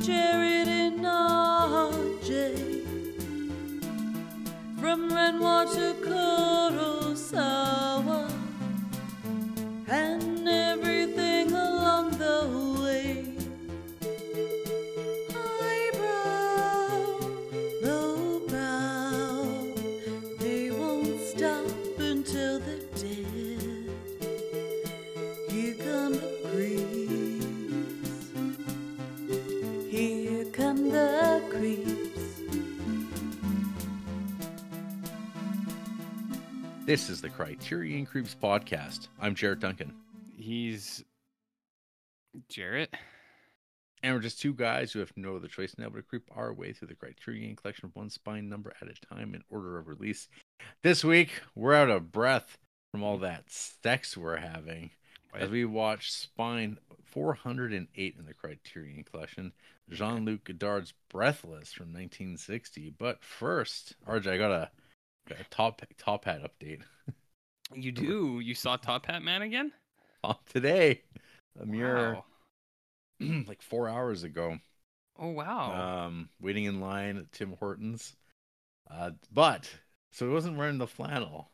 Jared and RJ. From Renoir to Kurosawa. This is the Criterion Creeps podcast. I'm Jarrett Duncan, He's Jarrett. and we're just two guys who have no other choice now but to creep our way through the Criterion collection one spine number at a time in order of release. This week, we're out of breath from all that sex we're having as we watch Spine 408 in the Criterion collection, Jean Luc Godard's Breathless from 1960. But first, RJ, I got a top top hat update. You do. You saw Top Hat Man again? Today, a mere Wow. like four hours ago. Oh wow. Um, waiting in line at Tim Hortons. Uh, but so he wasn't wearing the flannel,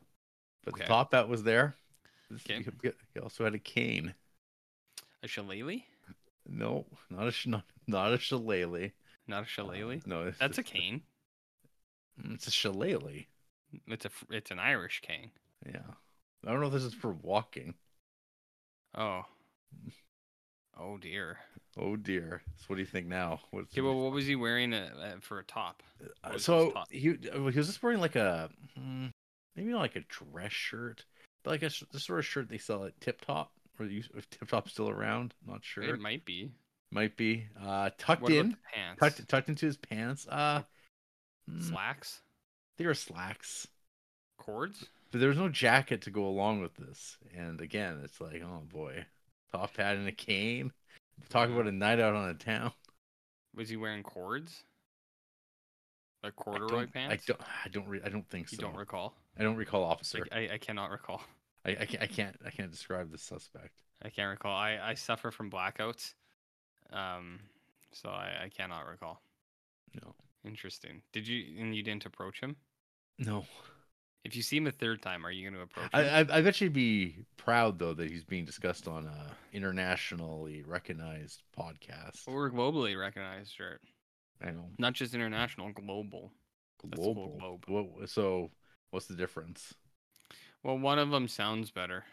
but Okay. the top hat was there. Okay. He- also had a cane. a shillelagh? No, not a sh- not, not a shillelagh. Not a shillelagh. No, it's, That's a cane. It's a shillelagh. It's a it's an Irish cane. Yeah, I don't know if this is for walking. Oh. Oh dear. Oh dear. So what do you think now? What's Okay, well, what was he wearing uh, uh, for a top? Uh, so top? he uh, he was just wearing like a mm, maybe not like a dress shirt, but like a the sort of shirt they sell at Tip Top. Or you, if Tip Top's still around, not sure. It might be. Might be. Uh, tucked What in, pants? tucked tucked into his pants. Uh, mm, Slacks? they were slacks, Cords? but there was no jacket to go along with this. And again, it's like, oh boy, top hat and a cane. Talk about a night out on a town. Was he wearing cords? Like corduroy don't- pants? I don't. I don't. Re- I don't think You so. You don't recall? I don't recall, officer. Like, I, I cannot recall. I, I, can't, I can't. I can't describe the suspect. I can't recall. I, I suffer from blackouts. Um, so I, I cannot recall. No. Interesting. Did you and you didn't approach him? No. If you see him a third time, are you going to approach I, him? I, I I bet you'd be proud though that he's being discussed on a internationally recognized podcast. Or globally recognized, sure. I know. Not just international, global. Global. globe. What, so, what's the difference? Well, one of them sounds better.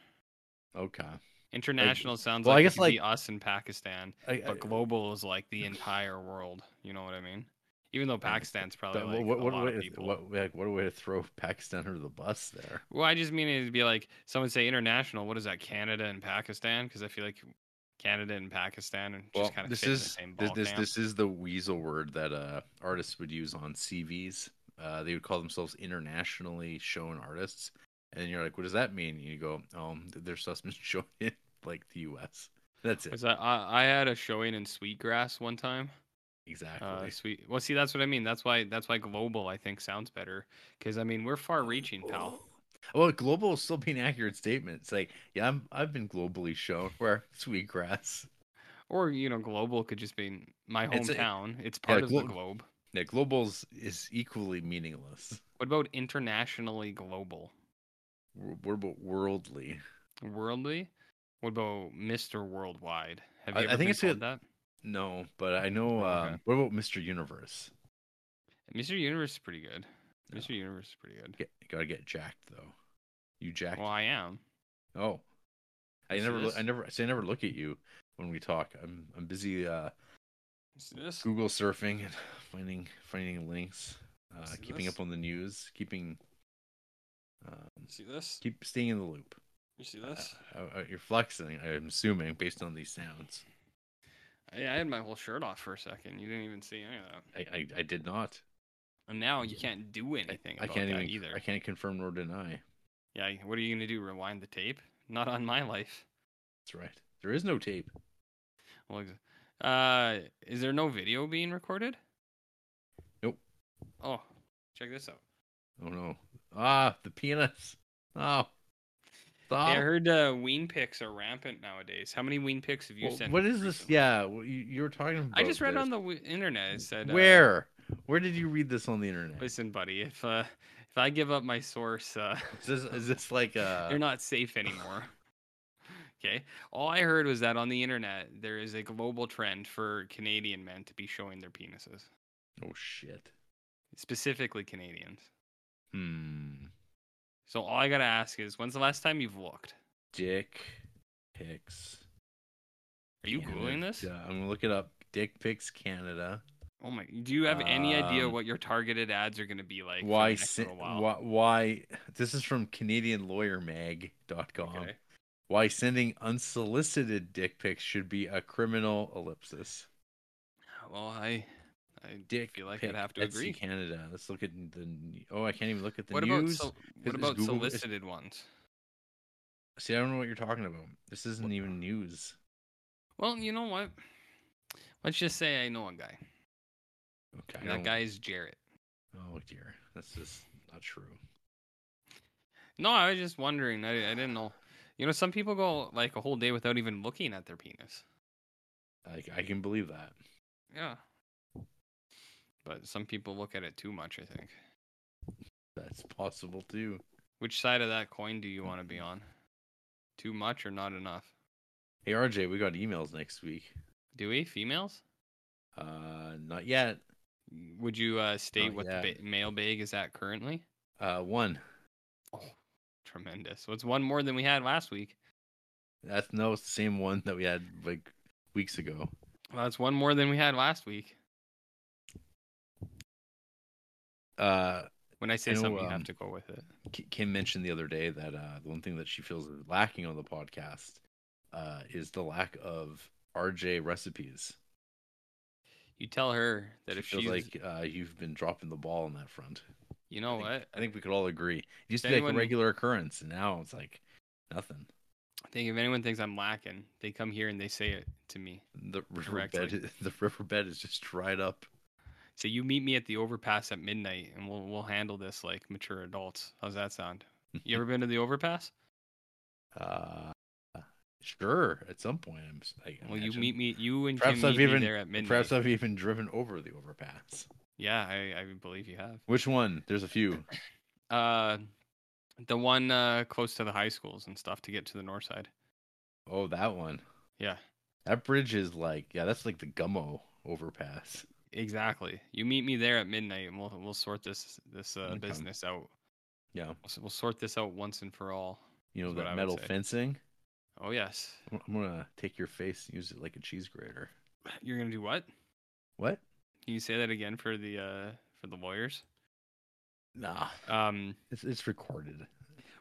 Okay. International sounds well, I like, guess, could be like- us in Pakistan, I, I, but global is like the entire world. You know what I mean? Even though Pakistan's probably but like what, a lot way, of people. what, like, what a way to throw Pakistan under the bus there. Well, I just mean it'd be like someone say international. What is that? Canada and Pakistan? Because I feel like Canada and Pakistan and just kind of this fit is the same this this, this is the weasel word that uh, artists would use on CVs. Uh, they would call themselves internationally shown artists, and you're like, "What does that mean?" And you go, "Um, their stuff's been shown in like the U.S." That's it. That I, I had a showing in Sweetgrass one time. Exactly. Uh, sweet. Well, see, that's what I mean. That's why. That's why global I think sounds better. Because I mean, we're far-reaching, pal. Well, global is still being an accurate statement. It's like, yeah, I'm, I've been globally shown where sweetgrass. Or you know, global could just be my It's a- hometown. It's part of glo- the globe. Yeah, globals is equally meaningless. What about internationally global? We're, we're about worldly. Worldly? What about Mr. Worldwide? Have you I ever think been it's a- that? No, but I know. Okay. Um, what about Mr. Universe? Mr. Universe is pretty good. No. Mr. Universe is pretty good. Get, gotta get jacked though. You jacked? Well, I am. oh, I You never. This? I never. See, I never look at you when we talk. I'm. I'm busy uh? Google surfing and finding finding links, uh, keeping this? up on the news, keeping. Um, See this? keep staying in the loop. You see this? uh, you're flexing. I'm assuming based on these sounds. Yeah, I had my whole shirt off for a second. You didn't even see any of that. I. I, I did not. And now you can't do anything. I about can't that even. either. I can't confirm nor deny. Yeah, what are you gonna do? Rewind the tape? Not on my life. That's right. There is no tape. Well, uh, is there no video being recorded? Nope. Oh, check this out. Oh no. Ah, the penis. Oh. Stop. Yeah, I heard uh, ween picks are rampant nowadays. How many ween picks have you Well, sent? what is this? recently? Yeah, you, you were talking about. I just read this. on the w- internet. It said uh, Where? Where did you read this on the internet? Listen, buddy, if uh, if I give up my source, uh, Is this is this like uh you're not safe anymore. okay. All I heard was that on the internet there is a global trend for Canadian men to be showing their penises, Oh shit. specifically Canadians. Hmm. So all I gotta ask is, when's the last time you've looked? Dick pics. Are you Canada. googling this? Yeah, I'm gonna look it up. Dick pics Canada. Oh my! Do you have any idea Um, what your targeted ads are gonna be like? why, why? Why? This is from CanadianLawyerMag.com. Okay. Why sending unsolicited dick pics should be a criminal ellipsis. Well, I, I Dick feel like pic, I'd have to Etsy agree. Canada. Let's look at the. Oh, I can't even look at the what about news. Is- what about Google- solicited ones? See, I don't know what you're talking about. This isn't even news. Well, you know what? Let's just say I know a guy. Okay. And that guy is Jarrett. Oh dear, that's just not true. No, I was just wondering. I, I didn't know. You know, some people go like a whole day without even looking at their penis. I, I can believe that. Yeah. But some people look at it too much, I think. That's possible too. Which side of that coin do you want to be on? Too much or not enough? Hey RJ, we got emails next week. Do we? Females? Uh, not yet. Would you uh, state Not what yet. the ba- mail bag is at currently? Uh, one. Oh, tremendous. What's one more than we had last week? That's no, it's the same one that we had like weeks ago. Well, that's one more than we had last week. Uh, When I say I know, something, you um, have to go with it. Kim mentioned the other day that uh, the one thing that she feels is lacking on the podcast uh, is the lack of RJ recipes. You tell her that She if feels she's, like uh, you've been dropping the ball on that front. you know I think, what? I think we could all agree. It used to If be like a regular occurrence, and now it's like nothing. I think if anyone thinks I'm lacking, they come here and they say it to me. The riverbed, the riverbed is just dried up. So you meet me at the overpass at midnight, and we'll we'll handle this like mature adults. How's that sound? You ever been to the overpass? Uh, sure. At some point, I'm. I Well, you meet me. You and Perhaps Kim I've even. there at midnight. Perhaps I've even driven over the overpass. Yeah, I, I believe you have. Which one? There's a few. Uh, the one uh close to the high schools and stuff to get to the north side. Oh, that one. Yeah, That bridge is like, yeah, that's like the Gummo overpass. Exactly. You meet me there at midnight, and we'll we'll sort this this uh, business out. Yeah, We'll, we'll sort this out once and for all. you know that metal fencing. Oh yes, I'm I'm gonna take your face and use it like a cheese grater. you're gonna do what? What? Can you say that again for the uh for the lawyers? Nah, Um. it's it's recorded.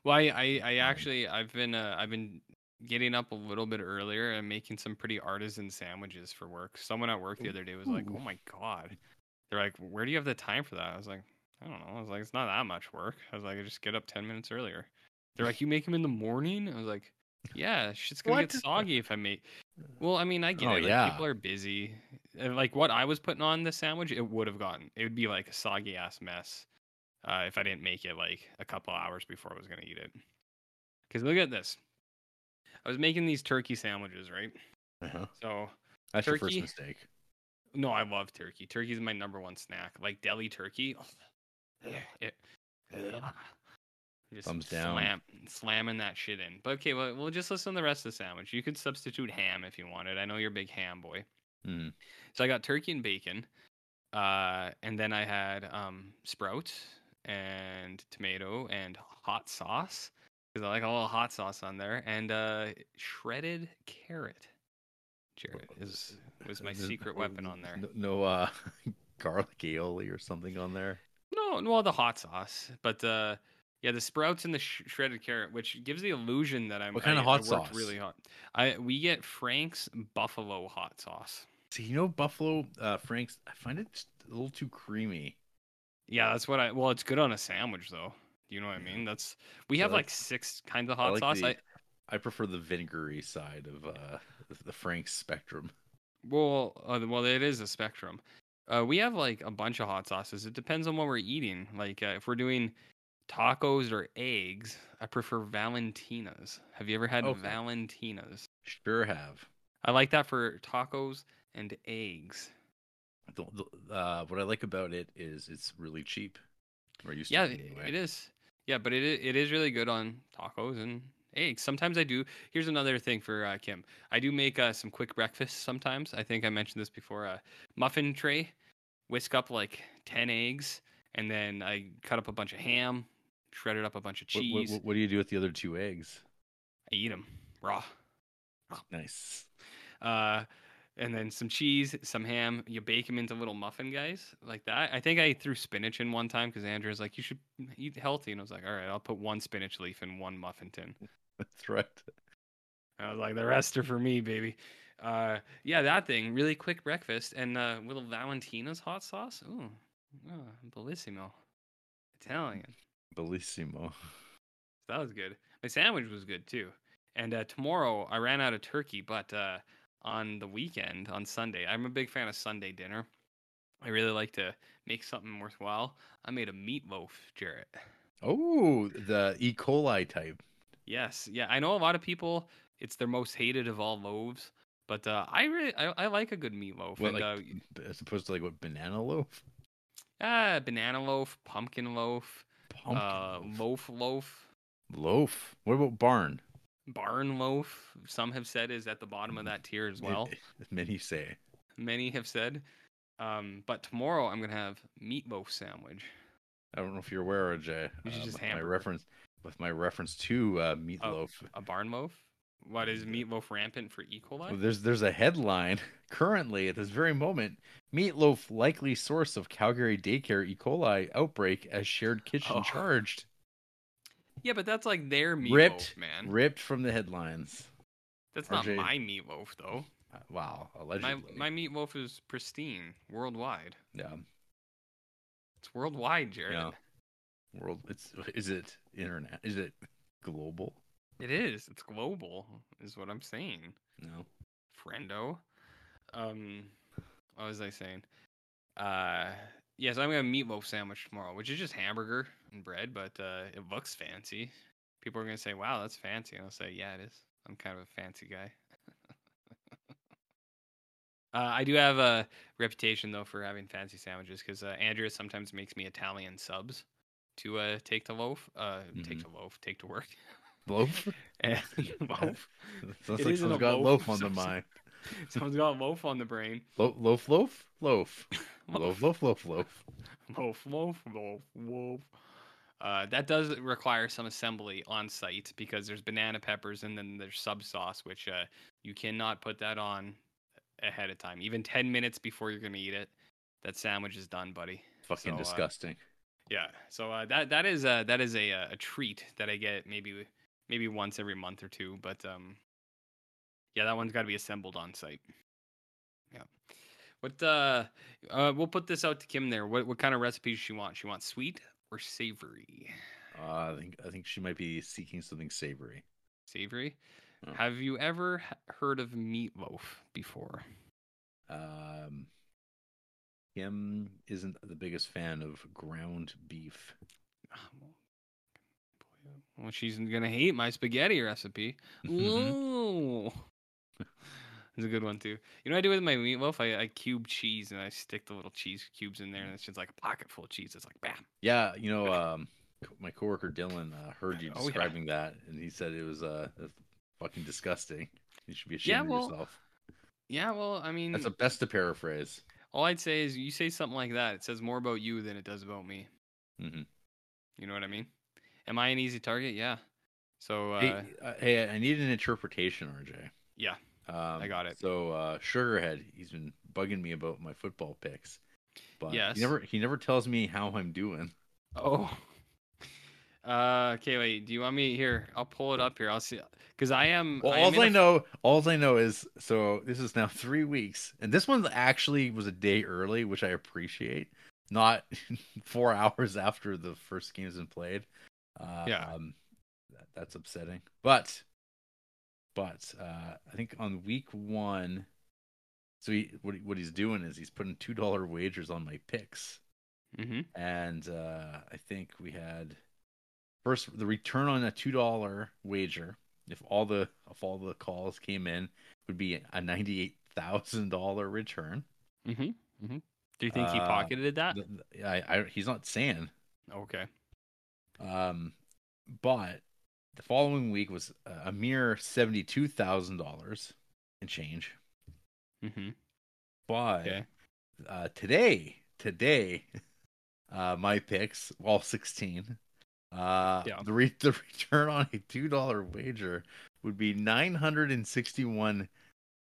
Well, I, I, I actually I've been uh, I've been getting up a little bit earlier and making some pretty artisan sandwiches for work. Someone at work the other day was like, Ooh. "Oh my god!" They're like, "Where do you have the time for that?" I was like, "I don't know." I was like, "It's not that much work." I was like, "I just get up ten minutes earlier." They're like, "You make them in the morning?" I was like, "Yeah, shit's gonna get soggy if I make." Well, I mean, I get Oh, it. Like, yeah. people are busy. And, like what I was putting on the sandwich, it would have gotten. It would be like a soggy ass mess uh, if I didn't make it like a couple hours before I was gonna eat it. Because look at this. I was making these turkey sandwiches, right? Uh-huh. So That's your first Turkey? mistake. no, I love turkey. Turkey is my number one snack. Like deli turkey. It, just Thumbs down. Slam, slamming that shit in. But okay, well, we'll just listen to the rest of the sandwich. You could substitute ham if you wanted. I know you're a big ham boy. Mm. So I got turkey and bacon, uh, and then I had um, sprouts and tomato and hot sauce because I like a little hot sauce on there, and uh, shredded carrot. Jared is was my secret weapon on there. No, no uh, garlic aioli or something on there. No, no, the hot sauce, but uh, yeah, the sprouts and the sh- shredded carrot, which gives the illusion that I'm. What kind I- of hot sauce? Really hot. I we get Frank's buffalo hot sauce. See, you know, Buffalo uh, Frank's. I find it a little too creamy. Yeah, that's what I. Well, it's good on a sandwich though. You know what I mean? That's we have like that's- six kinds of I hot like sauce. the- I I prefer the vinegary side of uh, the Frank's spectrum. well, uh, well, it is a spectrum. Uh, we have like a bunch of hot sauces. It depends on what we're eating. Like uh, if we're doing tacos or eggs, I prefer Valentinas. Have you ever had Okay. Valentinas? Sure have. I like that for tacos and eggs. The, the, uh, what I like about it is it's really cheap. Or used Yeah, to be anyway. it is. Yeah, but it it is really good on tacos and eggs. Sometimes I do. Here's another thing for uh, Kim. I do make uh, some quick breakfasts sometimes. I think I mentioned this before. Uh, muffin tray, whisk up like ten eggs, and then I cut up a bunch of ham, shredded up a bunch of What, what, cheese. what, what do you do with the other two eggs? I eat them raw. Nice. uh, and then some cheese, some ham. You bake them into little muffin guys like that. I think I threw spinach in one time because Andrew's like, "You should eat healthy," and I was like, "All right, I'll put one spinach leaf in one muffin tin." That's right. I was like, "The rest are for me, baby." Uh, yeah, that thing, really quick breakfast, and uh, little Valentina's hot sauce. Ooh, oh, bellissimo, Italian. Bellissimo. That was good. My sandwich was good too. And uh, tomorrow I ran out of turkey, but uh, on the weekend, on Sunday, I'm a big fan of Sunday dinner. I really like to make something worthwhile. I made a meatloaf, Jarrett. Oh, the E. coli type. Yes, yeah, I know a lot of people. It's their most hated of all loaves, but uh, I really I, I like a good meatloaf. What, and like, uh, as opposed to like what banana loaf? ah, banana loaf, pumpkin loaf, Pumpkin uh, loaf. loaf loaf, Loaf. What about barn? Barn loaf. Some have said is at the bottom of that tier as well. Many say. many have said. Um, but tomorrow I'm gonna have meatloaf sandwich. I don't know if you're aware, Jay. You should just my reference with my reference to uh, meatloaf. A barn loaf? What is meatloaf rampant for E. coli? Well, there's there's a headline currently at this very moment. Meatloaf likely source of Calgary daycare E. coli outbreak as shared kitchen Oh. charged. Yeah, but that's like their meatloaf, Ripped, man. ripped from the headlines. that's not RJ. my meatloaf though. Uh, Wow, My allegedly. my meatloaf is pristine worldwide. yeah, It's worldwide, Jared. Yeah. world. It's is it internet? Is it global? It is. It's global, is what I'm saying. No. friendo. Um, what was I saying? Uh, yes, I'm gonna have a meatloaf sandwich tomorrow, which is just hamburger and bread, but uh, it looks fancy. People are gonna say, "Wow, that's fancy," and I'll say, "Yeah, it is. I'm kind of a fancy guy." uh, I do have a reputation though for having fancy sandwiches because uh, Andrea sometimes makes me Italian subs to uh, take to loaf, uh, take to loaf, take to work. Loaf? and loaf. Sounds It like a someone's got loaf, loaf on the mind. Someone's got loaf on the brain. Lo- loaf, loaf, loaf, loaf, loaf, loaf, loaf. Loaf, loaf, loaf, loaf. Uh, that does require some assembly on site because there's banana peppers and then there's sub sauce, which uh, you cannot put that on ahead of time. Even 10 minutes before you're going to eat it, that sandwich is done, buddy. Fucking So, uh, disgusting. Yeah. So uh, that that is uh, that is a uh, a treat that I get maybe maybe once every month or two, but um, yeah, that one's got to be assembled on site. Yeah. What uh, uh, we'll put this out to Kim there. What what kind of recipes she wants? She wants sweet or savory? Uh, I think I think she might be seeking something savory. Savory. Oh. Have you ever heard of meatloaf before? Um, Kim isn't the biggest fan of ground beef. Ah, Well, well, she's gonna hate my spaghetti recipe. Ooh. It's a good one too. You know what I do with my meatloaf? I, I cube cheese and I stick the little cheese cubes in there, and it's just like a pocket full of cheese. It's like bam. Yeah, you know, um, my coworker Dylan uh, heard you Oh, yeah. describing that, and he said it was uh, fucking disgusting. You should be Yeah, ashamed well, of yourself. Yeah, well, I mean, That's the best to paraphrase. all I'd say is you say something like that, it says more about you than it does about me. hmm You know what I mean? Am I an easy target? Yeah. So uh, hey, uh, hey, I need an interpretation, RJ. yeah, Um, I got it. So uh, Sugarhead, he's been bugging me about my football picks, but Yes. he never he never tells me how I'm doing. Oh. Uh, okay, wait. Do you want me here? I'll pull it up here. I'll see. Because I am. Well, I am all I a- know, all I know is so this is now three weeks, and this one actually was a day early, which I appreciate. Not four hours after the first game's been played. Uh, Yeah. um, that, that's upsetting. But, but uh, I think on week one, so he, what he, what he's doing is he's putting two dollar wagers on my picks, Mhm. and uh, I think we had first the return on a two dollar wager, if all the if all the calls came in, would be a ninety eight thousand dollar return. Mm-hmm. Mm-hmm. Do you think he Uh, pocketed that? I, I, he's not saying. Okay. Um, but the following week was a mere seventy two thousand dollars and change. Mm-hmm. But Okay. uh, today, today, uh, my picks all sixteen. Uh, Yeah. the re- the return on a two dollar wager would be nine hundred and sixty one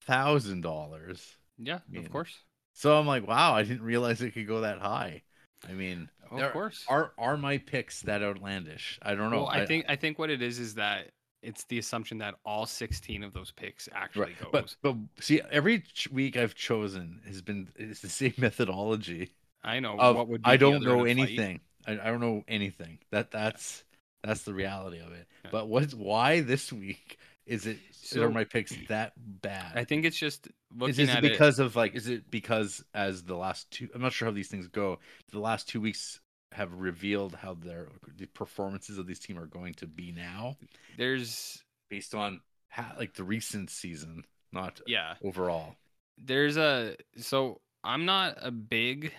thousand dollars. Yeah, mean, of course. So I'm like, wow, I didn't realize it could go that high. I mean, oh, Of course. are are my picks that outlandish? I don't know. Well, I, think I think what it is is that it's the assumption that all 16 of those picks actually right, goes. but but see, every ch- week I've chosen has been it's the same methodology. I know of what would I don't know anything. I, I don't know anything. That that's that's the reality of it. Yeah. But what's why this week is it So- are my picks that bad? I think it's just looking is, it because of like is it because as the last two I'm not sure how these things go. The last two weeks have revealed how their the performances of these team are going to be now. There's based on ha- like the recent season, not yeah. overall. There's a so I'm not a big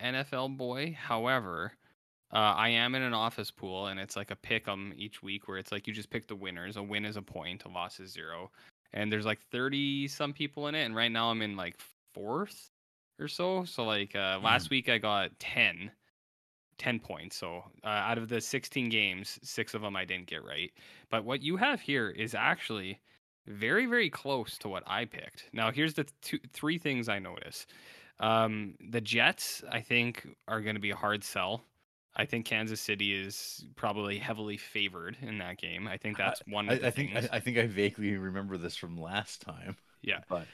NFL boy. However, uh, I am in an office pool, and it's like a pick 'em each week, where it's like you just pick the winners. A win is a point, a loss is zero, and there's like 30 some people in it. And right now I'm in like fourth or so. So like uh, last week I got 10, 10 points. So uh, out of the 16 games, six of them I didn't get right. But what you have here is actually very very close to what I picked. Now here's the two three things I notice. Um, the Jets I think are going to be a hard sell. I think Kansas City is probably heavily favored in that game. I think that's one I, of the I think. I, I think I vaguely remember this from last time. Yeah. but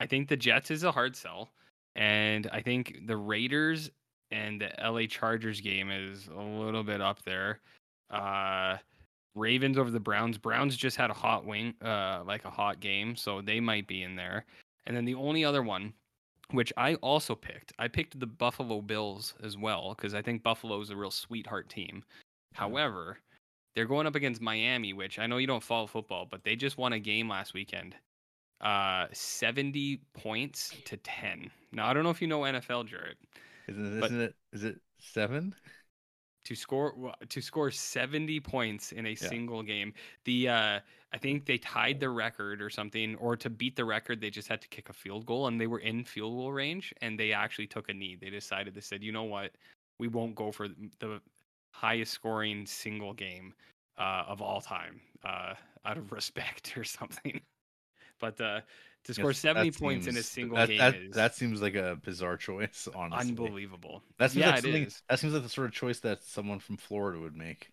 I think the Jets is a hard sell, and I think the Raiders and the LA Chargers game is a little bit up there. Uh, Ravens over the Browns. Browns just had a hot wing, uh, like a hot game, so they might be in there. And then the only other one, which I also picked, I picked the Buffalo Bills as well because I think Buffalo is a real sweetheart team. However, they're going up against Miami, which I know you don't follow football, but they just won a game last weekend uh 70 points to 10 now i don't know if you know nfl jared isn't, isn't it is it seven? to score to score 70 points in a Yeah. single game the uh i think they tied the record or something or to beat the record they just had to kick a field goal and they were in field goal range and they actually took a knee. They decided they said you know what? We won't go for the highest scoring single game uh of all time uh out of respect or something. But uh to score Yes, 70 that points in a single that, game that, is that seems like a bizarre choice, honestly. unbelievable That seems yeah like it is that seems like the sort of choice that someone from Florida would make.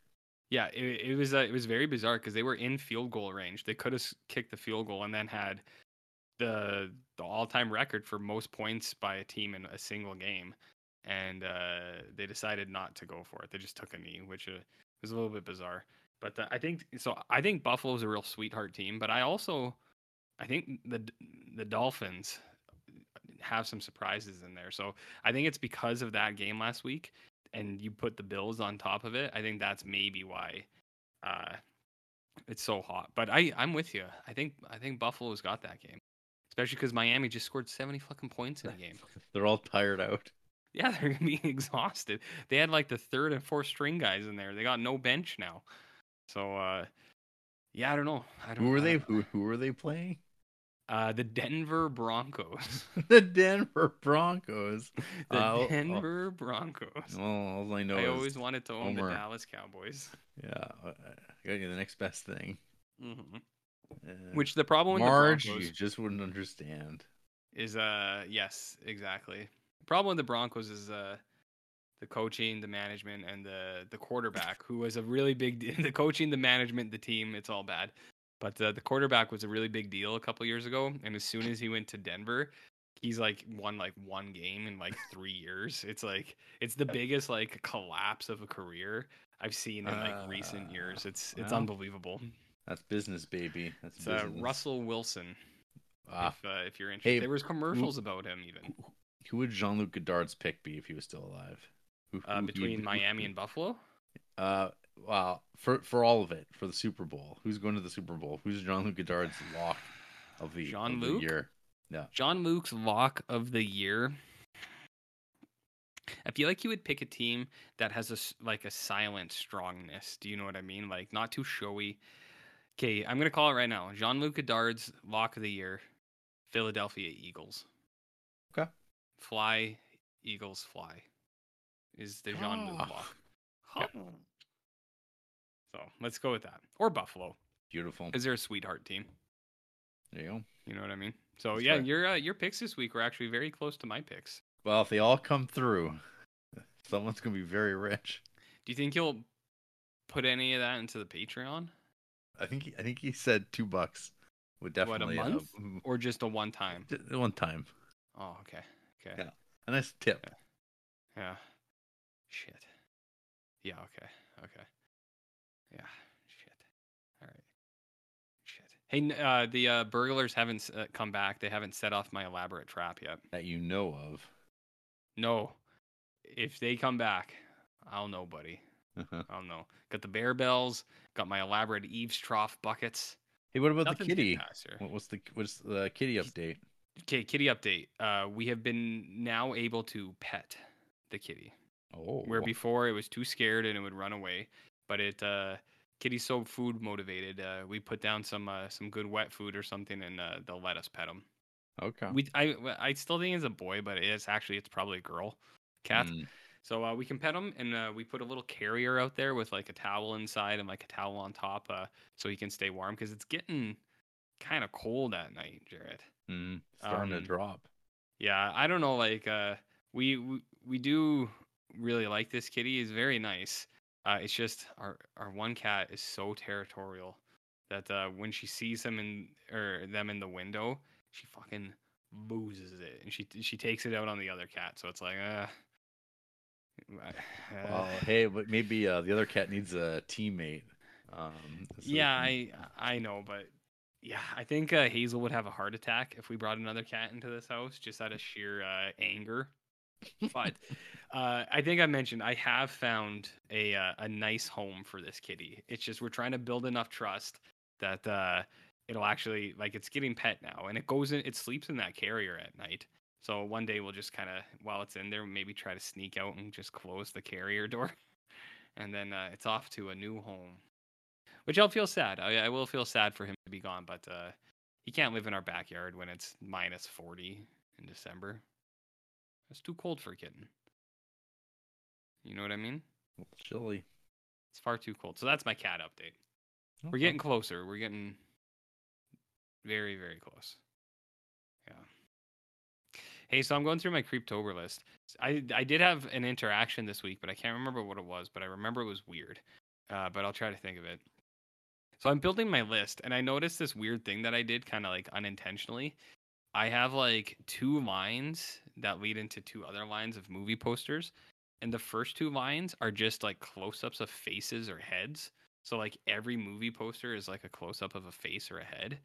Yeah, it, it was uh, it was very bizarre because they were in field goal range. They could have kicked the field goal and then had the the all time record for most points by a team in a single game, and uh, they decided not to go for it. They just took a knee, which uh, was a little bit bizarre. But uh, I think so. I think Buffalo's a real sweetheart team, but I also I think the the Dolphins have some surprises in there. So I think it's because of that game last week and you put the Bills on top of it, I think that's maybe why uh, it's so hot. But I I'm with you. I think I think Buffalo's got that game, especially because Miami just scored seventy fucking points in a game. They're all tired out. Yeah, they're gonna be exhausted. They had like the third and fourth string guys in there. They got no bench now. So uh, yeah, I don't know. I don't. Who were they? Who who were they playing? Uh, the Denver Broncos. the Denver Broncos. the Uh, oh, oh. Denver Broncos. Well, all I know I always wanted to own Homer. the Dallas Cowboys. yeah. I got you the next best thing. hmm Uh, Which the problem with Marge, the Broncos you just wouldn't understand. is uh yes exactly. The problem with the Broncos is uh the coaching, the management, and the the quarterback, who was a really big the coaching, the management, the team. It's all bad. But uh, the quarterback was a really big deal a couple years ago, and as soon as he went to Denver, he's like won like one game in like three years. It's like it's the biggest like collapse of a career I've seen in like recent Uh, years. It's it's unbelievable. That's business, baby. That's It's uh, business. Russell Wilson. Ah, if uh, if you're interested, Hey, there was commercials about him even who would Jean-Luc Godard's pick be if he was still alive? Who, uh, who- between who- Miami and Buffalo. uh, Wow, for for all of it, for the Super Bowl, who's going to the Super Bowl? Who's John Luke Godard's lock of the, year? Jean of the Luc? year? John Luke's lock of the year. I feel like you would pick a team that has a like a silent strongness. Do you know what I mean? Like not too showy. Okay, I'm gonna call it right now. Jean Luc Godard's lock of the year, Philadelphia Eagles. Okay. Fly, Eagles fly, is the Jean Luc Ah. lock. Yeah. So let's go with that. Or Buffalo, Beautiful. because they're a sweetheart team. There you go. You know what I mean? So That's yeah, right. your uh, your picks this week were actually very close to my picks. Well, if they all come through, someone's gonna be very rich. Do you think you'll put any of that into the Patreon I think he, I think he said two bucks would definitely What, a uh, month? mm, or just a one time? one time Oh, okay. Okay. Yeah. a nice tip. Yeah. Shit. Yeah, okay. Okay. Yeah. Shit. All right. Shit. Hey, uh, the uh, burglars haven't uh, come back. They haven't set off my elaborate trap yet. that you know of. No. If they come back, I'll know, buddy. I don't know. Got the bear bells. Got my elaborate eaves trough buckets. hey, what about the kitty? What- What's the what's the kitty update? Okay, kitty update. Uh, we have been now able to pet the kitty. Oh, Where before it was too scared and it would run away, but it uh, kitty's so food motivated. Uh, we put down some uh, some good wet food or something, and uh, they'll let us pet him. okay. We I I still think it's a boy, but it's actually it's probably a girl cat. Mm, So uh, we can pet him, and uh, we put a little carrier out there with like a towel inside and like a towel on top, uh, so he can stay warm because it's getting kind of cold at night, Jared. mm, starting to Um, drop. Yeah, I don't know. Like, uh, we, we we do really like this kitty. He's very nice. Uh, it's just our our one cat is so territorial that uh, when she sees him in or them in the window, she fucking boozes it, and she she takes it out on the other cat. So it's like, uh, Well, uh, hey, but maybe uh, the other cat needs a teammate. Um, so yeah, can- I I know, but yeah, I think uh, Hazel would have a heart attack if we brought another cat into this house, just out of sheer uh, anger. But uh, I think I mentioned I have found a uh, a nice home for this kitty. It's just we're trying to build enough trust that uh, it'll actually like it's getting pet now, and it goes in, it sleeps in that carrier at night. So one day we'll just kind of while it's in there, maybe try to sneak out and just close the carrier door, and then uh, it's off to a new home which I'll feel sad. I, I will feel sad for him to be gone, but uh, he can't live in our backyard when it's minus 40 in December. It's too cold for a kitten. You know what I mean? chilly. It's far too cold. So that's my cat update. We're getting closer. We're getting very, very close. Yeah. Hey, so I'm going through my Creeptober list. I I did have an interaction this week, but I can't remember what it was. But I remember it was weird. Uh, but I'll try to think of it. So I'm building my list, and I noticed this weird thing that I did, kind of like unintentionally. I have like two lines that lead into two other lines of movie posters, and the first two lines are just like close-ups of faces or heads. So like every movie poster is like a close-up of a face or a head,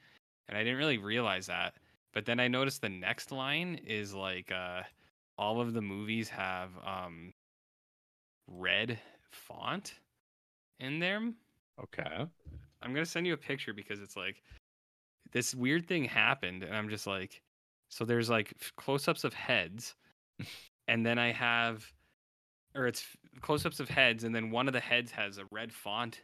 and I didn't really realize that. But then I noticed the next line is like uh, all of the movies have um, red font in them. Okay. I'm gonna send you a picture because it's like this weird thing happened, and I'm just like, so there's like close-ups of heads, and then I have, or it's close-ups of heads, and then one of the heads has a red font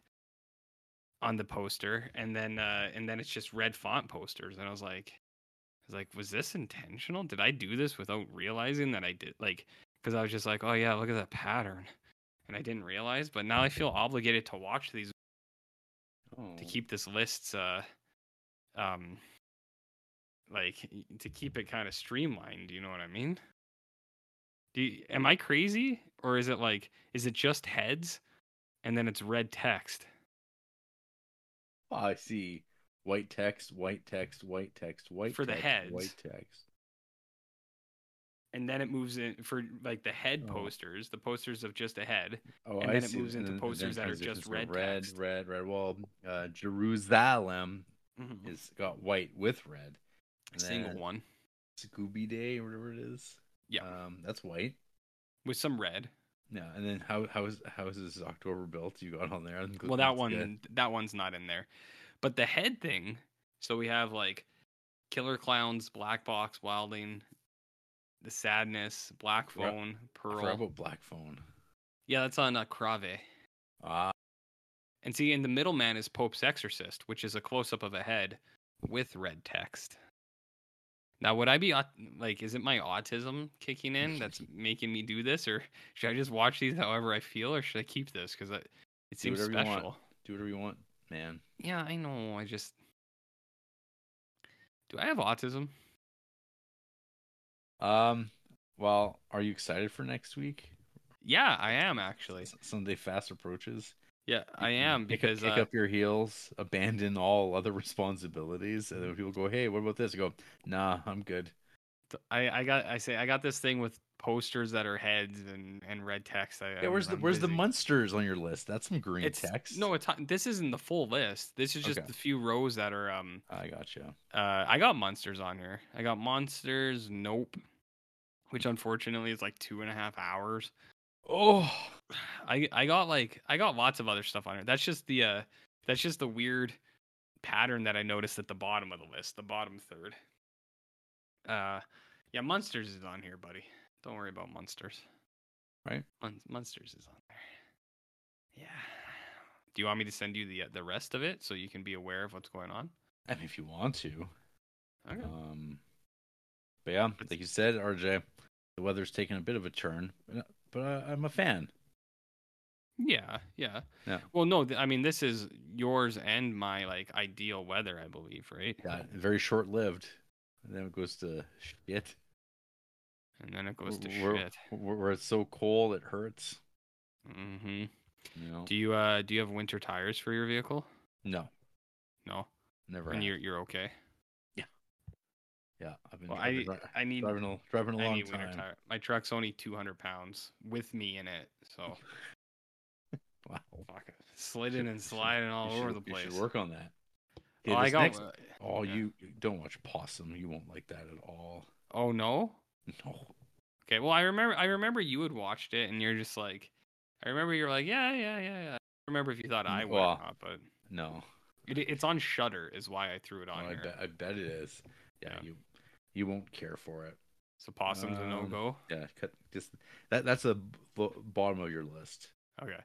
on the poster, and then uh, and then it's just red font posters, and I was like, I was like, was this intentional? Did I do this without realizing that I did? Like, because I was just like, oh yeah, look at that pattern, and I didn't realize, but now I feel obligated to watch these Oh. to keep this list uh um like to keep it kind of streamlined you know what i mean do you, am i crazy or is it like is it just heads and then it's red text Oh, I see. White text, white text, white text, white For the text, heads. white text. and then it moves in for like the head Oh. posters the posters of just a head Oh, And I then it moves into then- posters then that are just red red, text. red, red. Well, uh, Jerusalem Mhm. is got white with red. And single one Scooby Day or whatever it is. Yeah. Um, that's white. with some red Yeah, and then how how is how is this October built you got on there? Well, that one good. that one's not in there. But the head thing, so we have like Killer Clowns, Black Box, Wilding, The Sadness, Black Phone, Pearl. about Black Phone. Yeah, that's on uh, Crave. Ah, And see, in the middleman is Pope's Exorcist, which is a close up of a head with red text. Now, would I be like, is it my autism kicking in that's making me do this, or should I just watch these however I feel, or should I keep this because it Do seems want. special? do whatever you want, man. Yeah, I know. I just do. I have autism. Um, well, are you excited for next week? Yeah, I am actually. Sunday fast approaches. Yeah, I am pick, because pick uh, up your heels, abandon all other responsibilities, and then people go, "Hey, what about this?" I go, "Nah, I'm good." I I got I say I got this thing with posters that are heads and and red text. I, Yeah, where's I'm- the where's the monsters on your list? That's some green It's text. no, it's this isn't the full list. This is just Okay. the few rows that are um. I gotcha. Uh, I got monsters on here. I got monsters. Nope. Which unfortunately is like two and a half hours. Oh, I I got like I got lots of other stuff on here. That's just the uh that's just the weird pattern that I noticed at the bottom of the list, the bottom third. Uh yeah, Monsters is on here, buddy. Don't worry about Monsters. Right. Mon- Monsters is on there. Yeah. Do you want me to send you the uh, the rest of it so you can be aware of what's going on? I mean, if you want to. Okay. Um, but yeah, like you said, RJ, the weather's taking a bit of a turn, but, I, I'm a fan. Yeah, yeah. Yeah. Well, no, th- I mean this is yours and my like ideal weather, I believe, right? Yeah, very short lived. And then it goes to shit. And then it goes to where, shit. Where, where it's so cold it hurts. Mm-hmm. You know. Do you uh do you have winter tires for your vehicle? No, No. never. And have. you're you're okay. Yeah, I've been Well, I driving, I need driving a driving a I long need time. tire. My truck's only 200 pounds with me in it, so Wow. sliding and should- sliding all over should- the place. You should work on that. Oh, I got. next- uh, oh, yeah. you don't watch Possum. You won't like that at all. Oh no. No. Okay. Well, I remember. I remember you had watched it, and you're just like, I remember you're like, yeah, yeah, yeah, yeah. I remember if you thought I would not, but No. it, it's on Shudder, is why I threw it Oh, on I here. bet I bet it is. Yeah, Yeah. you you won't care for it. So possum's a no Um, go. Yeah, cut just that. That's a b- bottom of your list. Okay.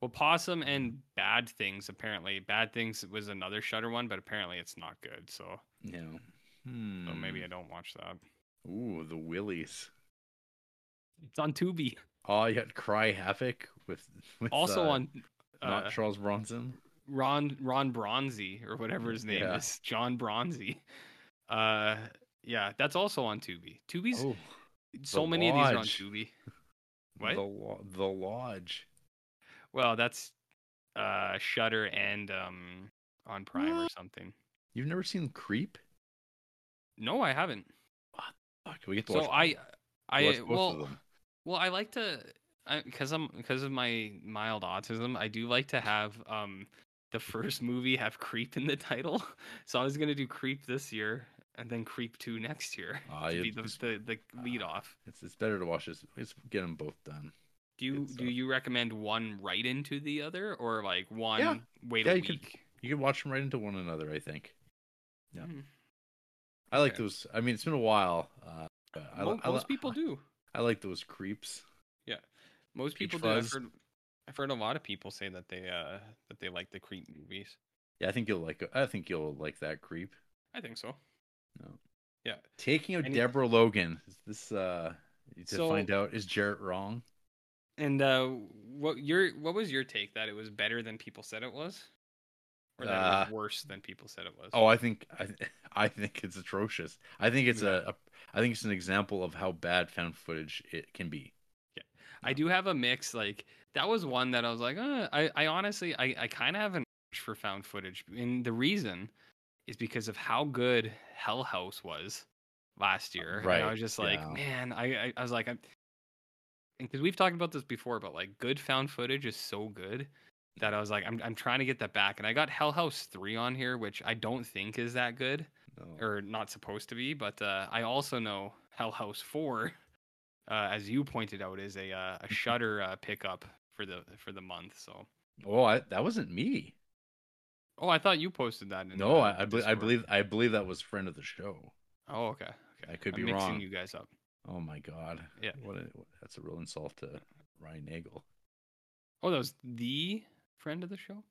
Well, Possum and Bad Things apparently Bad Things was another Shudder one, but apparently it's not good. So, You know. Hmm. so maybe I don't watch that. Ooh, the Willies. It's on Tubi. Oh, you got Cry Havoc with, with Also uh, on not uh, Charles Bronson. Ron Ron Bronzy or whatever his name Yeah. is, John Bronzy. Uh, yeah, that's also on Tubi. Tubi's Oh, so The many of these are on Tubi. What? The Lo- the Lodge. Well, that's uh Shudder and um on Prime or something. You've never seen Creep? No, I haven't. Fuck, we get to So watch. I I well. Well, I like to, because I'm because of my mild autism. I do like to have um the first movie have Creep in the title. So I was gonna do Creep this year and then Creep two next year Ah, to be the, the the lead ah, off. It's it's better to watch this. Let's get them both done. Do you do stuff. you recommend one right into the other or like one Yeah. wait Yeah, a you could- You can watch them right into one another. I think. Yeah. Hmm. I like those. I mean, it's been a while. Uh, I, Mo- li- I, most people do. I like those creeps. Yeah, most Peach people do. I've heard, I've heard a lot of people say that they uh that they like the Creep movies. Yeah, I think you'll like. I think you'll like that creep. I think so. No. Yeah. Taking out Any- Deborah Logan. Is this uh to So- find out is Jarrett wrong? And uh, what your what was your take that it was better than people said it was, or that it Uh, was worse than people said it was? Oh, I think I, I think it's atrocious. I think it's a, a I think it's an example of how bad found footage it can be. Yeah. I do have a mix. Like that was one that I was like, uh, I I honestly I I kind of have an for found footage, and the reason is because of how good Hell House was last year. And I was just like, yeah. man, I I, I was like, I'm because we've talked about this before, but like good found footage is so good that I was like, I'm I'm trying to get that back, and I got Hell House three on here, which I don't think is that good No. or not supposed to be, but uh, I also know Hell House 4 uh, as you pointed out, is a uh, a Shudder uh, pickup for the for the month. So, Oh, I, that wasn't me. Oh, I thought you posted that. In, No, uh, I, I, be- I believe I believe that was friend of the show. Oh, okay. okay. I could I'm be mixing wrong. you guys up. Oh my god. Yeah. What a, that's a real insult to Ryan Nagel. Oh, that was the friend of the show.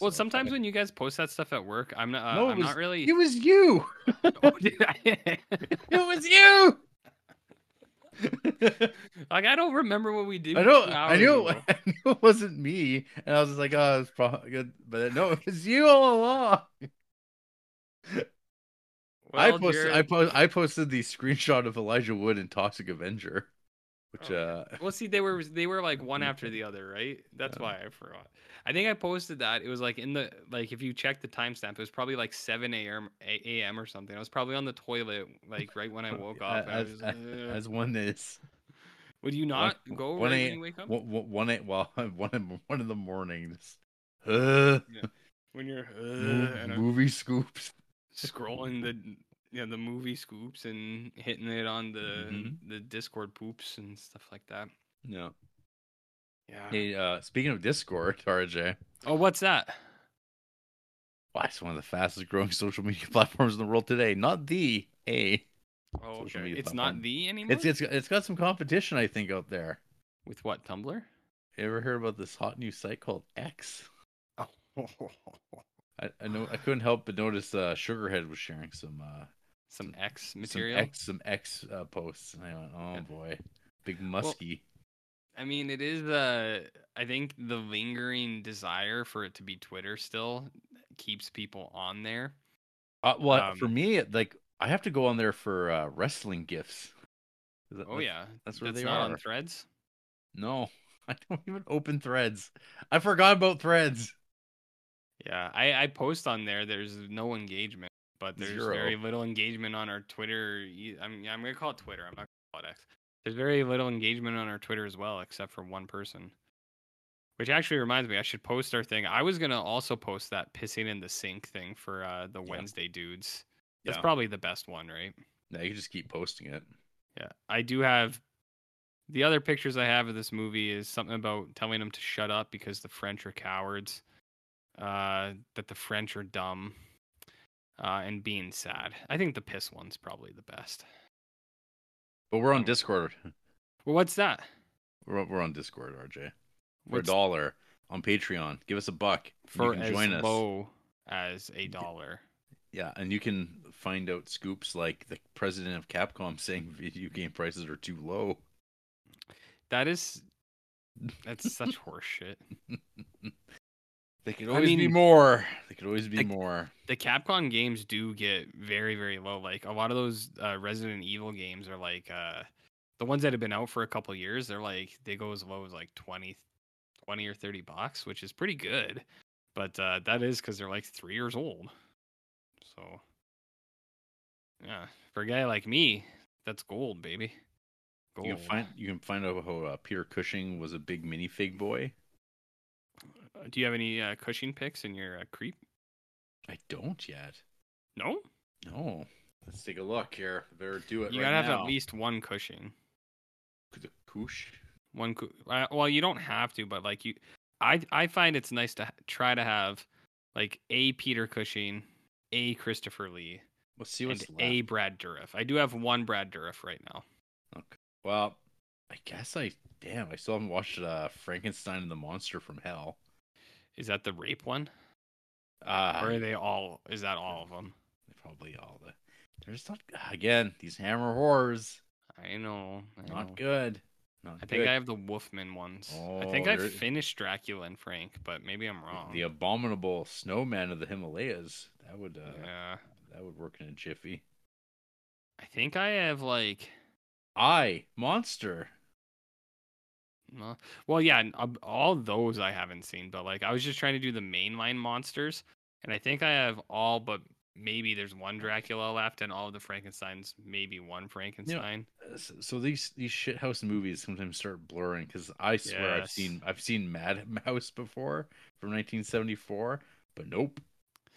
Well, so. sometimes I- when you guys post that stuff at work, I'm not. Uh, No, I'm was- not really. it was you. Oh, it was you. like I don't remember what we did. I know, I knew. I knew it wasn't me, and I was just like, "Oh, it's probably good," but no, it was you all along. I Well, posted, I Jared- post, I posted the screenshot of Elijah Wood and Toxic Avenger, which Oh, uh, Well, see, they were they were like one after the other, right? That's Yeah. why I forgot. I think I posted that. It was like in the like if you check the timestamp, it was probably like seven a.m. a.m. or something. I was probably on the toilet like right when I woke up. as, was, as, as one is. Would you not go one right when you wake up? One, one, one, a- well, one, in- one in the mornings. Uh, when you're uh, movie scoops. scrolling the know, the movie scoops and hitting it on the Mhm. the Discord poops and stuff like that. No. Yeah. Hey, uh, speaking of Discord, RJ, Oh, what's that? wow, it's one of the fastest growing social media platforms in the world today. Not the a. Oh, okay. It's platform. not the anymore. It's it's it's got some competition, I think, out there. with what Tumblr? You ever heard about this hot new site called X? Oh. I, I know I couldn't help but notice uh, Sugarhead was sharing some uh, Some X some material. X some X uh, posts, and I went, oh Yeah. boy, big musky. I mean, it is the I think the lingering desire for it to be Twitter still keeps people on there. uh, well, um, for me, like I have to go on there for uh, wrestling gifts. That- Oh that's- yeah, that's where they not are. on Threads. No, I don't even open threads. I forgot about threads. Yeah, I I post on there. There's no engagement, but there's Zero. very little engagement on our Twitter. e- I'm I'm gonna call it Twitter. I'm not gonna call it X. There's very little engagement on our Twitter as well, except for one person. Which actually reminds me, I should post our thing. I was gonna also post that pissing in the sink thing for uh, the Yeah. Wednesday dudes. That's Yeah. probably the best one, right? Yeah, you can just keep posting it. Yeah, I do have. The other pictures I have of this movie is something about telling them to shut up because the French are cowards, uh, that the French are dumb, uh, and being sad. I think the piss one's probably the best. But we're on. Discord. Well, what's that? We're, we're on Discord, RJ. For a dollar on Patreon. Give us a buck. for you can as join us. low as a dollar? Yeah, and you can find out scoops like the president of Capcom saying video game prices are too low. That is, that's such horseshit. They could I always be more. They could always be the- more. the Capcom games do get very very low. Like a lot of those uh, Resident Evil games are like uh, the ones that have been out for a couple years. They're like they go as low as like 20, 20 or thirty bucks, which is pretty good. But uh, that is because they're like three years old. So yeah, for a guy like me, that's gold, baby. Gold. You can find you can find out how uh, Peter Cushing was a big minifig boy. Do you have any uh, Cushing picks in your uh, creep? I don't yet. No, No. Let's take a look here. Better do it you right gotta have at least one Cushing. the Kush. one cou- uh, well you don't have to but like you i i find it's nice to ha- try to have like a peter cushing a christopher lee Let's see and what's left. a brad dourif i do have one brad dourif right now Okay. Well, I guess I damn. I still haven't watched uh, Frankenstein and the Monster from Hell. Is that the rape one Uh, or are they all is that all of them probably all the. There's not again these Hammer horrors. i know I Not know. good. Not i think i have the wolfman ones i Oh, think i've finished dracula and frank but maybe i'm wrong the abominable snowman of the Himalayas. That would uh, yeah that would work in a jiffy. i think i have like I monster. Well, yeah, all those I haven't seen, but like I was just trying to do the mainline monsters, and I think I have all but maybe there's one Dracula left, and all of the Frankenstein's, maybe one Frankenstein. Uh, So, so these these shithouse movies sometimes start blurring because I swear I've seen I've seen Madhouse before from 1974, but nope.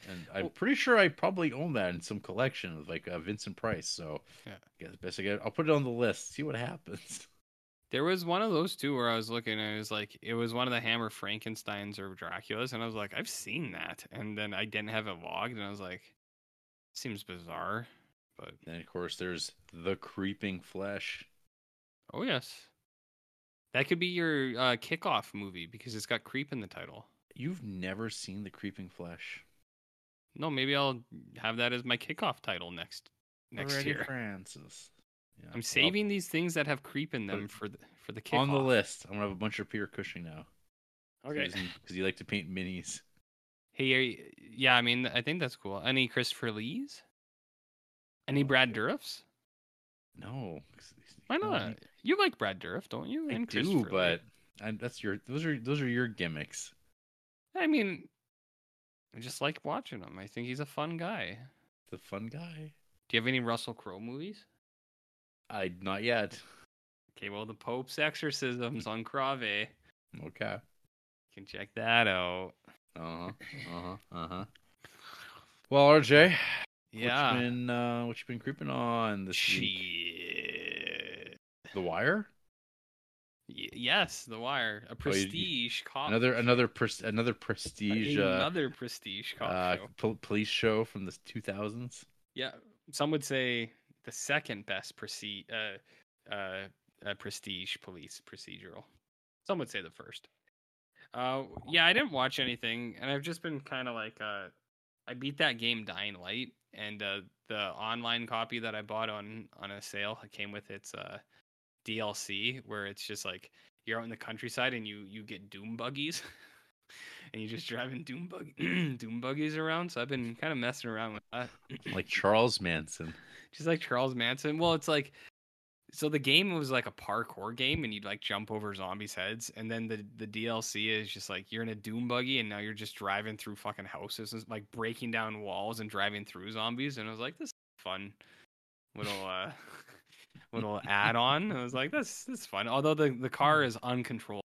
and I'm Well- pretty sure I probably own that in some collection with like uh, Vincent Price. So Yeah. I guess best I get. I'll put it on the list. See what happens. There was one of those too where I was looking and it was like it was one of the Hammer Frankenstein's or Dracula's, and I was like, I've seen that, and then I didn't have it logged, and I was like, seems bizarre, but then of course, there's the Creeping Flesh. oh yes, that could be your uh, kickoff movie because it's got creep in the title. You've never seen the Creeping Flesh? No, maybe I'll have that as my kickoff title next next Already year. Francis. Yeah, I'm well, saving these things that have creep in them for the for the kickoff. on the list. I'm gonna have a bunch of Peter Cushing now. Okay. because you like to paint minis. Hey, you- yeah, I mean, I think that's cool. Any Christopher Lees? Any Oh, Brad. Dourifs? No, Why not? You like Brad Dourif, don't you? I And do, but I, that's your those are those are your gimmicks. I mean, I just like watching him. I think he's a fun guy. The fun guy. Do you have any Russell Crowe movies? I not yet. Okay, well, The Pope's Exorcisms on Crave. Okay. You can check that out. Uh huh. Uh huh. Uh huh. Well, RJ, Yeah. what you been uh, what you been creeping on this week? The Wire. Y- yes, The Wire, a Oh, prestige cop. Another another pres- another prestige uh, another prestige cop uh, show. pol- police show from the 2000s. Yeah, some would say the second best uh, uh, uh, prestige police procedural. Some would say the first. Uh, yeah, I didn't watch anything, and I've just been kind of like, uh, I beat that game Dying Light, and uh, the online copy that I bought on on a sale it came with its uh, DLC, where it's just like you're out in the countryside and you you get doom buggies. And you're just driving doom bug doom buggies around, so I've been kind of messing around with that. Like Charles Manson. just like Charles Manson. Well, it's like so the game was like a parkour game and you'd like jump over zombies' heads and then the the DLC is just like you're in a doom buggy and now you're just driving through fucking houses and like breaking down walls and driving through zombies and I was like this is fun little uh little add on. I was like this this is fun. Although the the car is uncontrolled.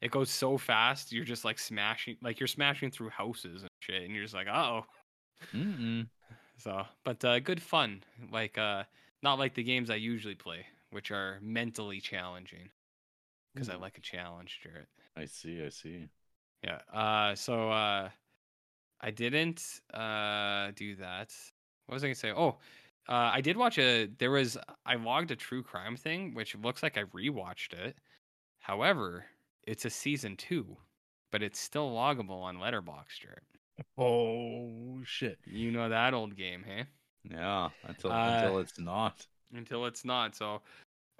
It goes so fast, you're just like smashing like you're smashing through houses and shit and you're just like, "Oh." Mm-mm. So, but uh, good fun. Like, uh, not like the games I usually play, which are mentally challenging. Because I Ooh. like a challenge, Jarrett. I see. I see. Yeah. Uh, so uh, I didn't uh do that. What was I gonna say? Oh, uh, I did watch a. There was I logged a true crime thing, which looks like I rewatched it. However, it's a season two, but it's still loggable on Letterboxd, Oh shit. You know that old game, hey? Yeah. Until Uh, until it's not. until it's not. So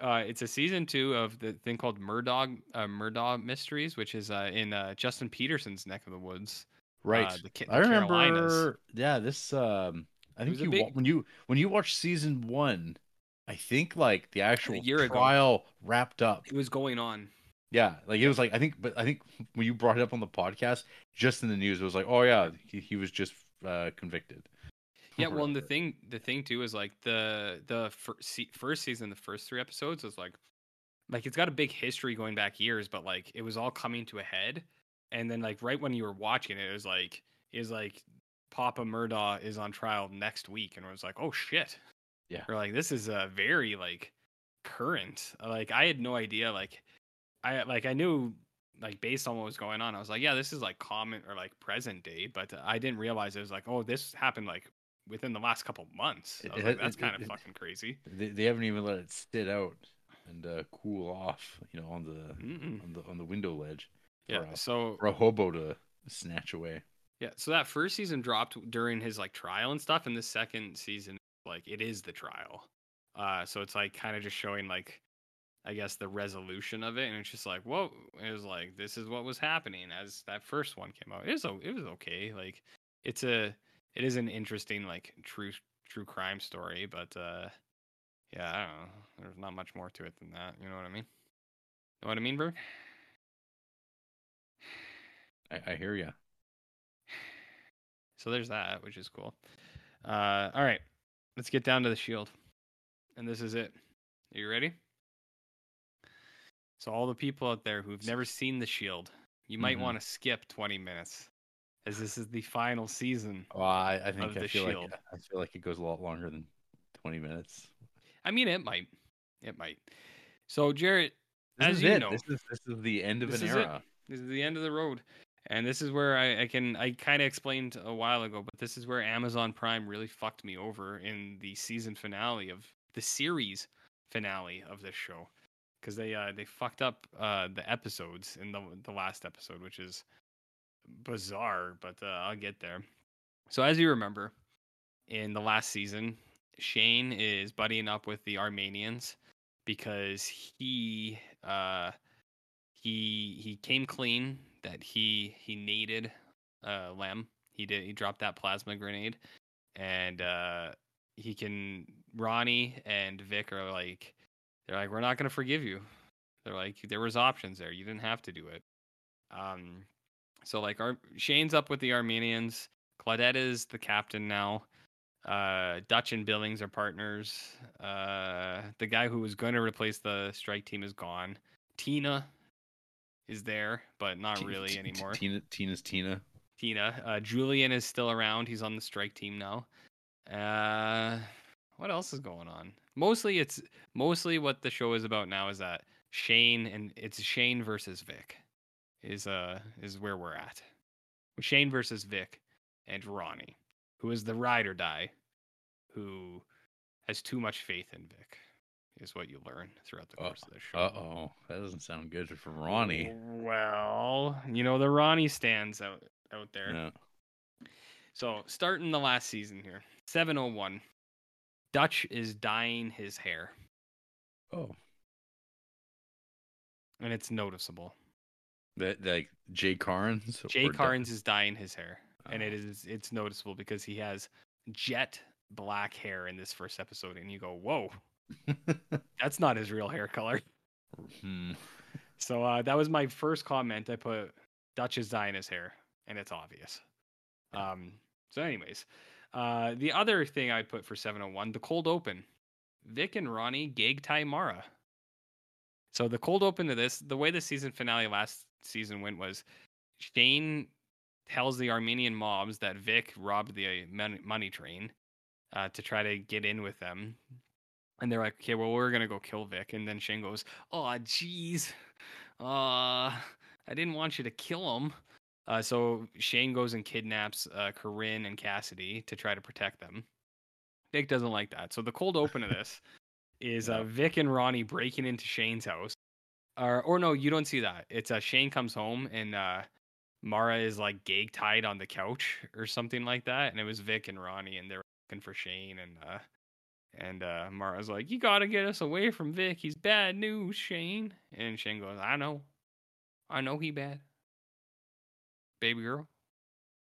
uh, it's a season two of the thing called Murdoch uh, Murdoch Mysteries, which is uh, in uh, Justin Peterson's neck of the woods. Right. uh, the Ca- I the Carolinas. remember. Yeah. This. Um. I think you big- when you when you watched season one. I think like the actual year ago. trial wrapped up. It was going on. Yeah, like it was like I think, but I think when you brought it up on the podcast, just in the news, it was like, oh yeah, he, he was just uh, convicted. Yeah, well, and the thing, the thing too is like the the fir- se- first season, the first three episodes was like, like it's got a big history going back years, but like it was all coming to a head, and then like right when you were watching it, it was like, is like Papa Murdaugh is on trial next week, and it was like, oh shit, Yeah. we're like this is a very like current. Like I had no idea. Like I like I knew like based on what was going on, I was like, yeah, this is like common or like present day, but I didn't realize it was like, oh, this happened like within the last couple months. I It- was like, that's it- kind of fucking crazy. They, they haven't even let it sit out and uh, cool off, you know, on the Mm-mm. on the on the window ledge Yeah. a, So for a hobo to snatch away. yeah, so that first season dropped during his like trial and stuff, and the second season, like it is the trial. Uh, so it's like kind of just showing like, I guess the resolution of it, and it's just like, whoa, it was like this is what was happening as that first one came out. It was it was okay. Like it's a it is an interesting like true true crime story, but uh, yeah, I don't know. There's not much more to it than that. You know what I mean? Know what I mean, Berg? I, I hear you. So there's that, which is cool. Uh, all right, let's get down to the shield, and this is it. Are you ready? So all the people out there who've never seen the shield, you might Mhm. want to skip 20 minutes. as this is the final season. Well, I, I think I the feel Shield. like I feel like it goes a lot longer than twenty minutes. I mean, it might, it might. So, Jarrett, This As is you it. know, this is this is the end of an is it. era. This is the end of the road. And this is where I, I can I kind of explained a while ago, but this is where Amazon Prime really fucked me over in the season finale of the series finale of this show. Because they uh, they fucked up uh, the episodes in the the last episode, which is bizarre, but uh, I'll get there. So as you remember, in the last season, Shane is buddying up with the Armenians because he uh he he came clean that he he needed uh Lem. He did he dropped that plasma grenade and uh he can Ronnie and Vic are like they're like we're not going to forgive you. They're like there was options there. You didn't have to do it. Um so like our Shane's up with the Armenians. Claudette is the captain now. Uh Dutch and Billings are partners. Uh the guy who was going to replace the strike team is gone. Tina is there, but not T- really T- anymore. Tina, Tina's Tina. Tina. Uh, Julien is still around. He's on the strike team now. Uh, what else is going on? Mostly, it's mostly what the show is about now is that Shane and it's Shane versus Vic is uh is where we're at. Shane versus Vic and Ronnie, who is the ride or die, who has too much faith in Vic, is what you learn throughout the Uh, course of the show. Uh oh, that doesn't sound good for Ronnie. Well, you know the Ronnie stands out out there. No. So starting the last season here, 701. Dutch is dyeing his hair, Oh, and it's noticeable. that like Jay Karnes. Jay or Carnes is dyeing his hair, and it Oh. it's noticeable because he has jet black hair in this first episode, and you go, "Whoa, that's not his real hair color." Hmm. So uh, that was my first comment. I put Dutch is dyeing his hair, and it's obvious. Um, so, anyways, uh, the other thing I put for 701, the cold open. Vic and Ronnie gig Mara. So the cold open to this, the way the season finale last season went was Shane tells the Armenian mobs that Vic robbed the money train uh, to try to get in with them. And they're like, okay, well, we're going to go kill Vic. And then Shane goes, oh, jeez. Uh, I didn't want you to kill him. Uh, so Shane goes and kidnaps uh, Corrine and Cassidy to try to protect them. Vic doesn't like that. So the cold open of this is uh, Vic and Ronnie breaking into Shane's house. Or, or no, you don't see that. It's uh, Shane comes home and uh, Mara is like gag tied on the couch or something like that. And it was Vic and Ronnie, and they're looking for Shane. And uh, and uh, Mara's like, "You gotta get us away from Vic. He's bad news, Shane." And Shane goes, "I know, I know he bad, baby girl,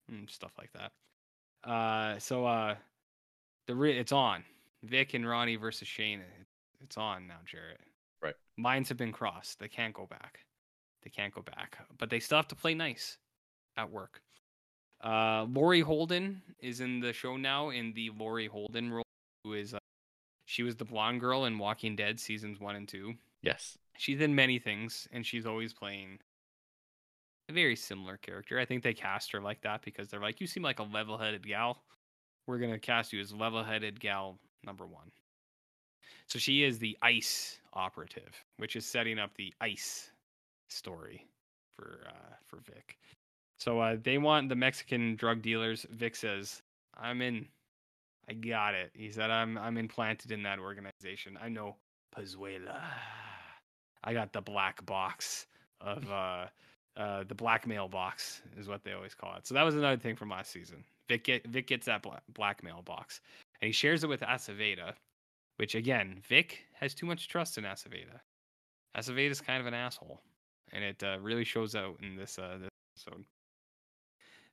and stuff like that." Uh, so uh, the re- it's on Vic and Ronnie versus Shane. It's on now, Jarrett. Right. Lines have been crossed. They can't go back. They can't go back. But they still have to play nice at work. Uh, Laurie Holden is in the show now in the Laurie Holden role, who is uh, she was the blonde girl in Walking Dead seasons one and two. Yes. She's in many things, and she's always playing a very similar character. I think they cast her like that because they're like, you seem like a level-headed gal. We're gonna cast you as level-headed gal number one. So she is the ICE operative, which is setting up the ICE story for uh, for Vic. So uh, they want the Mexican drug dealers. Vic says, "I'm in. I got it." He said, "I'm I'm implanted in that organization. I know Pezuela. I got the black box of uh, uh, the blackmail box is what they always call it. So that was another thing from last season. Vic get, Vic gets that bla- blackmail box and he shares it with Aceveda, which again, Vic has too much trust in Aceveda. Aceveda's kind of an asshole, and it uh, really shows out in this uh, this episode.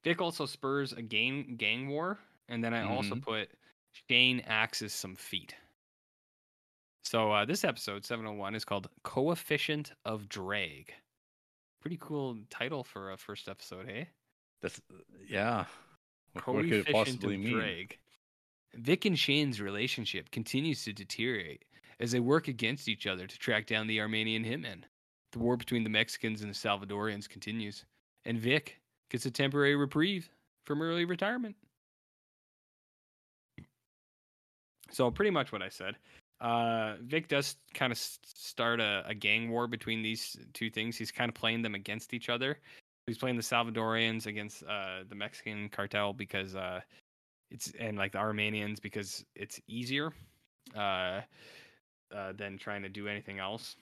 Vic also spurs a gang gang war, and then I also Mhm. put Shane axes some feet. So uh, this episode 701 is called Coefficient of Drag. Pretty cool title for a first episode, hey? That's yeah. What, what could it possibly mean? drag. Vic and Shane's relationship continues to deteriorate as they work against each other to track down the Armenian hitmen. The war between the Mexicans and the Salvadorians continues, and Vic gets a temporary reprieve from early retirement. So pretty much what I said. Uh, Vic does kind of start a, a gang war between these two things. He's kind of playing them against each other. He's playing the Salvadorians against uh, the Mexican cartel because uh, it's and like the Armenians because it's easier uh, uh, than trying to do anything else.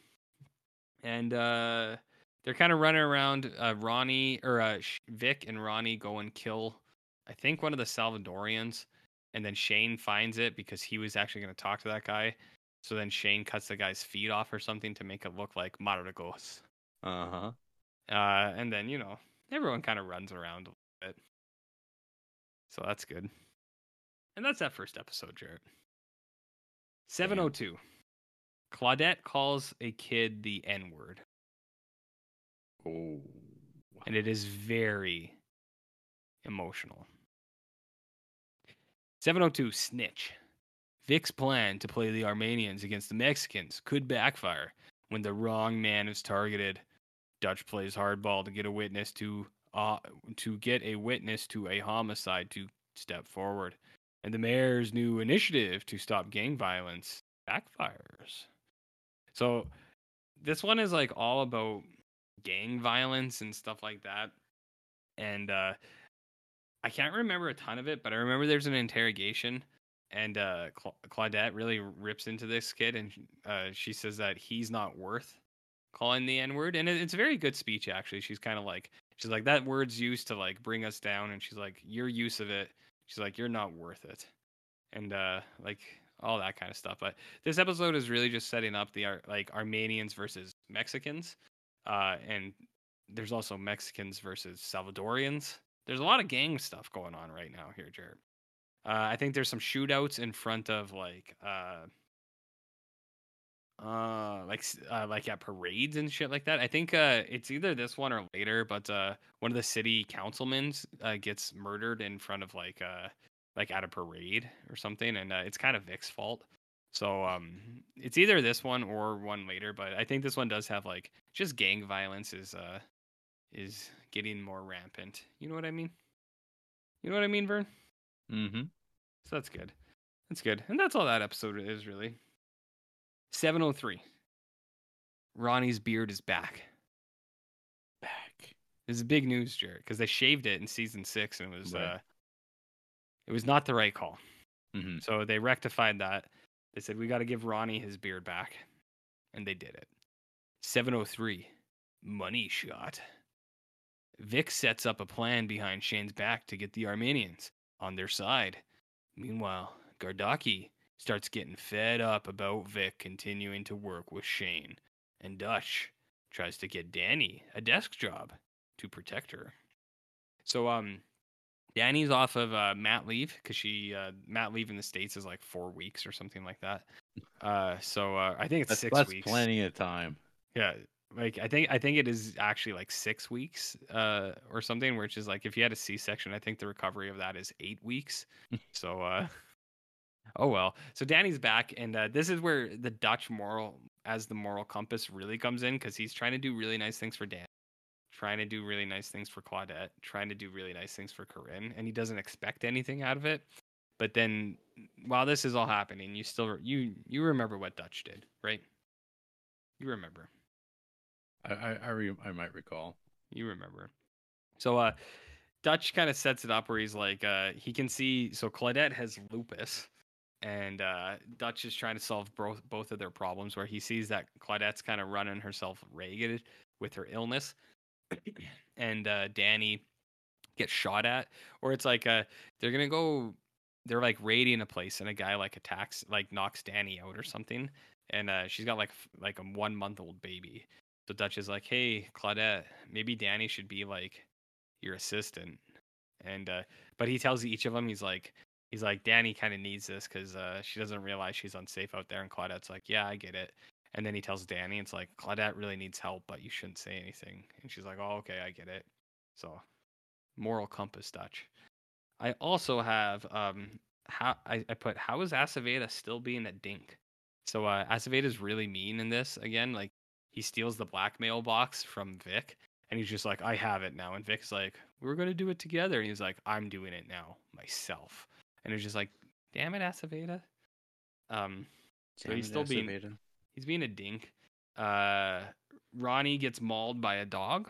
And uh, they're kind of running around. Ronnie or Vic and Ronnie go and kill, I think one of the Salvadorians, and then Shane finds it because he was actually going to talk to that guy. So then Shane cuts the guy's feet off or something to make it look like Maragos. Uh-huh. Uh, and then you know everyone kind of runs around a little bit, so that's good. And that's that first episode, Jarrett. Seven oh two. Claudette calls a kid the N word, Oh. and it is very emotional. 702 Snitch. Vic's plan to play the Armenians against the Mexicans could backfire when the wrong man is targeted. Dutch plays hardball to get a witness to uh, to get a witness to a homicide to step forward. And the mayor's new initiative to stop gang violence backfires. So this one is like all about gang violence and stuff like that. And uh I can't remember a ton of it, but I remember there's an interrogation and uh Cla- Claudette really rips into this kid and uh she says that he's not worth calling the n word and it, it's a very good speech actually. She's kind of like she's like that word's used to like bring us down and she's like your use of it she's like you're not worth it. And uh like all that kind of stuff. But this episode is really just setting up the like Armenians versus Mexicans. Uh and there's also Mexicans versus Salvadorians. There's a lot of gang stuff going on right now here, Jared. Uh, I think there's some shootouts in front of like uh uh like uh, like at parades and shit like that. I think uh it's either this one or later, but uh one of the city councilmen uh, gets murdered in front of like uh like at a parade or something and uh, it's kind of Vic's fault. So um it's either this one or one later, but I think this one does have like just gang violence is uh is getting more rampant. You know what I mean? You know what I mean, Vern? Mm-hmm. So that's good. That's good. And that's all that episode is really. 703. Ronnie's beard is back. Back. This is big news, Jared, because they shaved it in season six and it was Right. uh it was not the right call. Mm-hmm. So they rectified that. They said we got to give Ronnie his beard back. And they did it. 703. Money shot. Vic sets up a plan behind Shane's back to get the Armenians on their side. Meanwhile, Gardocki starts getting fed up about Vic continuing to work with Shane, and Dutch tries to get Danny a desk job to protect her. So, um, Danny's off of uh, mat leave because she uh, mat leave in the states is like four weeks or something like that. Uh, so uh, I think it's That's, six that's weeks. plenty of time. Yeah, like I think I think it is actually like six weeks, uh, or something. Which is like if you had a C section, I think the recovery of that is eight weeks. so, uh, oh well. So Danny's back, and uh, this is where the Dutch moral as the moral compass really comes in because he's trying to do really nice things for Dan, trying to do really nice things for Claudette, trying to do really nice things for Corrine, and he doesn't expect anything out of it. But then, while this is all happening, you still you you remember what Dutch did, right? You remember. I I I, re- I might recall. You remember. So uh Dutch kind of sets it up where he's like uh he can see so Claudette has lupus and uh Dutch is trying to solve both both of their problems where he sees that Claudette's kind of running herself ragged with her illness and uh Danny gets shot at or it's like uh they're going to go they're like raiding a place and a guy like attacks like knocks Danny out or something and uh she's got like like a 1 month old baby so Dutch is like, "Hey, Claudette, maybe Danny should be like your assistant." And uh but he tells each of them he's like he's like Danny kind of needs this cuz uh she doesn't realize she's unsafe out there and Claudette's like, "Yeah, I get it." And then he tells Danny it's like, "Claudette really needs help, but you shouldn't say anything." And she's like, "Oh, okay, I get it." So, moral compass Dutch. I also have um how I, I put how is Aceveda still being a dink? So uh Aceveda's really mean in this again, like he steals the blackmail box from Vic and he's just like, I have it now. And Vic's like, We are gonna do it together. And he's like, I'm doing it now myself. And it's just like, damn it, Aceveda. Um, so he's still being, he's being a dink. Uh, Ronnie gets mauled by a dog.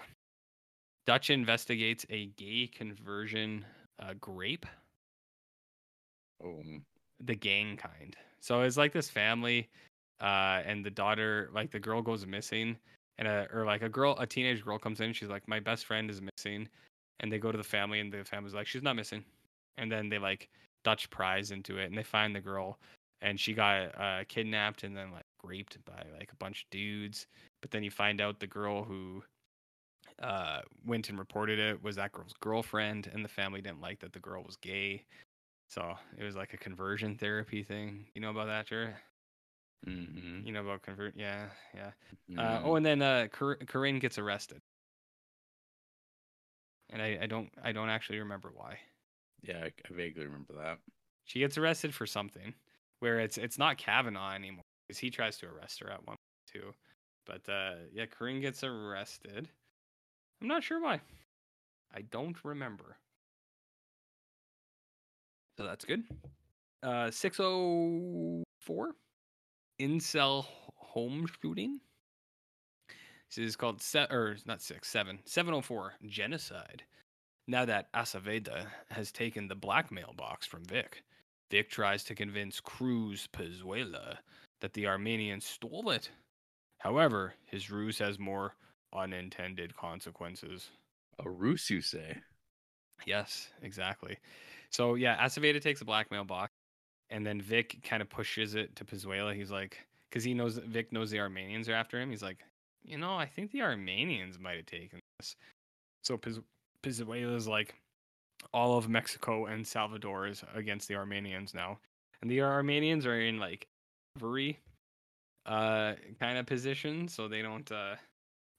Dutch investigates a gay conversion uh, grape, Oh, the gang kind. So it's like this family, uh, and the daughter, like the girl goes missing, and a or like a girl, a teenage girl comes in. She's like, my best friend is missing, and they go to the family, and the family's like, she's not missing, and then they like Dutch prize into it, and they find the girl, and she got uh, kidnapped and then like raped by like a bunch of dudes. But then you find out the girl who uh, went and reported it was that girl's girlfriend, and the family didn't like that the girl was gay. So it was like a conversion therapy thing. You know about that, Jared? Mm-hmm. You know about convert? Yeah, yeah. Uh, oh, and then uh, Cor- Corrine gets arrested, and I, I don't I don't actually remember why. yeah, I, I vaguely remember that. She gets arrested for something, where it's it's not Kavanaugh anymore because he tries to arrest her at one point too. But uh, yeah, Corrine gets arrested. I'm not sure why. I don't remember. So that's good. Uh, 604 incel home shooting. This is called se- or not six seven seven oh four genocide. Now that Aceveda has taken the blackmail box from Vic, Vic tries to convince Cruz Pezuela that the Armenians stole it. However, his ruse has more unintended consequences. A ruse, you say? Yes, exactly. So yeah, Aceveda takes the blackmail box, and then Vic kind of pushes it to Pezuela. He's like, because he knows Vic knows the Armenians are after him. He's like, you know, I think the Armenians might have taken this. So Piz- Pezuela's like, all of Mexico and Salvador is against the Armenians now, and the Armenians are in like very uh kind of position, so they don't uh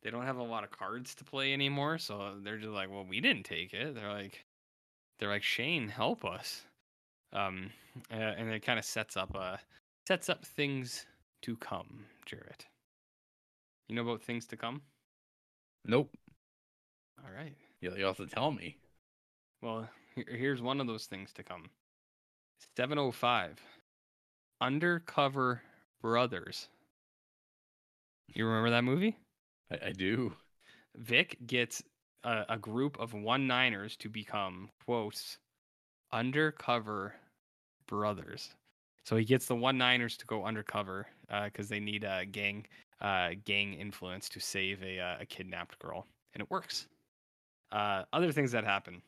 they don't have a lot of cards to play anymore. So they're just like, well, we didn't take it. They're like, they're like Shane, help us. Um, uh, and it kind of sets up uh sets up things to come, Jarrett. You know about things to come? Nope. All right. You'll, you'll have to tell me. Well, here's one of those things to come. 705 Undercover Brothers. You remember that movie? I, I do. Vic gets a, a group of one niners to become quotes undercover brothers. So he gets the one niners to go undercover because they need a gang uh, gang influence to save a, uh, a kidnapped girl, and it works. Uh, other things that happen.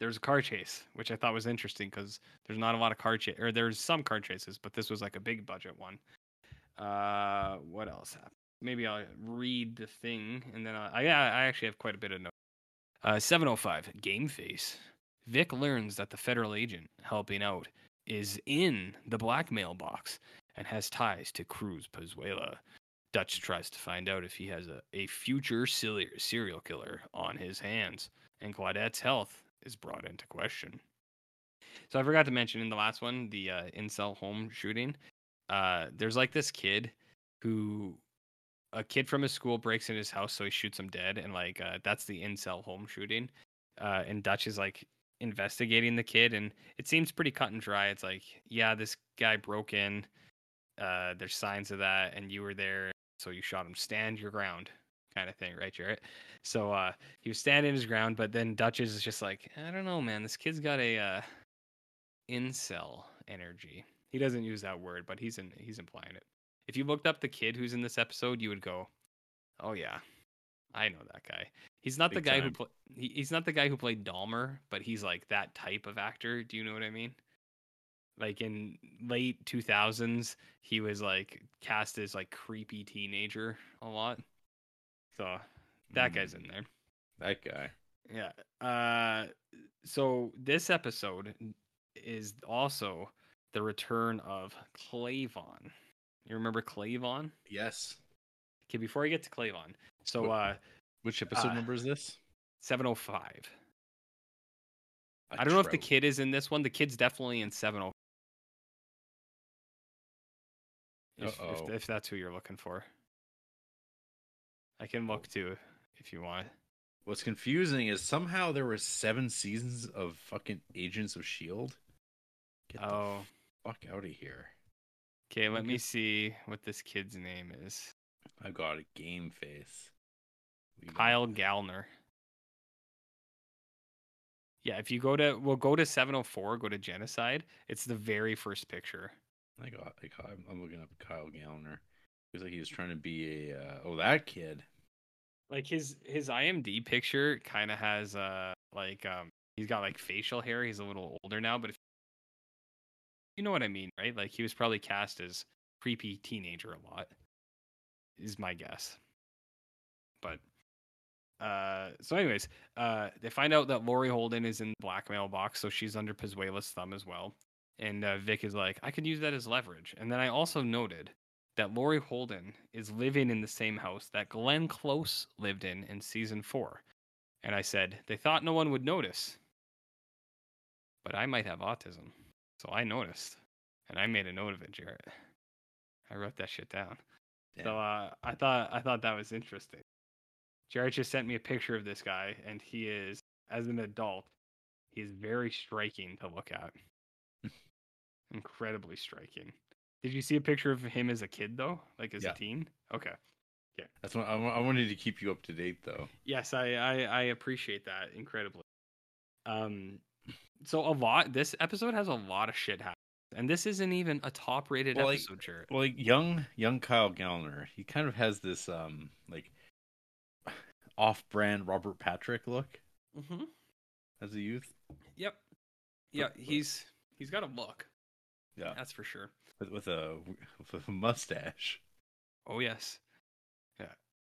There's a car chase, which I thought was interesting because there's not a lot of car chase, or there's some car chases, but this was like a big budget one. Uh, what else happened? Maybe I'll read the thing, and then I, yeah, I actually have quite a bit of notes. Uh, 705 Game Face. Vic learns that the federal agent helping out is in the blackmail box and has ties to Cruz Pezuela. Dutch tries to find out if he has a, a future serial killer on his hands, and Claudette's health is brought into question. So I forgot to mention in the last one, the uh, incel home shooting. Uh, there's like this kid who, a kid from his school breaks in his house, so he shoots him dead, and like uh, that's the incel home shooting. Uh, and Dutch is like investigating the kid, and it seems pretty cut and dry. It's like, yeah, this guy broke in. Uh, there's signs of that, and you were there, so you shot him. Stand your ground, kind of thing, right, Jarrett? So uh, he was standing his ground, but then Dutchess is just like, I don't know, man. This kid's got a uh, incel energy. He doesn't use that word, but he's in he's implying it. If you looked up the kid who's in this episode, you would go, "Oh yeah, I know that guy." He's not Big the guy who time. pla he, he's not the guy who played Dahmer, but he's like that type of actor. Do you know what I mean? Like in late 2000s, he was like cast as like creepy teenager a lot. So that guy's in there. That guy. Yeah. Uh so this episode is also the return of Kleavon. You remember Kleavon? Yes. Okay, before I get to Kleavon. So uh Which episode Uh, number is this? 705. A I don't know if the kid is in this one. The kid's definitely in 705. If, if, if that's who you're looking for. I can look too if you want. What's confusing is somehow there were seven seasons of fucking Agents of Shield. Get Oh, the fuck out of here! okay. Let me see what this kid's name is. I got a game face. Kyle Gallner. Yeah, if you go to we'll go to 704, go to genocide. It's the very first picture. I got. I got I'm, I'm looking up Kyle Gallner. Looks like he was trying to be a. Uh, oh, that kid. Like his his IMD picture kind of has uh like um he's got like facial hair. He's a little older now, but if, you know what I mean, right? Like he was probably cast as creepy teenager a lot. Is my guess. But uh so anyways, uh they find out that Laurie Holden is in the blackmail box, so she's under Pezuela's thumb as well. And uh, Vic is like, I could use that as leverage. And then I also noted that Laurie Holden is living in the same house that Glenn Close lived in in season four. And I said, they thought no one would notice. But I might have autism. So I noticed. And I made a note of it, Jarrett. I wrote that shit down. So uh, I thought I thought that was interesting. Jarrett just sent me a picture of this guy, and he is, as an adult, he is very striking to look at. Incredibly striking. Did you see a picture of him as a kid though, like as Yeah. a teen? Okay. Yeah. That's what I, I wanted to keep you up to date though. Yes, I, I I appreciate that incredibly. Um, so a lot. This episode has a lot of shit happening, and this isn't even a top-rated Well, like- episode, Jarrett. Well, like young young Kyle Gallner, he kind of has this um like off-brand Robert Patrick look Mm-hmm. as a youth. Yep. Yeah, he's he's got a look. Yeah, That's for sure. with, with a with a mustache. Oh yes. Yeah.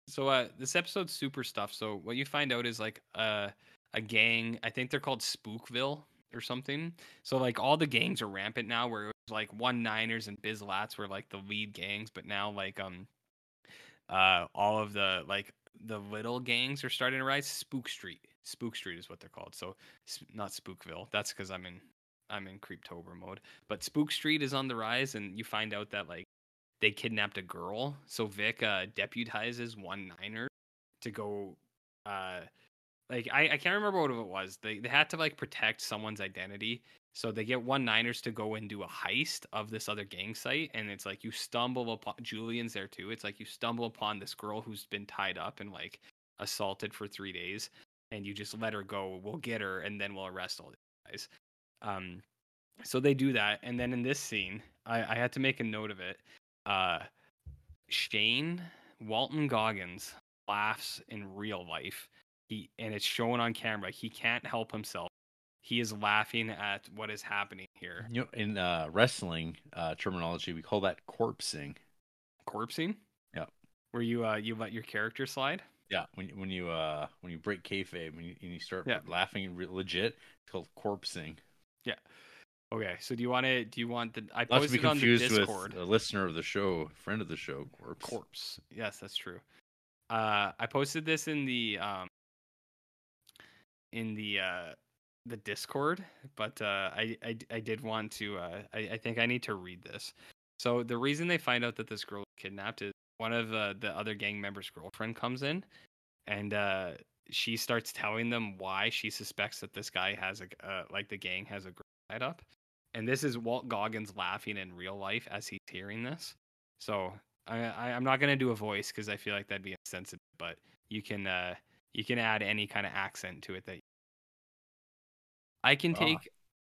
So uh this episode's super stuff. So what you find out is like uh a gang, I think they're called Spookville or something. So like all the gangs are rampant now where it was like one Niners and Byz Lats were like the lead gangs, but now like um uh all of the like the little gangs are starting to rise. Spook Street. Spook Street is what they're called. So not Spookville. That's because I'm in I'm in Creeptober mode. But Spook Street is on the rise, and you find out that like they kidnapped a girl. So Vic uh, deputizes one Niner to go. Uh, like I, I can't remember what it was. They they had to like protect someone's identity. So they get one Niners to go and do a heist of this other gang site, and it's like you stumble upon Julien's there too. It's like you stumble upon this girl who's been tied up and like assaulted for three days, and you just let her go. We'll get her, and then we'll arrest all these guys. Um, so they do that, and then in this scene, I, I had to make a note of it. Uh, Shane Walton Goggins laughs in real life. He and it's shown on camera. He can't help himself. He is laughing at what is happening here. You know, in uh, wrestling uh, terminology, we call that corpsing. Corpsing. Yeah. Where you uh you let your character slide. Yeah, when when you uh when you break kayfabe and you, and you start Yeah. laughing legit, it's called corpsing. Yeah. Okay, so do you want to? Do you want the? I Not to be posted on the confused with Discord. a listener of the show, friend of the show, corpse. corpse. Yes, that's true. Uh, I posted this in the um in the uh the Discord, but uh, I, I I did want to. Uh, I I think I need to read this. So the reason they find out that this girl kidnapped is one of uh, the other gang members' girlfriend comes in, and uh, she starts telling them why she suspects that this guy has a uh, like the gang has a girl tied up, and this is Walt Goggins laughing in real life as he's hearing this. So I, I I'm not gonna do a voice because I feel like that'd be insensitive, but you can uh you can add any kind of accent to it that I can take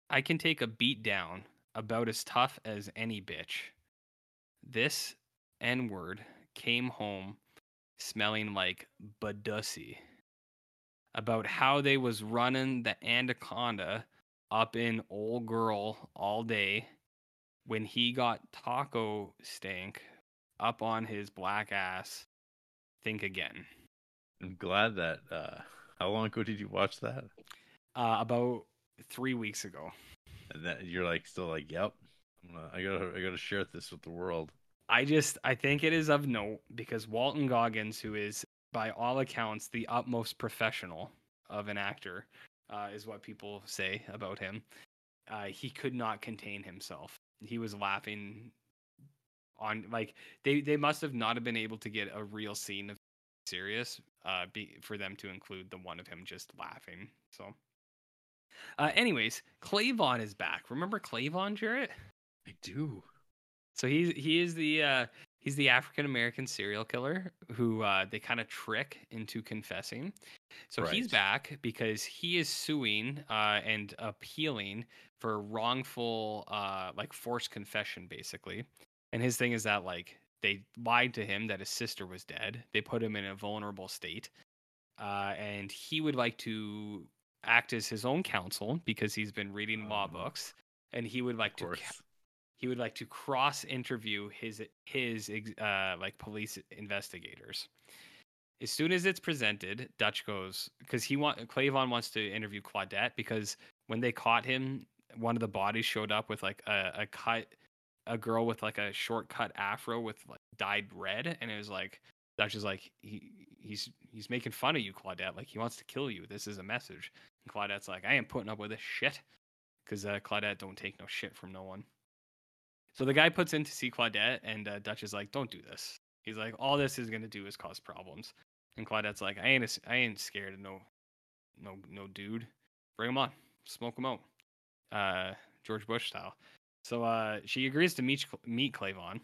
I can take a beat down about as tough as any bitch. This N word came home smelling like badussy about how they was running the anaconda up in old girl all day when he got taco stank up on his black ass. Think again. I'm glad that. uh How long ago did you watch that? Uh, about three weeks ago. And that you're like still like, yep. I'm gonna, I gotta, I gotta share this with the world. I just I think it is of note because Walton Goggins, who is by all accounts the utmost professional of an actor, uh, is what people say about him. Uh, he could not contain himself. He was laughing on like they they must have not have been able to get a real scene of serious uh, be, for them to include the one of him just laughing. So, uh, anyways, Kleavon is back. Remember Kleavon, Jarrett? I do. So he's he is the uh, he's the African American serial killer who uh, they kind of trick into confessing. So he's back because he is suing uh, and appealing for wrongful uh, like forced confession, basically. And his thing is that like they lied to him that his sister was dead. They put him in a vulnerable state, uh, and he would like to act as his own counsel because he's been reading law Oh. books, and he would like to he would like to cross interview his his uh like police investigators. As soon as it's presented, Dutch goes because he want Kleavon wants to interview Claudette because when they caught him, one of the bodies showed up with like a, a cut a girl with like a shortcut afro with like dyed red, and it was like Dutch is like he he's he's making fun of you, Claudette. Like he wants to kill you. This is a message. And Claudette's like, I ain't putting up with this shit because uh, Claudette don't take no shit from no one. So the guy puts in to see Claudette, and uh, Dutch is like, "Don't do this." He's like, "All this is gonna do is cause problems." And Claudette's like, "I ain't, a, I ain't scared of no, no, no dude. Bring him on, smoke him out, uh, George Bush style." So uh, she agrees to meet meet Kleavon,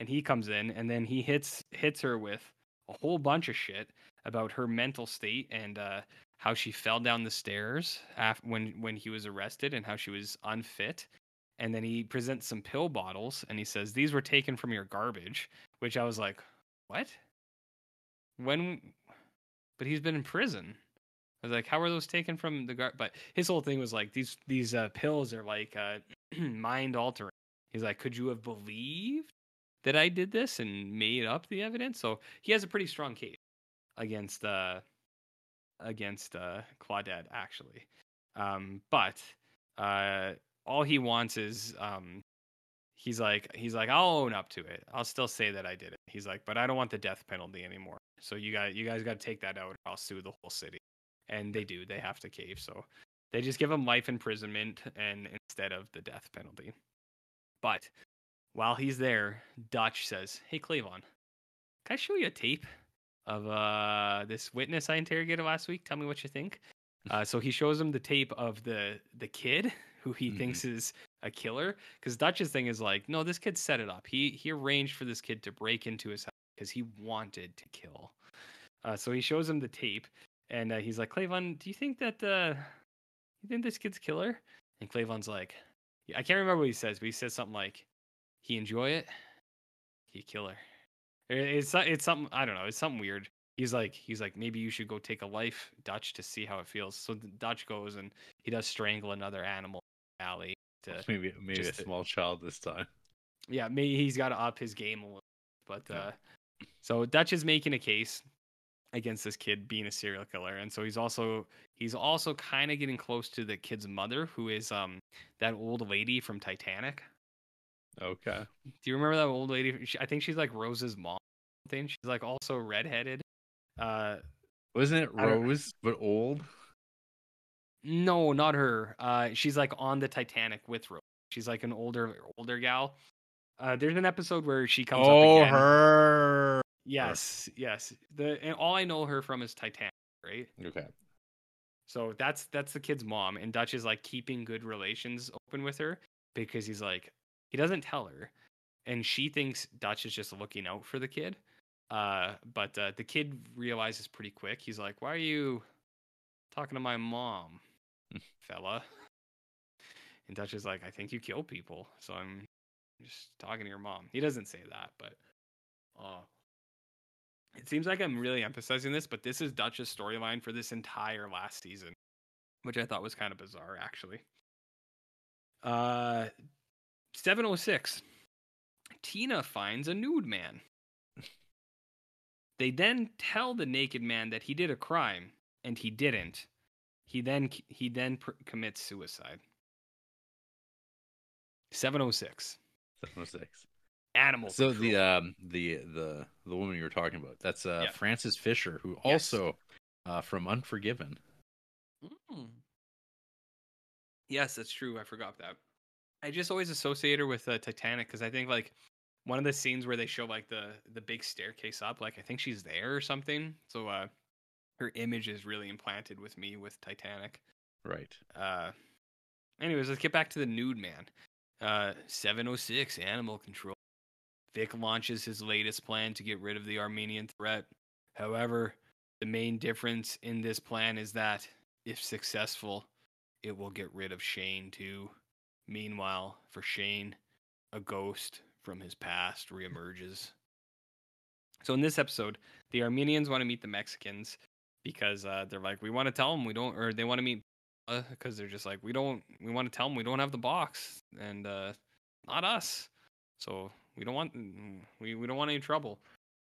and he comes in, and then he hits hits her with a whole bunch of shit about her mental state and uh, how she fell down the stairs af- when when he was arrested, and how she was unfit. And then he presents some pill bottles and he says these were taken from your garbage which i was like what? When but he's been in prison. I was like how were those taken from the gar but his whole thing was like these these uh, pills are like uh, mind altering he's like could you have believed that i did this and made up the evidence? So he has a pretty strong case against uh against uh claudette actually um but uh all he wants is um he's like he's like I'll own up to it. I'll still say that I did it. He's like, but I don't want the death penalty anymore. So you got you guys got to take that out. Or I'll sue the whole city. And they do. They have to cave. So they just give him life imprisonment and instead of the death penalty. But while he's there, Dutch says, "Hey Kleavon, can I show you a tape of uh this witness I interrogated last week? Tell me what you think." Uh, so he shows him the tape of the the kid who he Mhm. thinks is a killer. Because Dutch's thing is like, no, this kid set it up. He he arranged for this kid to break into his house because he wanted to kill. Uh, so he shows him the tape, and uh, he's like, Kleavon, do you think that uh, you think this kid's killer? And Kleavon's like, I can't remember what he says, but he says something like, he enjoy it, he killer. It- It's it's something I don't know. It's something weird. He's like he's like maybe you should go take a life, Dutch, to see how it feels. So Dutch goes and he does strangle another animal in the alley. To, Maybe maybe a to- small child this time. yeah, maybe he's got to up his game a little. But Yeah. uh, so Dutch is making a case against this kid being a serial killer, and so he's also he's also kind of getting close to the kid's mother, who is um that old lady from Titanic. Okay. Do you remember that old lady? She, I think she's like Rose's mom. or Something. She's like also redheaded. Uh, Wasn't it Rose but old? no, not her. Uh, she's like on the Titanic with Rose. She's like an older older gal. Uh, there's an episode where she comes up Oh, again. her. Yes, yes. The and all I know her from is Titanic, right? Okay. So that's that's the kid's mom, and Dutch is like keeping good relations open with her because he's like he doesn't tell her, and she thinks Dutch is just looking out for the kid. Uh, but uh, the kid realizes pretty quick. He's like, "Why are you talking to my mom, fella?" And Dutch is like, "I think you kill people, so I'm just talking to your mom." He doesn't say that, but uh, it seems like I'm really emphasizing this, but this is Dutch's storyline for this entire last season, which I thought was kind of bizarre, actually. Uh, 706. Tina finds a nude man. They then tell the naked man that he did a crime, and he didn't. He then he then pr- commits suicide. 706. 706. Animal. So control. the um the the the woman you were talking about, that's uh Yeah. Frances Fisher, who Yes. also uh from Unforgiven. Mm. Yes, that's true. I forgot that. I just always associate her with uh, Titanic because I think like one of the scenes where they show like the the big staircase up, like I think she's there or something. So uh, her image is really implanted with me with Titanic. Right. Uh, anyways, let's get back to the nude man. Uh, 706 animal control. Vic launches his latest plan to get rid of the Armenian threat. However, the main difference in this plan is that, if successful, it will get rid of Shane too. Meanwhile, for Shane, a ghost from his past reemerges. So in this episode, the Armenians want to meet the Mexicans because uh, they're like, we want to tell them we don't, or they want to meet because they're just like, we don't, we want to tell them we don't have the box, and uh, not us. So we don't want, we, we don't want any trouble.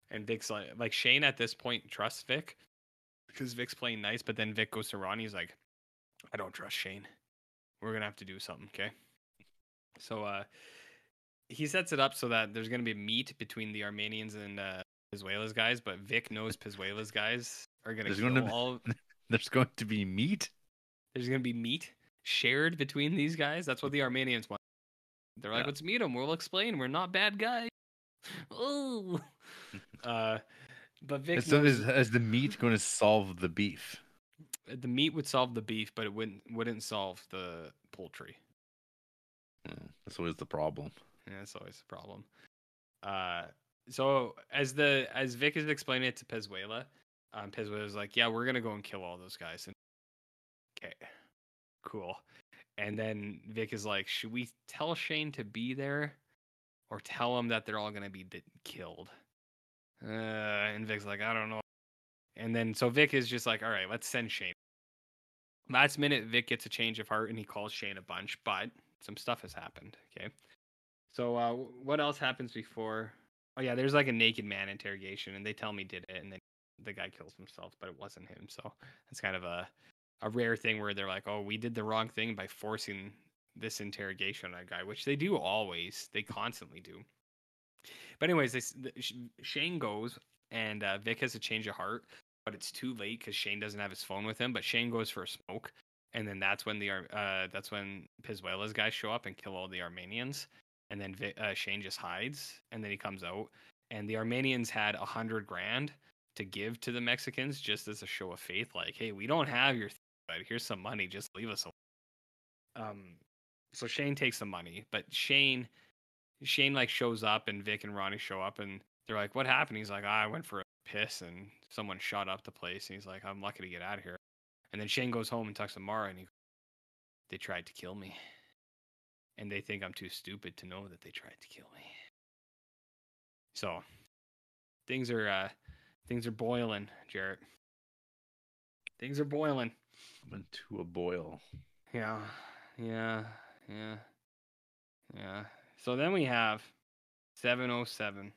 And Vic's like, like Shane at this point trusts Vic because Vic's playing nice, but then Vic goes to Ronnie. He's like, I don't trust Shane. We're gonna have to do something, okay? So uh, he sets it up so that there's gonna be meat between the Armenians and uh, Pezuela's guys, but Vic knows Pezuela's guys are gonna There's kill gonna be- all. There's going to be meat. There's gonna be meat shared between these guys. That's what the Armenians want. They're like, Yeah. let's meet them. We'll explain. We're not bad guys. Oh. uh, but Vic So knows is, is the meat going to solve the beef? the meat would solve the beef, but it wouldn't wouldn't solve the poultry. Hmm, That's always the problem. Yeah, that's always the problem. Uh, so as the as Vic is explaining it to Pezuela, um, Pezuela's like, "Yeah, we're gonna go and kill all those guys." And okay, cool. And then Vic is like, "Should we tell Shane to be there, or tell him that they're all gonna be di- killed?" Uh, and Vic's like, "I don't know." And then so Vic is just like, "All right, let's send Shane." Last minute, Vic gets a change of heart and he calls Shane a bunch, but some stuff has happened. Okay. So uh, what else happens before? Oh yeah, there's like a naked man interrogation, and they tell me did it, and then the guy kills himself, but it wasn't him. So it's kind of a a rare thing where they're like, oh, we did the wrong thing by forcing this interrogation on a guy, which they do always. They constantly do. But anyways, they, the, Shane goes, and uh, Vic has a change of heart, but it's too late because Shane doesn't have his phone with him. But Shane goes for a smoke, and then that's when the uh, that's when Pezuela's guys show up and kill all the Armenians and then uh, Shane just hides, and then he comes out, and the Armenians had a hundred grand to give to the Mexicans just as a show of faith, like, hey, we don't have your, th- but here's some money, just leave us alone. Um, so Shane takes the money, but Shane, Shane like shows up, and Vic and Ronnie show up, and they're like, what happened? He's like, "Ah, I went for a piss, and someone shot up the place, and he's like, I'm lucky to get out of here. And then Shane goes home and talks to Mara, and he, they tried to kill me and they think I'm too stupid to know that they tried to kill me. So things are uh things are boiling, Jarrett. Things are boiling. Went to a boil. Yeah. Yeah. Yeah. Yeah. So then we have 707.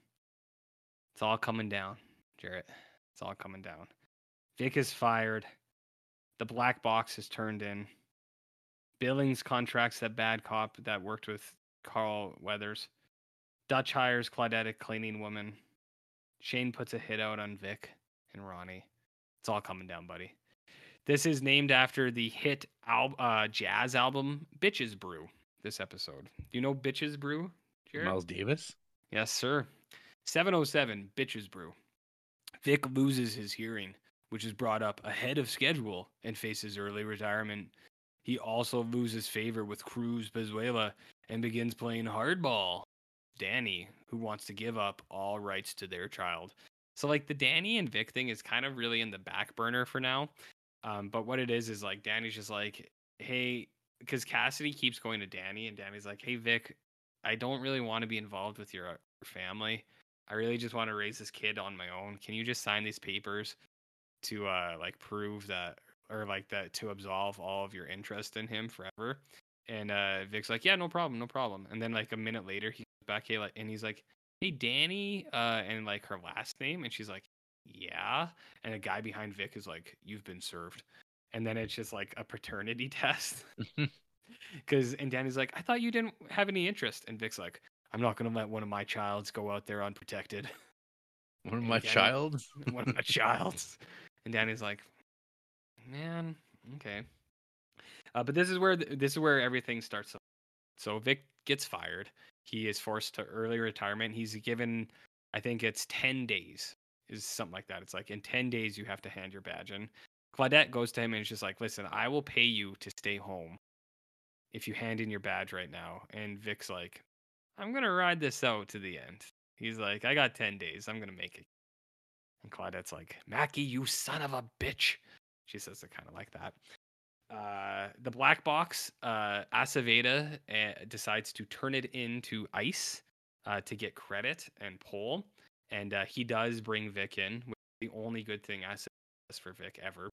It's all coming down, Jarrett. It's all coming down. Vic is fired. The black box is turned in. Billings contracts that bad cop that worked with Carl Weathers. Dutch hires Claudette, cleaning woman. Shane puts a hit out on Vic and Ronnie. It's all coming down, buddy. This is named after the hit al- uh, jazz album Bitches Brew. This episode. Do you know Bitches Brew, Jared? Miles Davis. Yes, sir. 707 Bitches Brew. Vic loses his hearing, which is brought up ahead of schedule and faces early retirement. He also loses favor with Cruz Pezuela and begins playing hardball. Danny, who wants to give up all rights to their child. So, like, the Danny and Vic thing is kind of really in the back burner for now. Um, but what it is is like Danny's just like, hey, because Cassidy keeps going to Danny, and Danny's like, hey, Vic, I don't really want to be involved with your, your family. I really just want to raise this kid on my own. Can you just sign these papers to uh like prove that or like that to absolve all of your interest in him forever? And uh Vic's like, "Yeah, no problem, no problem." And then like a minute later, he comes back hey, like, and he's like, "Hey, Danny," uh and like her last name and she's like, "Yeah." And a guy behind Vic is like, "You've been served." And then it's just like a paternity test. Cuz and Danny's like, "I thought you didn't have any interest." And Vic's like, I'm not going to let one of my childs go out there unprotected. One of my Danny- child. one of my childs. And Danny's like, man, okay. Uh, but this is where th- this is where everything starts. So so Vic gets fired. He is forced to early retirement. He's given, I think it's ten days is something like that. It's like in 10 days you have to hand your badge in. Claudette goes to him and is just like, listen, I will pay you to stay home if you hand in your badge right now. And Vic's like, I'm gonna ride this out to the end. He's like, I got 10 days. I'm gonna make it. And Claudette's like, Mackey, you son of a bitch. She says it kind of like that. Uh, the black box, uh, Aceveda uh, decides to turn it into ice uh, to get credit and pull. And uh, he does bring Vic in, which is the only good thing Aceveda does for Vic ever.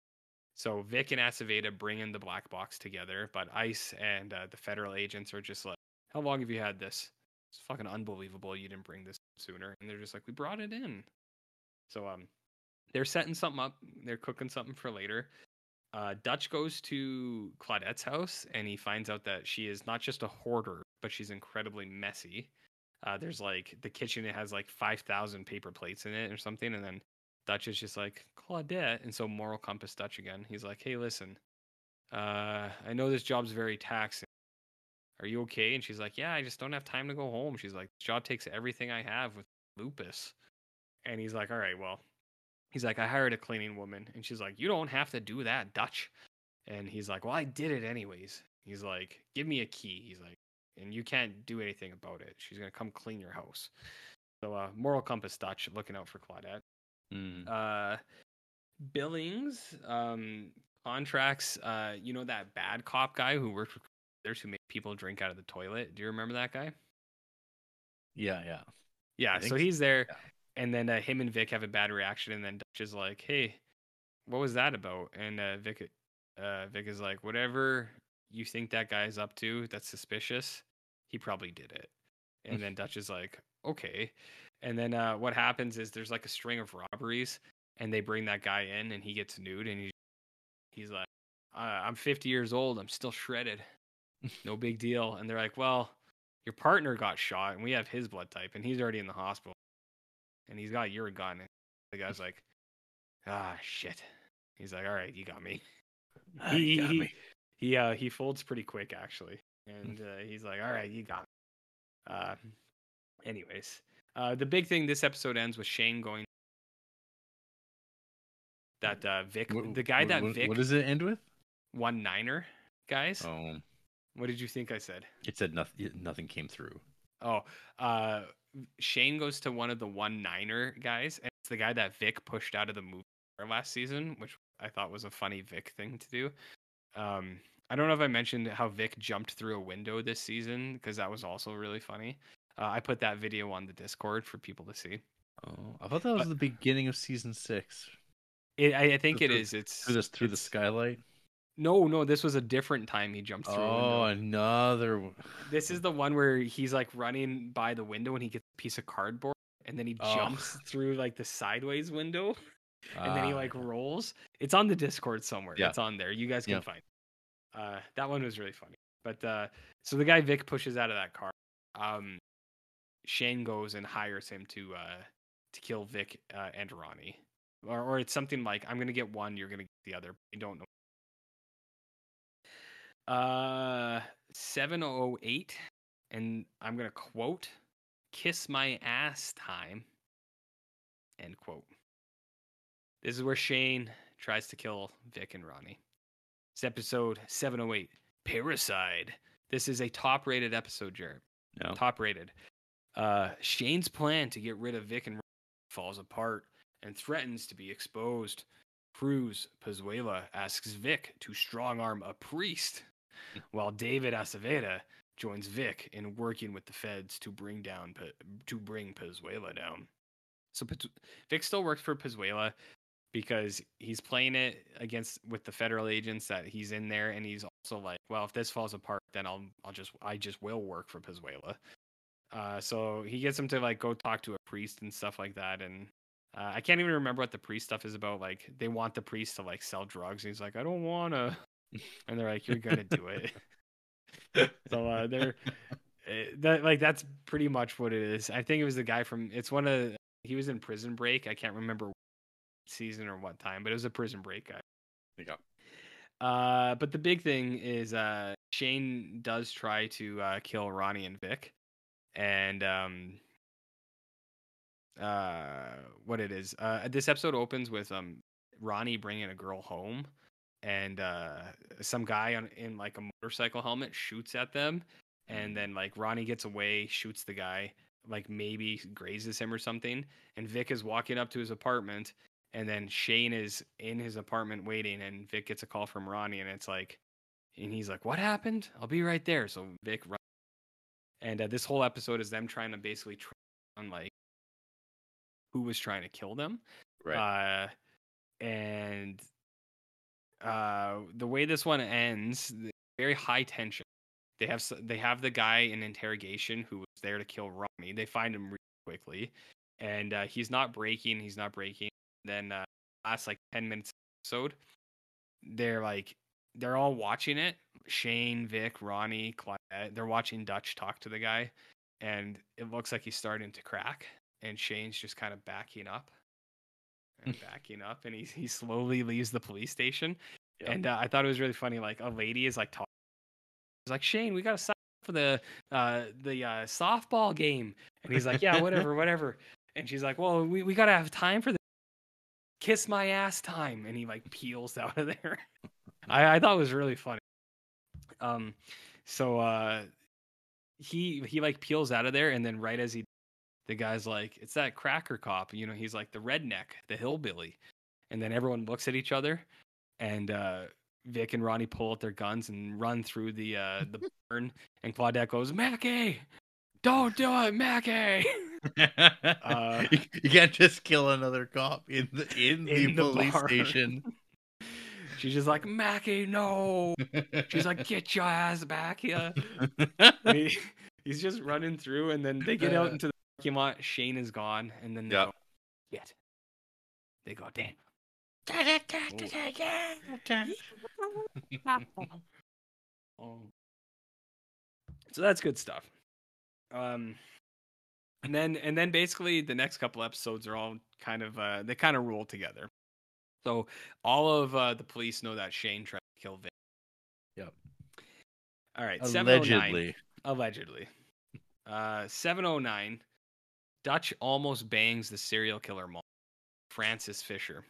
So Vic and Aceveda bring in the black box together, but Ice and uh, the federal agents are just like, "How long have you had this? It's fucking unbelievable. You didn't bring this sooner." And they're just like, "We brought it in." So um, they're setting something up. They're cooking something for later. Uh, Dutch goes to Claudette's house and he finds out that she is not just a hoarder, but she's incredibly messy. Uh, there's like the kitchen, it has like 5,000 paper plates in it or something. And then Dutch is just like, Claudette. And so Moral Compass Dutch again. He's like, hey, listen, uh, I know this job's very taxing. Are you okay? And she's like, yeah, I just don't have time to go home. She's like, this job takes everything I have with lupus. And he's like, all right, well, he's like, I hired a cleaning woman. And she's like, you don't have to do that, Dutch. And he's like, well, I did it anyways. He's like, give me a key. He's like, and you can't do anything about it. She's going to come clean your house. So, uh, Moral Compass Dutch looking out for Claudette. Mm. Uh, Billings um, contracts. Uh, you know that bad cop guy who worked with others who made people drink out of the toilet. Do you remember that guy? Yeah, yeah. Yeah. So so, he's there, yeah. And then uh, him and Vic have a bad reaction, and then Dutch is like, "Hey, what was that about?" And uh, Vic, uh, Vic is like, "Whatever you think that guy's up to, that's suspicious. He probably did it." And then Dutch is like, "Okay." And then uh, what happens is there's like a string of robberies, and they bring that guy in, and he gets nude, and he, he's like, "I'm 50 years old. I'm still shredded. No big deal." And they're like, "Well." Your partner got shot, and we have his blood type, and he's already in the hospital and he's got your gun. And the guy's like, ah, shit. He's like, all right, you got me. Ah, he, got he, me. he, uh, he folds pretty quick actually, and uh, he's like, all right, you got me. Uh, anyways, uh, the big thing this episode ends with Shane going. That uh, Vic, Wh- the guy wh- that Vic What does it end with? one niner, guys. Oh, What did you think I said? it said nothing. Nothing came through. Oh, uh, Shane goes to one of the one niner guys, and it's the guy that Vic pushed out of the movie last season, which I thought was a funny Vic thing to do. Um, I don't know if I mentioned how Vic jumped through a window this season because that was also really funny. Uh, I put that video on the Discord for people to see. Oh, I thought that was But- the beginning of season six. It, I, I think it Through- is. It's Through this, through the skylight. No, no, this was a different time he jumped through. Oh, another. one. This is the one where he's like running by the window and he gets piece of cardboard and then he Oh. jumps through like the sideways window. and then he Ah, like rolls. It's on the Discord somewhere. Yeah. It's on there. You guys can Yeah. find. It. Uh, that one was really funny. But uh, so the guy Vic pushes out of that car. Um, Shane goes and hires him to uh, to kill Vic uh, and Ronnie, or or it's something like I'm gonna get one, you're gonna get the other. I don't know. Uh, seven oh eight, and I'm gonna quote: "Kiss my ass time." End quote. This is where Shane tries to kill Vic and Ronnie. It's episode 708, Parasite. This is a top rated episode, Jared. No. Top rated. Uh, Shane's plan to get rid of Vic and Ronnie falls apart and threatens to be exposed. Cruz Pezuela asks Vic to strong arm a priest, while David Aceveda joins Vic in working with the feds to bring down to bring Pezuela down. So Vic still works for Pezuela because he's playing it against with the federal agents that he's in there, and he's also like, well, if this falls apart, then I'll I'll just I just will work for Pezuela. Uh, so he gets him to like go talk to a priest and stuff like that, and uh, I can't even remember what the priest stuff is about. Like they want the priest to like sell drugs, and he's like, I don't wanna, and they're like, you're gonna do it. so uh, they're eh, that like that's pretty much what it is. I think it was the guy from it's one of he was in Prison Break. I can't remember season or what time, but it was a Prison Break guy. Yeah. Uh, but the big thing is uh, Shane does try to uh, kill Ronnie and Vic, and um, uh what it is. Uh this episode opens with um Ronnie bringing a girl home and uh some guy on in like a motorcycle helmet shoots at them and then like Ronnie gets away, shoots the guy, like maybe grazes him or something, and Vic is walking up to his apartment and then Shane is in his apartment waiting and Vic gets a call from Ronnie and it's like and he's like, "What happened? I'll be right there." So Vic runs and uh, this whole episode is them trying to basically track on like who was trying to kill them. Right. Uh, and uh, the way this one ends, very high tension. They have they have the guy in interrogation who was there to kill Ronnie. They find him really quickly, and uh, he's not breaking. He's not breaking. Then uh, last like ten minutes of the episode, they're like they're all watching it. Shane, Vic, Ronnie. They're watching Dutch talk to the guy, and it looks like he's starting to crack. And Shane's just kind of backing up and backing up, and he he slowly leaves the police station. Yep. And uh, I thought it was really funny. Like a lady is like talking. He's like Shane, we got to sign up for the uh the uh, softball game, and he's like, yeah, whatever, whatever. And she's like, well, we we gotta have time for the kiss my ass time, and he like peels out of there. I I thought it was really funny. Um, so uh, he he like peels out of there, and then right as he, the guy's like, it's that cracker cop, you know, he's like the redneck, the hillbilly, and then everyone looks at each other, and uh, Vic and Ronnie pull out their guns and run through the uh the barn, and Claudette goes, Mackey, don't do it, Mackey. Uh, you, you can't just kill another cop in the in, In the, the police station. She's just like, Mackey, no. She's like, get your ass back here. He, he's just running through, and then they get out into the parking lot. Shane is gone, and then they Yep. go, "Get." They go, "Damn." Oh. So that's good stuff. Um, and then and then basically the next couple episodes are all kind of uh they kind of roll together. So all of uh, the police know that Shane tried to kill Vic. Yep. All right. 709 Allegedly. allegedly. Uh, 709. Dutch almost bangs the serial killer mom, Frances Fisher.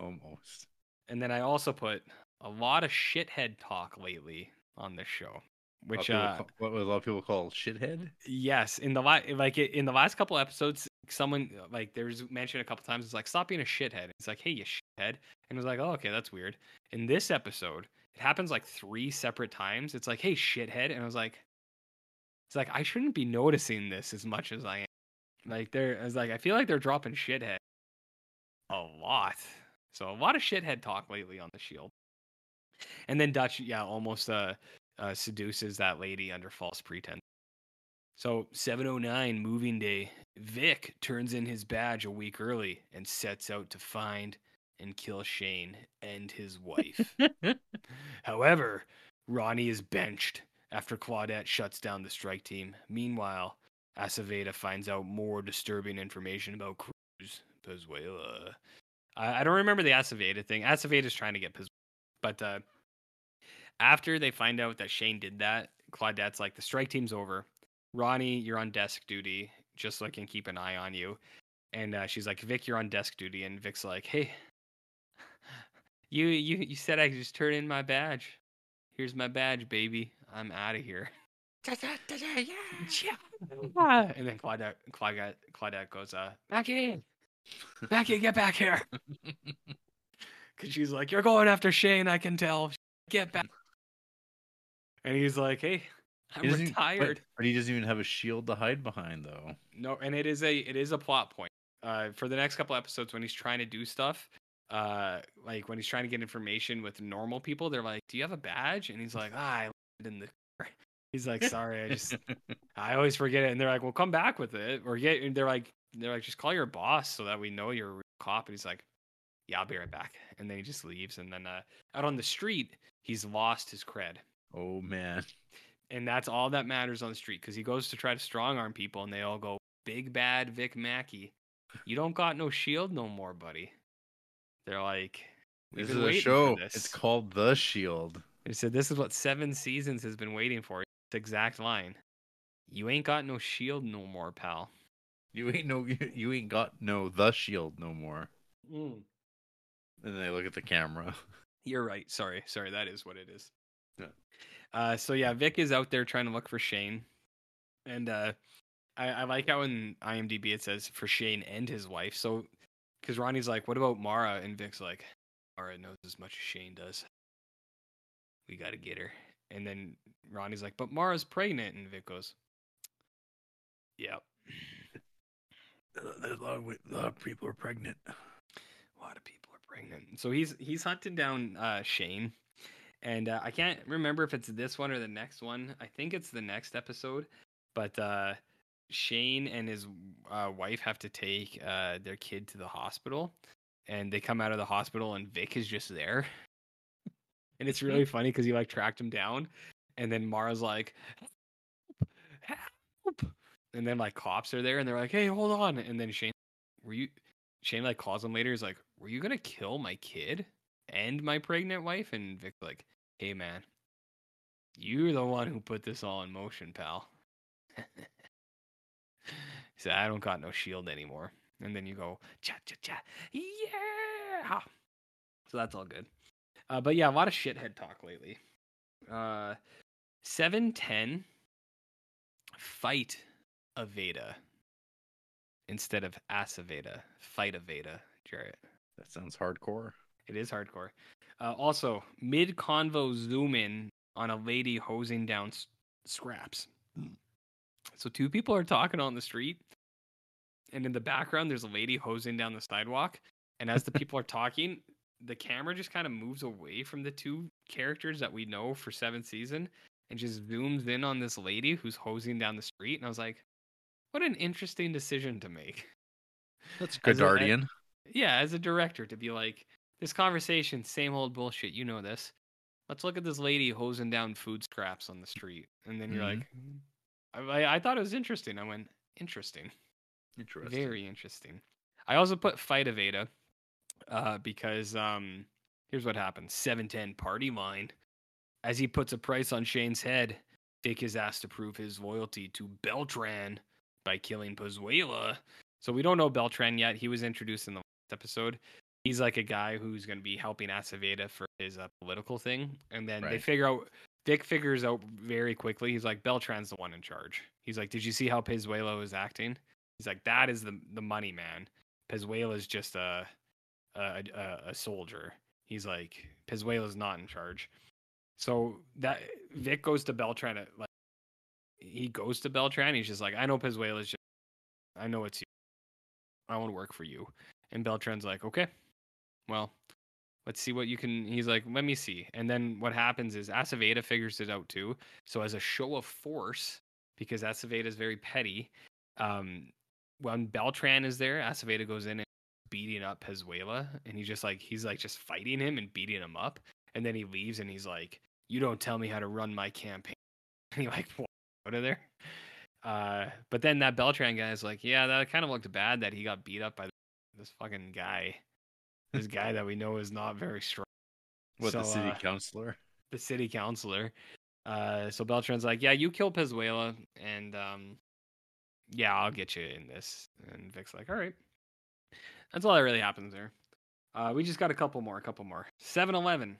Almost. And then I also put a lot of shithead talk lately on this show, which What, uh, people ca- what a lot of people call shithead. yes, in the la- like in the last couple episodes, someone like there's mentioned a couple times. It's like stop being a shithead. It's like hey, you shithead, and it was like oh okay, that's weird. In this episode, it happens like three separate times. It's like hey, shithead, and I was like, it's like I shouldn't be noticing this as much as I am. Like they're, I was like, I feel like they're dropping shithead a lot. So a lot of shithead talk lately on the Shield. And then Dutch, yeah, almost uh, uh seduces that lady under false pretense. So 709 moving day, Vic turns in his badge a week early and sets out to find and kill Shane and his wife. However, Ronnie is benched after Claudette shuts down the strike team. Meanwhile, Aceveda finds out more disturbing information about Cruz Pezuela. I, I don't remember the Aceveda thing. Aceveda's trying to get Pezuela. But uh, after they find out that Shane did that, Claudette's like, the strike team's over. Ronnie, you're on desk duty, just so I can keep an eye on you. And uh, she's like, Vic, you're on desk duty. And Vic's like, hey, you you you said I could just turn in my badge. Here's my badge, baby. I'm out of here. and then Claudette, Claudette, Claudette goes, uh, Mackey, Mackey, get back here. Because she's like, you're going after Shane, I can tell. Get back. And he's like, hey, I'm He doesn't- but- retired. But, he doesn't even have a shield to hide behind, though. No, and it is a it is a plot point. Uh, for the next couple episodes, when he's trying to do stuff, uh, like when he's trying to get information with normal people, they're like, "Do you have a badge?" And he's like, "Ah, I left it in the." Car." He's like, "Sorry, I just I always forget it." And they're like, "Well, come back with it," or get. And they're like, "They're like, just call your boss so that we know you're a real cop." And he's like, "Yeah, I'll be right back." And then he just leaves. And then uh, out on the street, he's lost his cred. oh man. And that's all that matters on the street because he goes to try to strong arm people and they all go, Big bad Vic Mackey. You don't got no shield no more, buddy. They're like, This is a show. It's called The Shield. They said this is what seven seasons has been waiting for. Exact line. You ain't got no shield no more, pal. You ain't no you ain't got no the shield no more. And then they look at the camera. You're right. Sorry, sorry. That is what it is. Yeah. Uh, so yeah, Vic is out there trying to look for Shane, and uh, I, I like how in IMDb it says for Shane and his wife. So, because Ronnie's like, "What about Mara?" and Vic's like, "Mara knows as much as Shane does. We got to get her." And then Ronnie's like, "But Mara's pregnant," and Vic goes, "Yep." There's a lot of a lot of people are pregnant. A lot of people are pregnant. So he's he's hunting down uh, Shane, and uh, I can't remember if it's this one or the next one. I think it's the next episode, but uh, Shane and his uh, wife have to take uh, their kid to the hospital, and they come out of the hospital, and Vic is just there, and it's really mm. funny because he like tracked him down, and then Mara's like, "Help!" and then like cops are there, and they're like, "Hey, hold on," and then Shane, were you? Shane like calls him later. He's like, "Were you gonna kill my kid and my pregnant wife?" And Vic like, "Hey, man, you're the one who put this all in motion, pal." he said, "I don't got no shield anymore." And then you go, "Cha cha cha, yeah!" So that's all good. Uh, but yeah, a lot of shithead talk lately. Uh, seven ten. Fight Aveda instead of Aceveda. Fight Aveda, Jarrett. That sounds hardcore. It is hardcore. Uh, also, mid convo zoom in on a lady hosing down s- scraps. So two people are talking on the street, and in the background there's a lady hosing down the sidewalk. And as the people are talking, the camera just kind of moves away from the two characters that we know for seventh season, and just zooms in on this lady who's hosing down the street. And I was like, what an interesting decision to make. That's as- Godardian. Yeah, as a director, to be like, this conversation, same old bullshit. You know this. Let's look at this lady hosing down food scraps on the street, and then you're Mhm. like, I, I, thought it was interesting. I went, interesting, Interesting. very interesting. I also put fight Aveda, uh, because um, here's what happens: seven ten party line. As he puts a price on Shane's head, Dick is asked to prove his loyalty to Beltran by killing Pezuela. So we don't know Beltran yet. He was introduced in the last episode. He's like a guy who's going to be helping Aceveda for his uh, political thing, and then they figure out. Dick figures out very quickly. He's like, Beltran's the one in charge. He's like, Did you see how Pezuela is acting? He's like, That is the the money man. Pezuela's just a a, a a soldier. He's like, Pezuela's not in charge. So that Vic goes to Beltran at like he goes to Beltran. He's just like, I know Pezuela's just, I know it's you. I want to work for you. And Beltran's like, okay, well, let's see what you can. He's like, let me see. And then what happens is Aceveda figures it out too. So as a show of force, because Aceveda is very petty, um, when Beltran is there, Aceveda goes in and beating up Pezuela, and he's just like, he's like just fighting him and beating him up. And then he leaves and he's like, you don't tell me how to run my campaign. And he like walks out of there. Uh, but then that Beltran guy is like, yeah, that kind of looked bad that he got beat up by this fucking guy. This guy that we know is not very strong. What the city uh, councilor? The city councilor. Uh, so Beltran's like, yeah, you kill Pezuela, and um, yeah, I'll get you in this. And Vic's like, all right. That's all that really happens there. Uh, we just got a couple more, a couple more. 7 Eleven.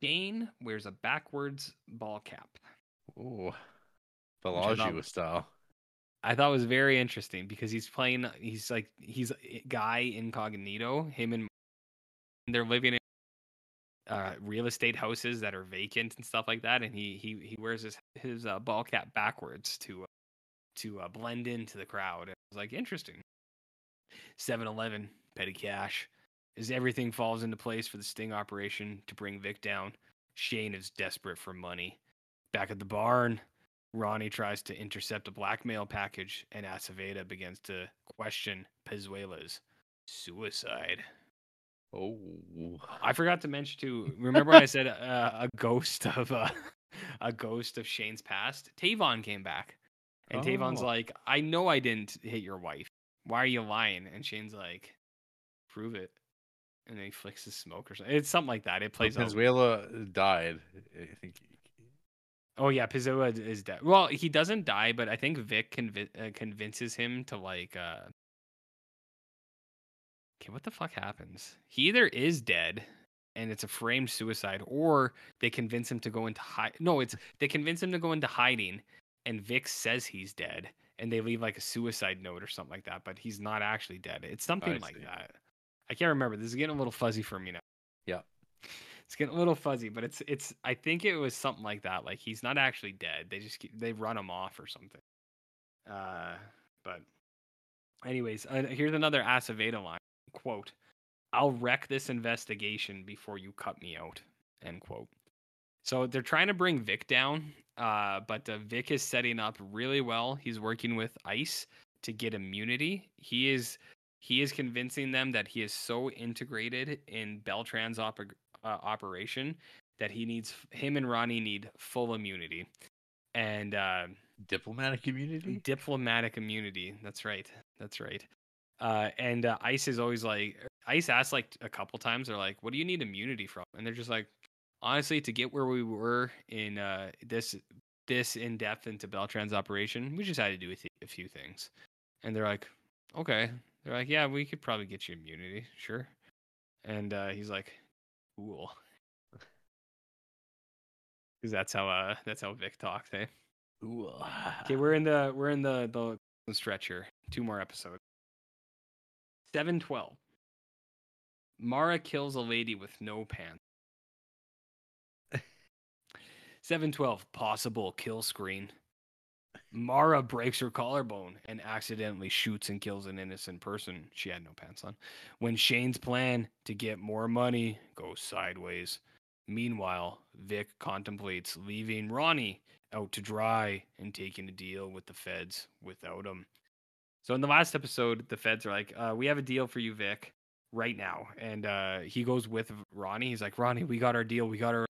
Shane wears a backwards ball cap. Oh, thought Bellagio style. I thought was very interesting because he's playing. He's like he's a guy incognito. Him and they're living in uh, real estate houses that are vacant and stuff like that. And he he he wears his his uh, ball cap backwards to uh, to uh, blend into the crowd. It was like interesting. 7-Eleven petty cash as everything falls into place for the sting operation to bring Vic down. Shane is desperate for money. Back at the barn, Ronnie tries to intercept a blackmail package, and Aceveda begins to question Pezuela's suicide. Oh, I forgot to mention too. Remember when I said uh, a ghost of uh, a ghost of Shane's past? Tavon came back, and Tavon's Oh. like, "I know I didn't hit your wife. Why are you lying?" And Shane's like, "Prove it." And then he flicks his smoke or something. It's something like that. It plays out. Venezuela died. I think Oh yeah, Pizzoa is dead. Well, he doesn't die, but I think Vic convi- uh, convinces him to like. uh Okay, what the fuck happens? He either is dead, and it's a framed suicide, or they convince him to go into hide. No, it's they convince him to go into hiding, and Vic says he's dead, and they leave like a suicide note or something like that, but he's not actually dead. It's something I like see. that. I can't remember. This is getting a little fuzzy for me now. Yeah. It's getting a little fuzzy, but it's it's. I think it was something like that. Like he's not actually dead. They just keep, they run him off or something. Uh, but anyways, uh, here's another Aceveda line. Quote: "I'll wreck this investigation before you cut me out." End quote. So they're trying to bring Vic down, uh, but uh, Vic is setting up really well. He's working with Ice to get immunity. He is he is convincing them that he is so integrated in Beltran's oper- uh, operation that he needs him and Ronnie need full immunity and uh, Diplomatic immunity. diplomatic immunity. That's right. That's right. Uh, and uh, Ice is always like Ice asks like a couple times. They're like, "What do you need immunity from?" And they're just like, "Honestly, to get where we were in uh, this this in depth into Beltran's operation, we just had to do a, few things." And they're like, "Okay." They're like, "Yeah, we could probably get you immunity, sure." And uh, he's like, "Cool," because that's how uh that's how Vic talks, eh? Ooh. Okay, we're in the we're in the the stretch here. Two more episodes. Seven twelve. Mara kills a lady with no pants. Seven twelve. Possible kill screen. Mara breaks her collarbone and accidentally shoots and kills an innocent person. She had no pants on. When Shane's plan to get more money goes sideways. Meanwhile, Vic contemplates leaving Ronnie out to dry and taking a deal with the feds without him. So in the last episode, the feds are like, uh, "We have a deal for you, Vic, right now." And uh, he goes with Ronnie. He's like, "Ronnie, we got our deal. We got our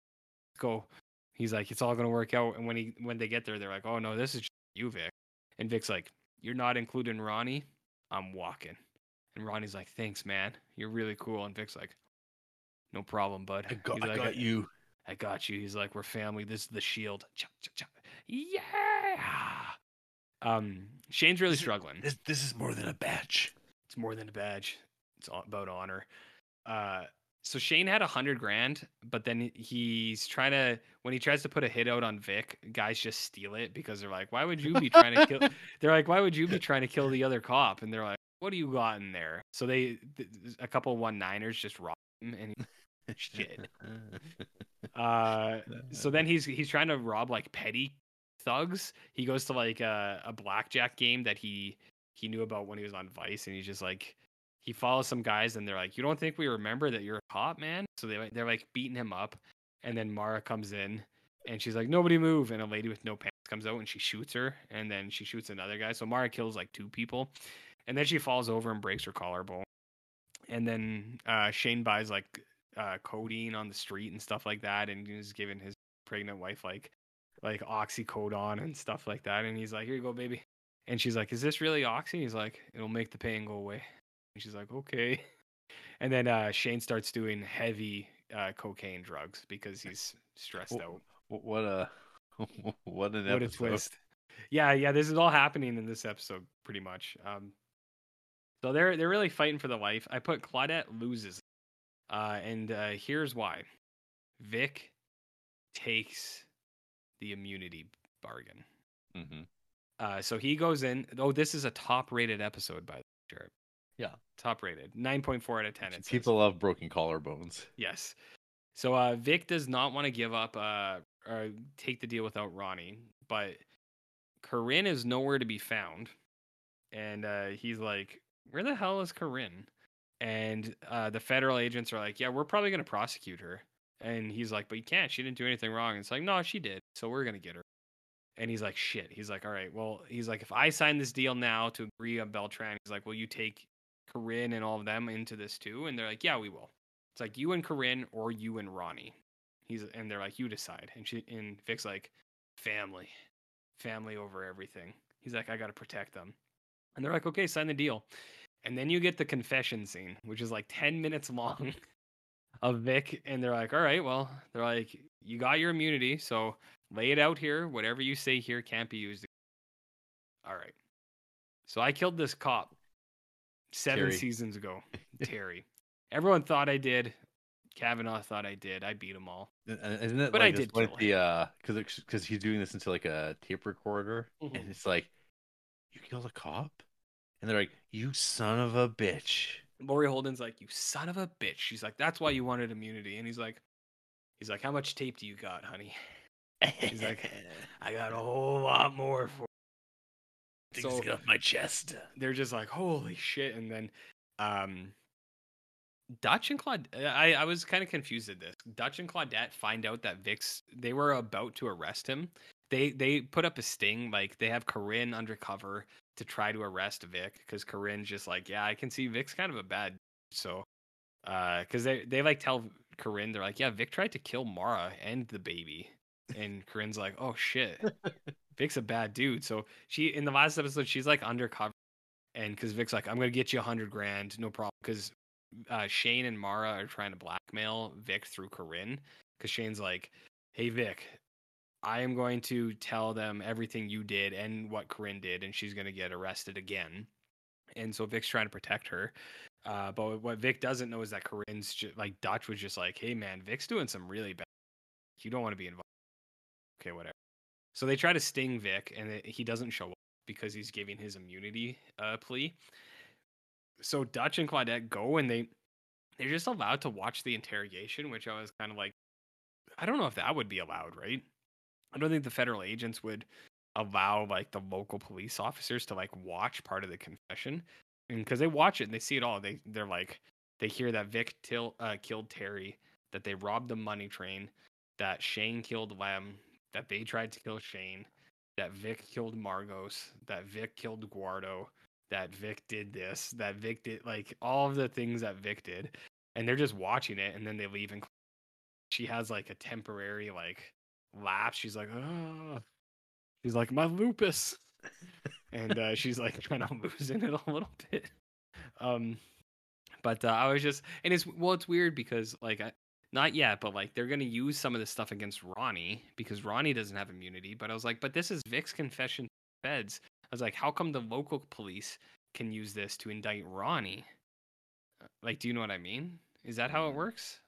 go." He's like, "It's all gonna work out." And when he when they get there, they're like, "Oh no, this is just you, Vic." And Vic's like, "You're not including Ronnie. I'm walking." And Ronnie's like, "Thanks, man. You're really cool." And Vic's like, "No problem, bud." I got, He's I like, got you. I got you. He's like, we're family. This is the shield. Cha, cha, cha. Yeah. Um, Shane's really This is- struggling. This this is more than a badge. It's more than a badge. It's all about honor. Uh, so Shane had a hundred grand, but then he's trying to when he tries to put a hit out on Vic, guys just steal it because they're like, "Why would you be trying to kill?" They're like, "Why would you be trying to kill the other cop?" And they're like, "What do you got in there?" So they, a couple one niners just rob him, and he, Shit. uh, so then he's he's trying to rob like petty thugs. He goes to like a, a blackjack game that he he knew about when he was on Vice, and he's just like he follows some guys, and they're like, "You don't think we remember that you're a cop, man?" So they they're like beating him up, and then Mara comes in, and she's like, "Nobody move!" And a lady with no pants comes out, and she shoots her, and then she shoots another guy. So Mara kills like two people, and then she falls over and breaks her collarbone. And then uh, Shane buys like uh, codeine on the street and stuff like that, and he's giving his pregnant wife like like oxycodone and stuff like that. And he's like, "Here you go, baby." And she's like, "Is this really oxy?" He's like, "It'll make the pain go away." And she's like, "Okay." And then uh, Shane starts doing heavy uh, cocaine drugs because he's stressed Wh- out. What a what an What a episode. twist! Yeah, yeah. This is all happening in this episode, pretty much. Um, so they're they're really fighting for the life. I put Claudette loses, uh, and uh, here's why: Vic takes the immunity bargain. Mhm. Uh, so he goes in. Oh, this is a top-rated episode by the way, Jared. Yeah. top-rated, nine point four out of ten. People love broken collarbones. Yes. So uh, Vic does not want to give up uh, or take the deal without Ronnie, but Corrine is nowhere to be found, and uh, he's like, "Where the hell is Corrine?" And uh, the federal agents are like, "Yeah, we're probably going to prosecute her." And he's like, "But you can't. She didn't do anything wrong." And it's like, "No, she did. So we're going to get her." And he's like, "Shit." He's like, "All right. Well, he's like, if I sign this deal now to agree on Beltran, he's like, will you take Corrine and all of them into this too?" And they're like, "Yeah, we will." It's like you and Corrine or you and Ronnie. He's and they're like, you decide. And she and Vic's like, family, family over everything. He's like, I gotta protect them. And they're like, okay, sign the deal. And then you get the confession scene, which is like ten minutes long of Vic, and they're like, all right, well, they're like, you got your immunity, so lay it out here. Whatever you say here can't be used. All right. So I killed this cop seven Terry. seasons ago. Terry. Everyone thought I did. Kavanaugh thought I did. I beat them all. Isn't it But I like this did kill the uh because because he's doing this into like a tape recorder Mhm. and it's like you killed a cop and they're like you son of a bitch Laurie Holden's like, "You son of a bitch." She's like, "That's why you wanted immunity." And he's like, "He's like, how much tape do you got, honey?" He's like, "I got a whole lot more for." Things So- get off my chest. they're just like holy shit and then um dutch and claude i i was kind of confused at this. Dutch and claudette find out that vix they were about to arrest him. They they put up a sting like they have corrine undercover to try to arrest vic because corrine's just like yeah i can see vic's kind of a bad so uh because they they like tell corinne they're like yeah vic tried to kill mara and the baby and corrine's like oh shit vic's a bad dude so she in the last episode she's like undercover and because Vic's like, I'm gonna get you a hundred grand, no problem. Because uh, Shane and Mara are trying to blackmail Vic through Corinne. Because Shane's like, Hey Vic, I am going to tell them everything you did and what Corinne did, and she's gonna get arrested again. And so Vic's trying to protect her. Uh, but what Vic doesn't know is that Corinne's just, like Dutch was just like, Hey man, Vic's doing some really bad. You don't want to be involved. Okay, whatever. So they try to sting Vic, and it, he doesn't show up because he's giving his immunity uh, plea. So Dutch and Claudette go and they they're just allowed to watch the interrogation, which I was kind of like, I don't know if that would be allowed, right? I don't think the federal agents would allow like the local police officers to like watch part of the confession, because they watch it and they see it all, they they're like they hear that Vic till, uh, killed Terry, that they robbed the money train, that Shane killed Lem, that they tried to kill Shane, that Vic killed Margos, that Vic killed Guardo, that Vic did this, that Vic did like all of the things that Vic did, and they're just watching it, and then they leave, and she has like a temporary like lapse. She's like, oh, she's like my lupus, and uh, she's like kind of losing it a little bit. Um, but uh, I was just, and it's well, it's weird because like I, not yet, but like they're gonna use some of this stuff against Ronnie because Ronnie doesn't have immunity. But I was like, but this is Vic's confession to the feds. I was like, how come the local police can use this to indict Ronnie? Uh, Like, do you know what I mean? Is that how it works?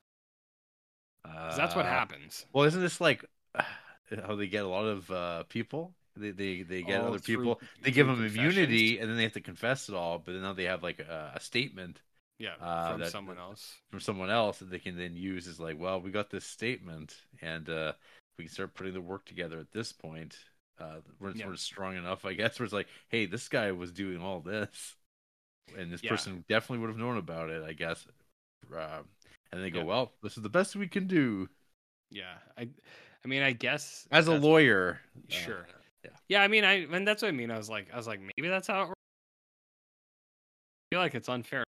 'Cause that's what Uh, happens. well isn't this like how they get a lot of uh people they they, they get Oh, other through- people they give them immunity and then they have to confess it all but now they have like a, a statement Yeah, uh, from that- someone else. from someone else that they can then use as like, well, we got this statement, and uh, we can start putting the work together at this point. Uh, it's Yeah. of strong enough, I guess, where it's like, hey, this guy was doing all this, and this Yeah. person definitely would have known about it, I guess. Um, and they go, Yeah. well, this is the best we can do Yeah, I, I mean, I guess as a lawyer. uh, Sure. yeah. Yeah, I mean, I and that's what I mean. I was like, I was like, maybe that's how it works. I feel like it's unfair.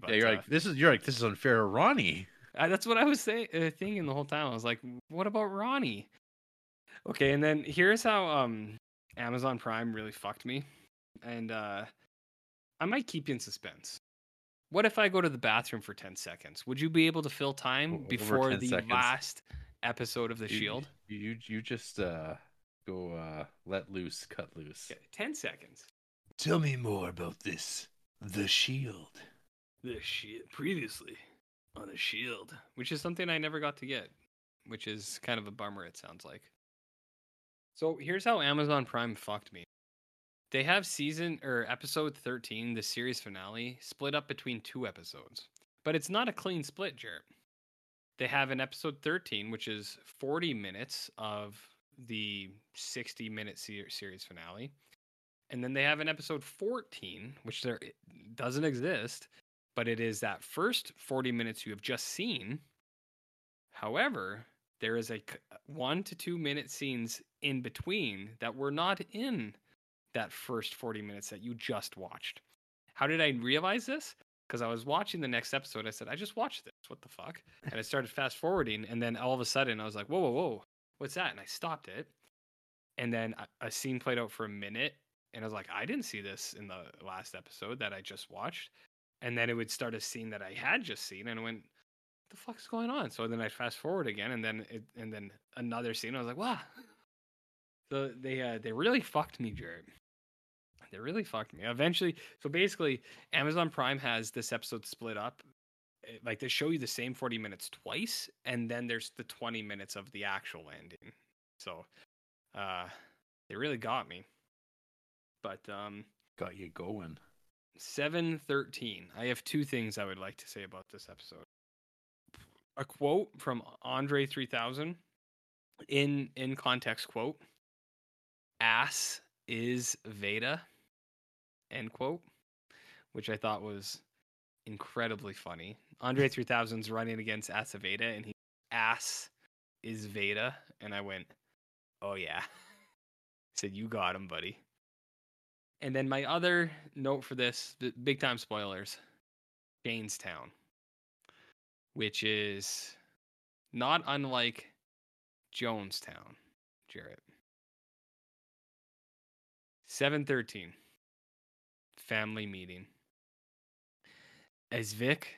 But, yeah, you're uh, like, this is you're like, this is unfair, to Ronnie. I, that's what I was saying, uh, thinking the whole time. I was like, what about Ronnie? Okay, and then here's how um Amazon Prime really fucked me, and uh I might keep you in suspense. What if I go to the bathroom for ten seconds? Would you be able to fill time before the seconds. last episode of The You- Shield? You you, you just uh, go uh, let loose, cut loose. Okay, ten seconds. Tell me more about this, the Shield. The shield previously on the shield. Which is something i never got to get which is kind of a bummer it sounds like. So here's how amazon prime fucked me. They have season or episode 13 the series finale split up between two episodes. But it's not a clean split Jarrett. they have an episode 13 which is 40 minutes of the 60 minute se- series finale. And then they have an episode 14 which there doesn't exist but it is that first 40 minutes you have just seen. However, there is a one to two minute scenes in between that were not in that first 40 minutes that you just watched. How did I realize this? Because I was watching the next episode. I said, I just watched this. What the fuck? And I started fast forwarding. And then all of a sudden, I was like, whoa, whoa, whoa. What's that? And I stopped it. And then a, scene played out for a minute. And I was like, I didn't see this in the last episode that I just watched and then it would start a scene that I had just seen, and I went, "What "The fuck's going on?" So then I fast forward again, and then it, and then another scene. I was like, "Wow, So they uh, they really fucked me, Jarrett. They really fucked me. Eventually, so basically, Amazon Prime has this episode split up. eh, Like they show you the same forty minutes twice, and then there's the twenty minutes of the actual ending. So, uh, they really got me. But um, Got you going. Seven thirteen. I have two things I would like to say about this episode. A quote from Andre three thousand. In in context quote. Ass is Veda. End quote. Which I thought was incredibly funny. Andre 3000's running against Aceveda and he ass is Veda. And I went, oh yeah. said, you got him, buddy. And then my other note for this, big time spoilers, Janestown, which is not unlike Jonestown, Jarrett. 713 family meeting. As Vic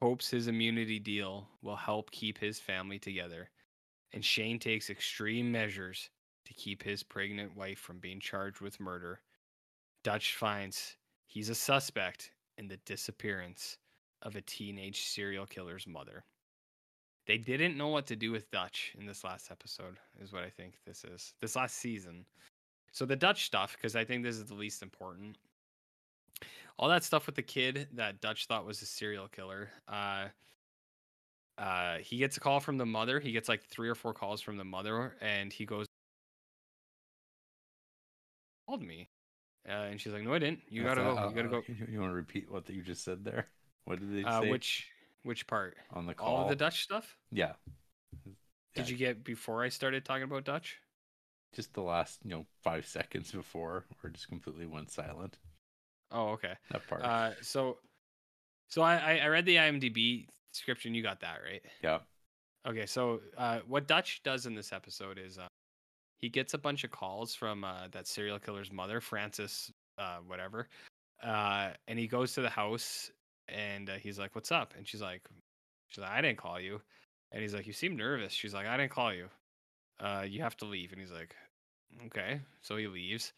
hopes his immunity deal will help keep his family together, and Shane takes extreme measures to keep his pregnant wife from being charged with murder, Dutch finds he's a suspect in the disappearance of a teenage serial killer's mother. They didn't know what to do with Dutch in this last episode, is what I think this is. This last season. So the Dutch stuff, because I think this is the least important. All that stuff with the kid that Dutch thought was a serial killer. Uh, uh, he gets a call from the mother. He gets like three or four calls from the mother, and he goes, "Called me," uh, and she's like, "No, I didn't. You gotta go. Uh, You gotta go." uh, You, want to repeat what you just said there? What did they Uh, say which which part? on the call? All of the Dutch stuff? Yeah. Did Yeah. you get before I started talking about Dutch? Just the last, you know, five seconds before, or just completely went silent. Oh, okay. That part. Uh, so, so I I I read the IMDb description. You got that right? yeah. Okay. So, uh, what Dutch does in this episode is uh, he gets a bunch of calls from uh, that serial killer's mother, Francis, uh, whatever, uh, and he goes to the house and uh, he's like, "What's up?" And she's like, "She's like, I didn't call you," and he's like, "You seem nervous." She's like, "I didn't call you. Uh, you have to leave." And he's like, "Okay." So he leaves.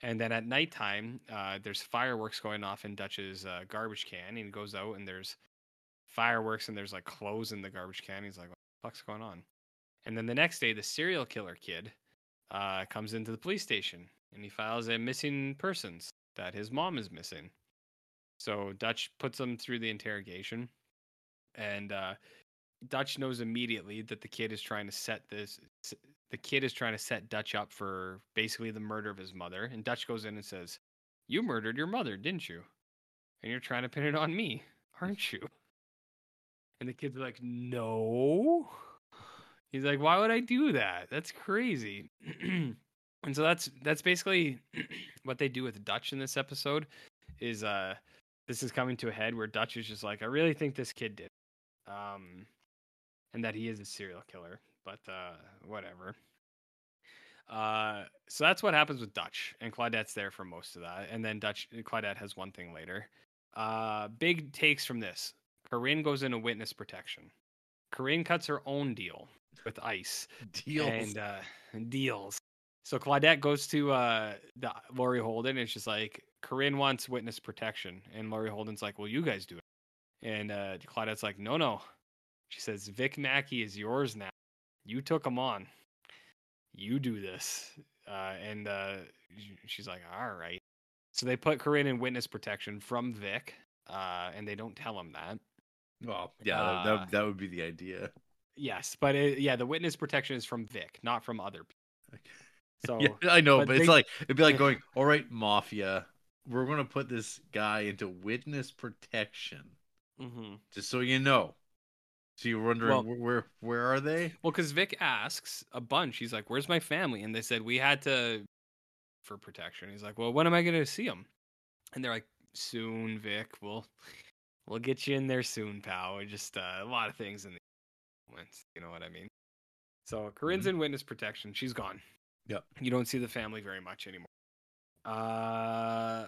And then at nighttime, uh, there's fireworks going off in Dutch's uh, garbage can. And he goes out and there's fireworks and there's like clothes in the garbage can. He's like, what the fuck's going on? And then the next day, the serial killer kid uh, comes into the police station and he files a missing persons that his mom is missing. So Dutch puts him through the interrogation. And uh, Dutch knows immediately that the kid is trying to set this. The kid is trying to set Dutch up for basically the murder of his mother. And Dutch goes in and says, You murdered your mother, didn't you? And you're trying to pin it on me, aren't you? And the kid's like, No. He's like, Why would I do that? That's crazy. and so that's that's basically what they do with Dutch in this episode. Is uh this is coming to a head where Dutch is just like, I really think this kid did. Um and that he is a serial killer. But uh whatever. Uh, so that's what happens with Dutch, and Claudette's there for most of that, and then Dutch Claudette has one thing later. Uh, big takes from this: Corinne goes into witness protection. Corinne cuts her own deal with ICE Deals. and uh, deals. So Claudette goes to uh, the Laurie Holden, and she's like, Corinne wants witness protection, and Laurie Holden's like, well, you guys do it, and uh, Claudette's like, no, no. She says, Vic Mackey is yours now. You took him on you do this. Uh, and uh, she's like, all right. So they put Corinne in witness protection from Vic, uh, and they don't tell him that. well, yeah, uh, that, that would be the idea. Yes, but it, yeah, the witness protection is from Vic, not from other people. So yeah, I know, but but, it's like it'd be like going, "All right, mafia, we're gonna put this guy into witness protection, Mhm. just so you know." So you're wondering Well- where, where where are they? well, because Vic asks a bunch. He's like, "Where's my family?" And they said we had to for protection. He's like, "Well, when am I going to see them?" And they're like, "Soon, Vic. We'll we'll get you in there soon, pal." We're Just uh, a lot of things in the moments. You know what I mean? So Corinne's in witness protection. She's gone. Yep. You don't see the family very much anymore. Uh,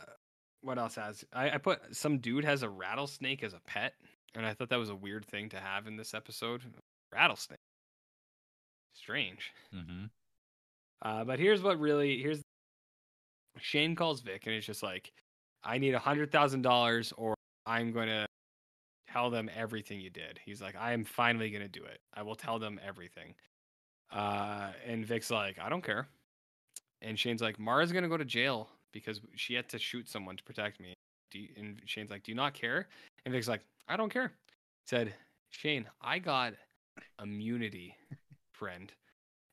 what else has I, I put some dude has a rattlesnake as a pet, and I thought that was a weird thing to have in this episode. Rattlesnake. Strange. Mm-hmm. Uh, but here's what really here's Shane calls Vic and it's just like, I need a hundred thousand dollars or I'm gonna tell them everything you did. He's like, I am finally gonna do it. I will tell them everything. Uh, and Vic's like, I don't care. And Shane's like, Mara's gonna go to jail because she had to shoot someone to protect me. You, and Shane's like, Do you not care? And Vic's like, I don't care. said, Shane, I got immunity, friend.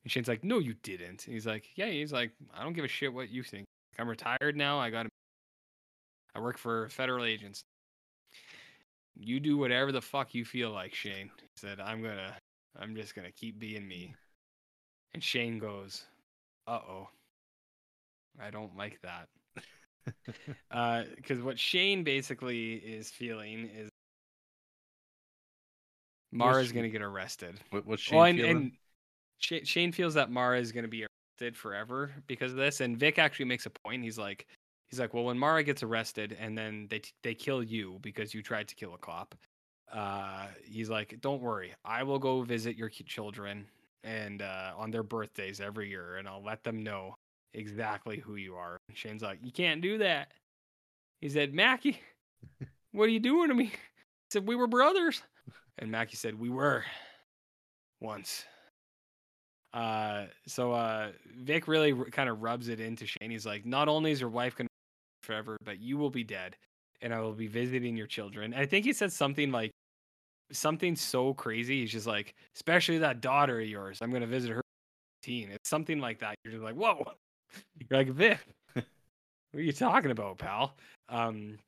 And Shane's like, No, you didn't. And he's like, Yeah. He's like, I don't give a shit what you think. I'm retired now. I got. I work for federal agents. You do whatever the fuck you feel like, Shane. He said, I'm gonna. I'm just gonna keep being me. And Shane goes, Uh oh. I don't like that. Because what Shane basically is feeling is Mara's going to get arrested. What, what's Shane Well, and, feeling? and Sha- Shane feels that Mara is going to be arrested forever because of this. And Vic actually makes a point. He's like, he's like, well, when Mara gets arrested and then they t- they kill you because you tried to kill a cop, uh, he's like, don't worry, I will go visit your children and uh, on their birthdays every year, and I'll let them know exactly who you are. And Shane's like, you can't do that. He said, Mackey, what are you doing to me? He said, we were brothers. And Mackey said, we were once. Uh, so uh, Vic really r- kind of rubs it into Shane. He's like, not only is your wife gonna forever, but you will be dead, and I will be visiting your children. And I think he said something like something so crazy. He's just like, especially that daughter of yours. I'm gonna visit her. Teen. It's something like that. You're just like, whoa. You're like Vic. what are you talking about, pal? Um.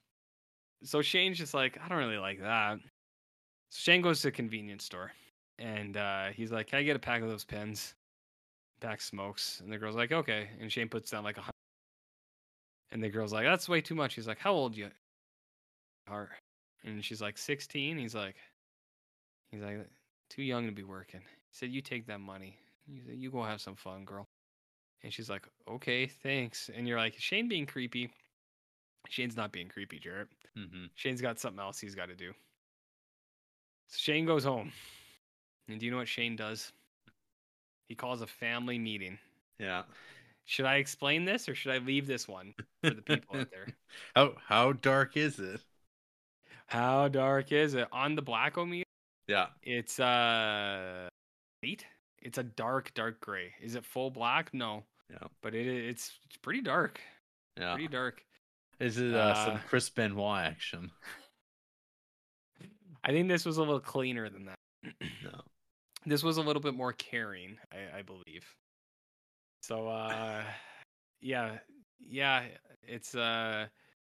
So Shane's just like, I don't really like that. So Shane goes to a convenience store and uh, he's like, "Can I get a pack of those pens?" Pack smokes, and the girl's like, "Okay." And Shane puts down like a hundred, and the girl's like, "That's way too much." He's like, "How old you are?" And she's like, 16. He's like, he's like, too young to be working. He said, "You take that money. He said, you go have some fun, girl." And she's like, "Okay, thanks." And you're like, Shane being creepy. Shane's not being creepy, Jarrett. hmm Shane's got something else he's got to do. So Shane goes home. And do you know what Shane does? He calls a family meeting. Yeah. Should I explain this or should I leave this one for the people out there? How how dark is it? How dark is it? On the black meter, Yeah. it's uh eight. It's a dark, dark gray. Is it full black? No. Yeah. But it it's, it's pretty dark. Yeah. Pretty dark. Is it uh, some Uh, Chris Benoit action? I think this was a little cleaner than that. No. this was a little bit more caring, I, I believe. So uh yeah, yeah, it's uh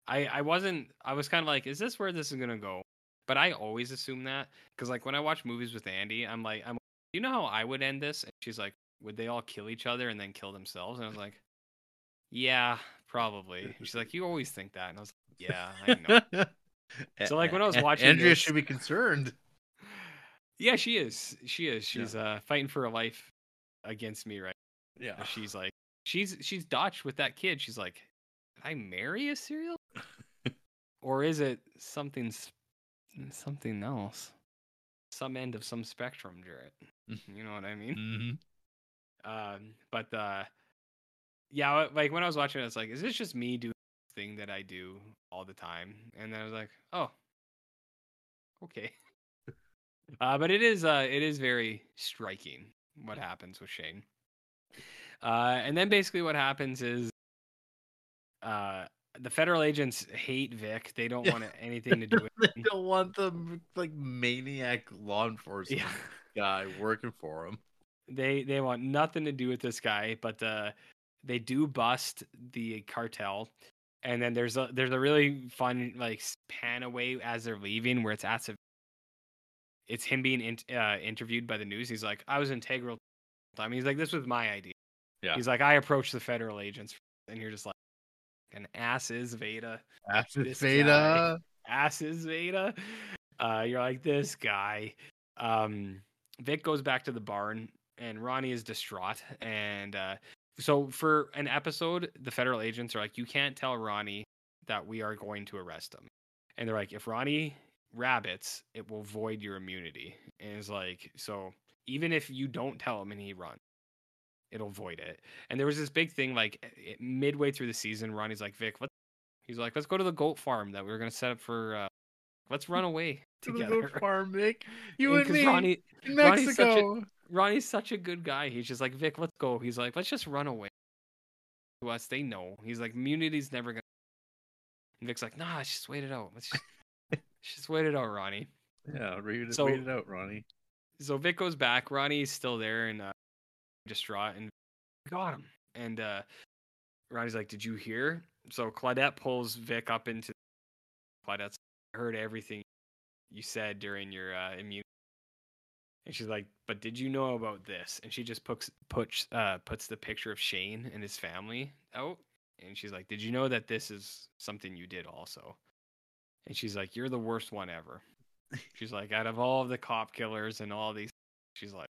I I wasn't I was kind of like is this where this is going to go? But I always assume that cuz like when I watch movies with Andy, I'm like I'm you know how I would end this? And she's like would they all kill each other and then kill themselves? And I was like yeah, probably. She's like you always think that. And I was like yeah, I know. So, like, when I was watching Andrea this- should be concerned. yeah, she is. She is. Yeah. She's uh fighting for her life against me right Yeah. Uh, she's like she's she's dodged with that kid. She's like, Did I marry a serial? or is it something something else? Some end of some spectrum, Jarrett. You know what I mean? hmm Um, but uh, yeah, like when I was watching it, I was like, is this just me doing the thing that I do all the time? And then I was like, oh, okay. uh, but it is uh, it is very striking what happens with Shane. Uh, and then basically what happens is, uh, the federal agents hate Vic. They don't want anything to do with him. They don't want the like maniac law enforcement Yeah. guy working for him. they they want nothing to do with this guy but uh they do bust the cartel and then there's a there's a really fun like pan away as they're leaving where it's at it's him being in, uh, interviewed by the news he's like i was integral I mean, he's like this was my idea Yeah. he's like i approached the federal agents and you're just like an ass is veda After This Veda. asses Veda. Uh, you're like this guy. Um, Vic goes back to the barn, and Ronnie is distraught. And uh, so for an episode, the federal agents are like, "You can't tell Ronnie that we are going to arrest him." And they're like, "If Ronnie rabbits, it will void your immunity." And it's like, so even if you don't tell him and he runs, it'll void it. And there was this big thing like eh, midway through the season, Ronnie's like, Vic, what? He's like, let's go to the goat farm that we were gonna set up for. Uh, let's run away To the goat farm, Vic. You And and me Ronnie, in Ronnie's such a- Ronnie's such a good guy. He's just like, Vic, let's go. He's like, let's just run away. To us, they know. He's like, immunity's never gonna. And Vic's like, nah, just wait it out. Let's just, let's just wait it out, Ronnie. Yeah, read it, So- wait it out, Ronnie. So Vic goes back. Ronnie's still there and uh, distraught, and got him. And uh, Ronnie's like, "Did you hear?" So Claudette pulls Vic up into. Claudette's heard everything you said during your uh, immune. And she's like, "But did you know about this?" And she just puts puts uh, puts the picture of Shane and his family out. And she's like, "Did you know that this is something you did also?" And she's like, "You're the worst one ever." She's like, out of all of the cop killers and all these, she's like,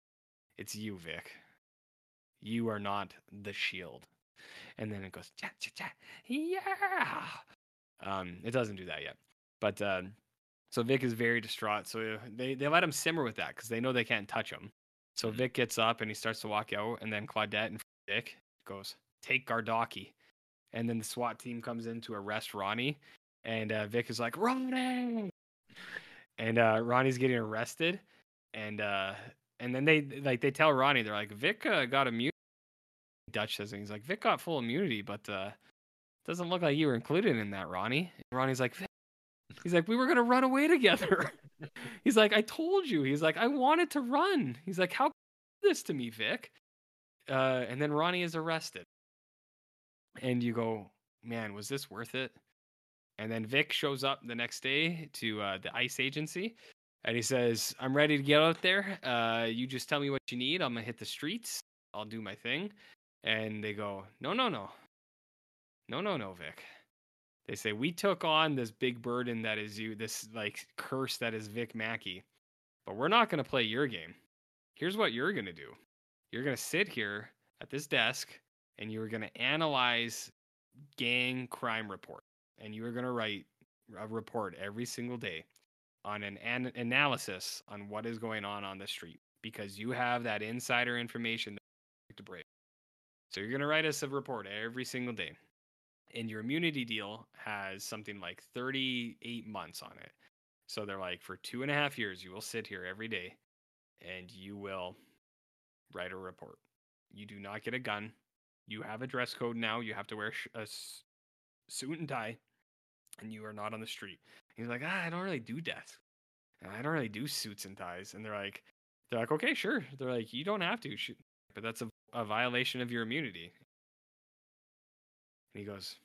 it's you, Vic. You are not the shield. And then it goes, cha, cha, cha, yeah. Um, it doesn't do that yet. But um, so Vic is very distraught. So they, they let him simmer with that because they know they can't touch him. So Mhm. Vic gets up and he starts to walk out. And then Claudette and Vic goes, take Gardocki. And then the SWAT team comes in to arrest Ronnie. And uh, Vic is like, Ronnie! and uh, Ronnie's getting arrested, and uh, and then they like they tell Ronnie they're like Vic uh, got immunity. Dutch says and he's like Vic got full immunity, but uh, doesn't look like you were included in that, Ronnie. And Ronnie's like, Vic. he's like we were gonna run away together. he's like I told you. He's like I wanted to run. He's like how this to me, Vic? Uh, and then Ronnie is arrested, and you go, man, was this worth it? And then Vic shows up the next day to uh, the ICE agency and he says, I'm ready to get out there. Uh, you just tell me what you need. I'm to hit the streets. I'll do my thing. And they go, No, no, no. No, no, no, Vic. They say, We took on this big burden that is you, this like curse that is Vic Mackey, but we're not going to play your game. Here's what you're going to do you're going to sit here at this desk and you're going to analyze gang crime report and you are going to write a report every single day on an, an analysis on what is going on on the street because you have that insider information to break. So you're going to write us a report every single day. And your immunity deal has something like 38 months on it. So they're like, for two and a half years, you will sit here every day and you will write a report. You do not get a gun. You have a dress code now. You have to wear a suit and tie, and you are not on the street. He's like, ah, I don't really do. And I don't really do suits and ties. And they're like, they're like, okay, sure. They're like, you don't have to, but that's a, a violation of your immunity. And he goes,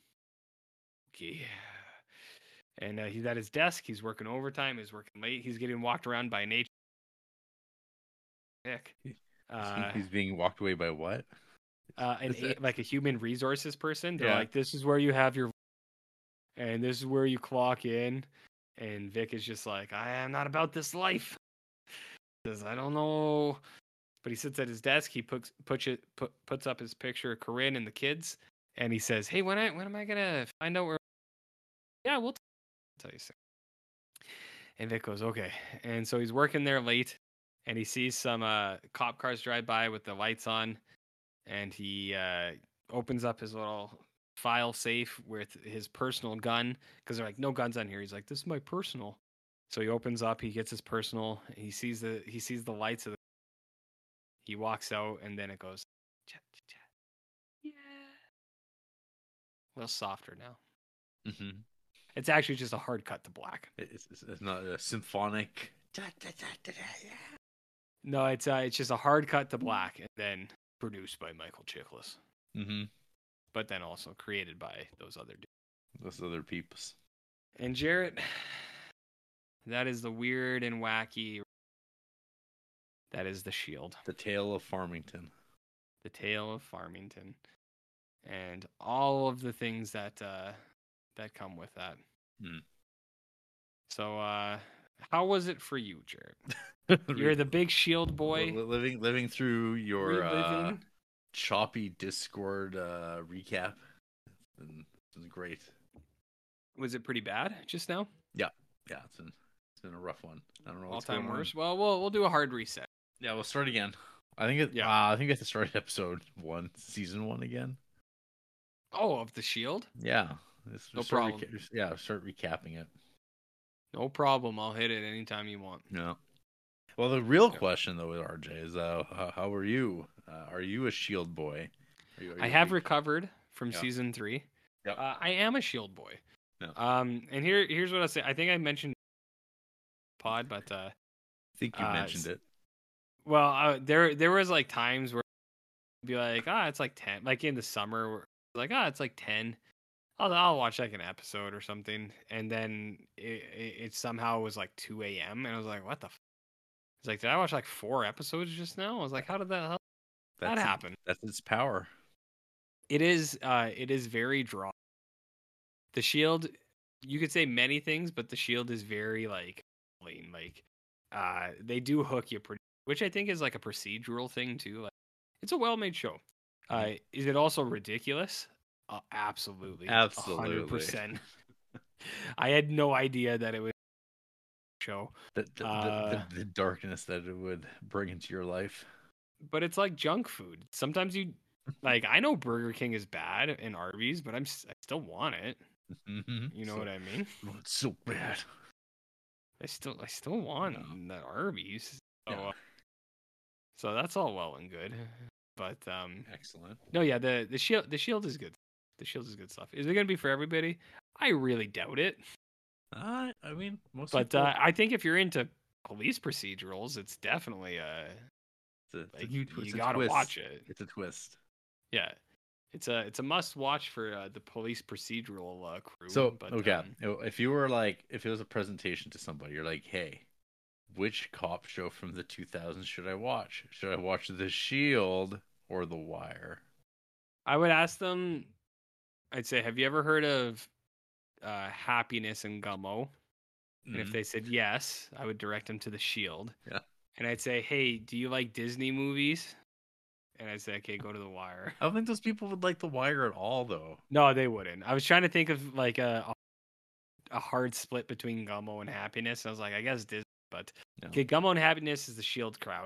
yeah. And uh, he's at his desk. He's working overtime. He's working late. He's getting walked around by nature. Nick. Uh, He's being walked away by what? uh, an it- like a human resources person. They're Yeah. like, this is where you have your, and this is where you clock in. And Vic is just like, I am not about this life. Says I don't know, but he sits at his desk. He puts puts it put, puts up his picture of Corinne and the kids, and he says, Hey, when I when am I gonna find out where? Yeah, we'll t- tell you soon. And Vic goes, Okay. And so he's working there late, and he sees some uh, cop cars drive by with the lights on, and he uh, opens up his little file safe with his personal gun because they're like, no guns on here. He's like, this is my personal. So he opens up, he gets his personal, he sees the he sees the lights of the. He walks out, and then it goes, chat, chat, chat. yeah, a little softer now. Mm-hmm. It's actually just a hard cut to black. It's, it's, it's not a symphonic. No, it's uh, it's just a hard cut to black, and then produced by Michael Chiklis, Mm-hmm. but then also created by those other dudes. Those other peeps. And Jarrett, that is the weird and wacky. That is the shield, The tale of Farmington. the tale of Farmington, and all of the things that uh, that come with that. Hmm. So, uh, how was it for you, Jarrett? You're the big shield boy. Living living through your uh, choppy Discord uh, recap. It's been, great. Was it pretty bad just now? Yeah, Yeah, it's been it's been a rough one. I don't know All time worst. Well, we'll we'll do a hard reset. Yeah, we'll start again. I think it. Yeah. Uh, I think it's the start episode one, season one again. Oh, of the Shield? Yeah. No start problem. reca- yeah, start recapping it. No problem. I'll hit it anytime you want. No. Well, the real Yeah. question though with RJ is, uh, how, how are you? Uh, are you a Shield boy? Are you, are I you a have recovered from Yeah. season three. Yep. Uh, I am a Shield boy. Yeah. Um, and here, here's what I say. I think I mentioned pod, but uh, I think you uh, mentioned it. Well, uh, there there was like times where I'd be like, ah, it's like ten, like in the summer, like ah, it's like ten. I'll I'll watch like an episode or something, and then it, it, it somehow was like two a.m. and I was like, what the. F-? It's like, did I watch like four episodes just now? I was like, how did that how that That's it- happen? That's its power. it is uh it is very draw the shield you could say many things but the shield is very like like uh they do hook you pretty which i think is like a procedural thing too like it's a well-made show uh is it also ridiculous uh, absolutely Absolutely. 100% i had no idea that it was show The, the, Uh, the, the, darkness that it would bring into your life. but it's like junk food sometimes you like i know burger king is bad and arby's but i'm I still want it Mhm. you know So- what i mean Oh, it's so bad. I still I still want No. that Arby's. So, Yeah. So that's all well and good. But um Excellent. no yeah, the the shield the shield is good. The shield is good stuff. Is it gonna be for everybody? I really doubt it. Uh, I mean, most But people, uh, I think if you're into police procedurals, it's definitely a, it's a like you, twi- you gotta twist. watch it. It's a twist. Yeah. It's a it's a must watch for uh, the police procedural uh, crew. So but, okay, um, if you were like, if it was a presentation to somebody, you're like, hey, which cop show from the 2000s should I watch? Should I watch The Shield or The Wire? I would ask them. I'd say, have you ever heard of uh, Happiness and Gummo? And if Mhm. they said yes, I would direct them to the Shield. Yeah. And I'd say, hey, do you like Disney movies? And I'd say, okay, go to the Wire. I don't think those people would like The Wire at all, though. No, they wouldn't. I was trying to think of like a a, a hard split between Gummo and Happiness. And I was like, I guess Disney, but No. okay, Gummo and Happiness is the Shield crowd.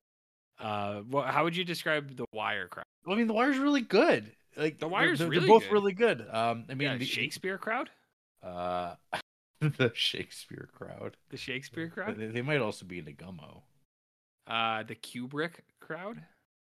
Uh, wha how would you describe the Wire crowd? I mean, The Wire's really good. Like The they're- Wire's they're, really they're both good. really good. Um, I mean, yeah, the, Shakespeare crowd, Uh, the Shakespeare crowd. the Shakespeare crowd, They, they might also be into Gummo. uh, the Kubrick crowd.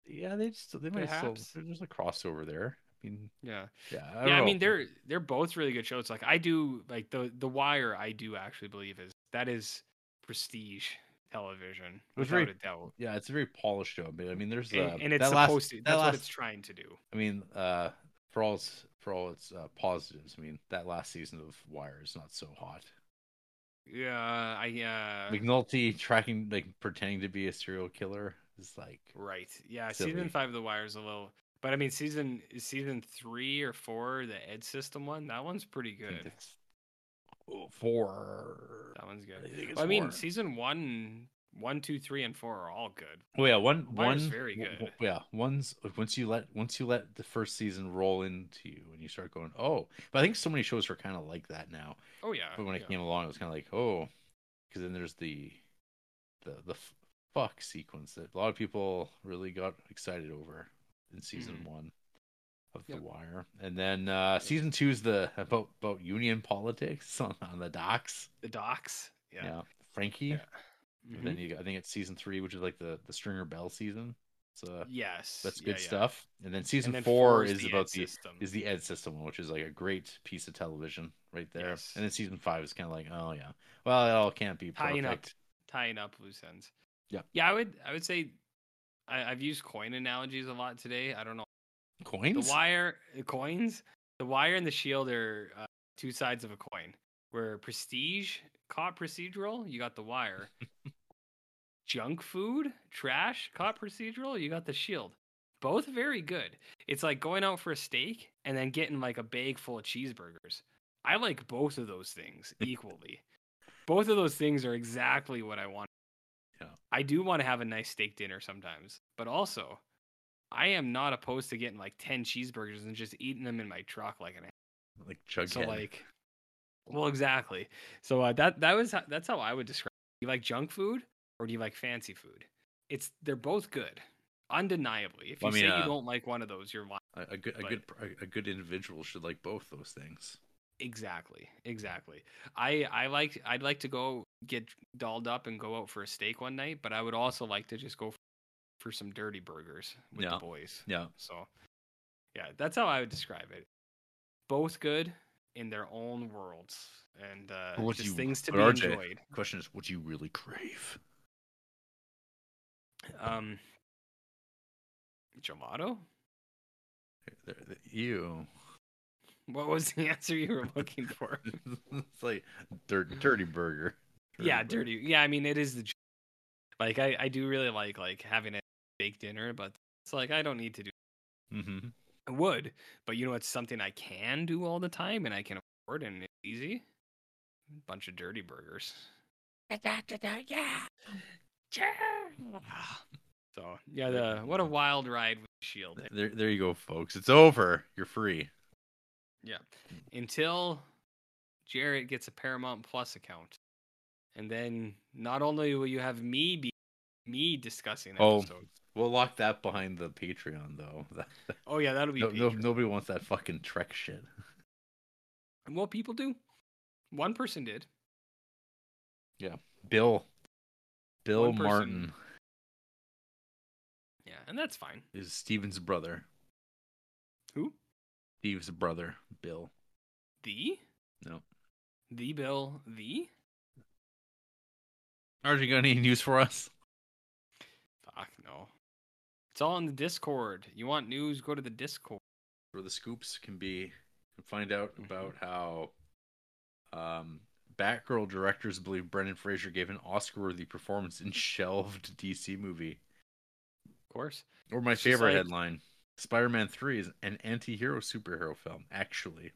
Yeah, they just they might Perhaps. still. There's a crossover there. I mean, Yeah. yeah. I yeah, I mean they're they're both really good shows. Like I do like the the Wire. I do actually believe is that is prestige television It was without very- a doubt. Yeah, it's a very polished show, but I mean, there's uh, And, and it's that last- supposed to. that That's what it's trying to do. I mean, uh, for all its for all its uh, positives, I mean, that last season of Wire is not so hot. Yeah, I uh McNulty tracking, like pretending to be a serial killer, is like right. Yeah, Silly. season five of the Wire is a little. But I mean, season season three or four, the Ed System one, that one's pretty good. it's four. That one's good. I Well, I mean, season one, one, two, three, and four are all good. Oh yeah, one Wire's one very good. w- Yeah, one's once you let once you let the first season roll into you and you start going, oh. But I think so many shows are kind of like that now. Oh yeah. But when it yeah. came along, it was kind of like, oh, because then there's the the the fuck sequence that a lot of people really got excited over in season Mhm. one of Yep. The Wire, and then uh season two is the about about union politics on, on the docks. the docs. Yeah, Yeah. Frankie. Yeah. And Mhm. then you, got- I think it's season three, which is like the the Stringer Bell season. So yes. that's good yeah. stuff. And then season And then four, is is the about the system. is the Ed system which is like a great piece of television right there. Yes. And then season five is kind of like, oh yeah, well it all can't be Tying up. perfect. tying up loose ends. Yeah. Yeah, I would I would say I, I've used coin analogies a lot today. I don't know. Coins? The wire uh, coins, the wire and the shield are uh, two sides of a coin. Where prestige caught procedural, you got the wire. Junk food, trash, caught procedural, you got the shield. Both very good. It's like going out for a steak and then getting like a bag full of cheeseburgers. I like both of those things equally. both of those things are exactly what I want. Yeah. I do want to have a nice steak dinner sometimes, but also I am not opposed to getting like 10 cheeseburgers and just eating them in my truck like an like chug. so like well exactly. So uh, that that was how, that's how I would describe. it. Do you like junk food or do you like fancy food? It's they're both good. undeniably. If you Well, I mean, say uh, you don't like one of those, you're lying. A, a good a But- good a, a good individual should like both those things. Exactly, exactly. I I like I'd like to go get dolled up and go out for a steak one night, but I would also like to just go for some dirty burgers with Yeah. the boys. Yeah. So, yeah, that's how I would describe it. Both good in their own worlds, and uh, what just you- things to be RJ, enjoyed. Question is, what do you really crave? Um, gelato. You. What was the answer you were looking for? it's like dirt, dirty burger. yeah, burger. dirty. Yeah, I mean it is the like I I do really like like having a baked dinner, but it's like I don't need to do. Mm-hmm. I would, but you know it's something I can do all the time and I can afford and it's easy. Bunch of dirty burgers. Yeah, so yeah, the what a wild ride with Shield. There, there you go, folks. It's over. You're free. Yeah. Until Jarrett gets a Paramount Plus account. And then not only will you have me be me discussing Oh, episodes. We'll lock that behind the Patreon, though. Oh, yeah, that'll be No, no, nobody wants that fucking Trek shit. And what people do? One person did. Yeah, Bill, Bill One person- Martin Yeah, and that's fine. is Steven's brother. Who? Steve's brother, Bill. The? No. The Bill the? You got any news for us? Fuck no. It's all in the Discord. You want news, go to the Discord. Where the scoops can be, can find out about how um, Batgirl directors believe Brendan Fraser gave an Oscar-worthy performance in shelved DC movie. Of course. Or my It's favorite like- headline: Spider-Man Three is an anti-hero superhero film. Actually,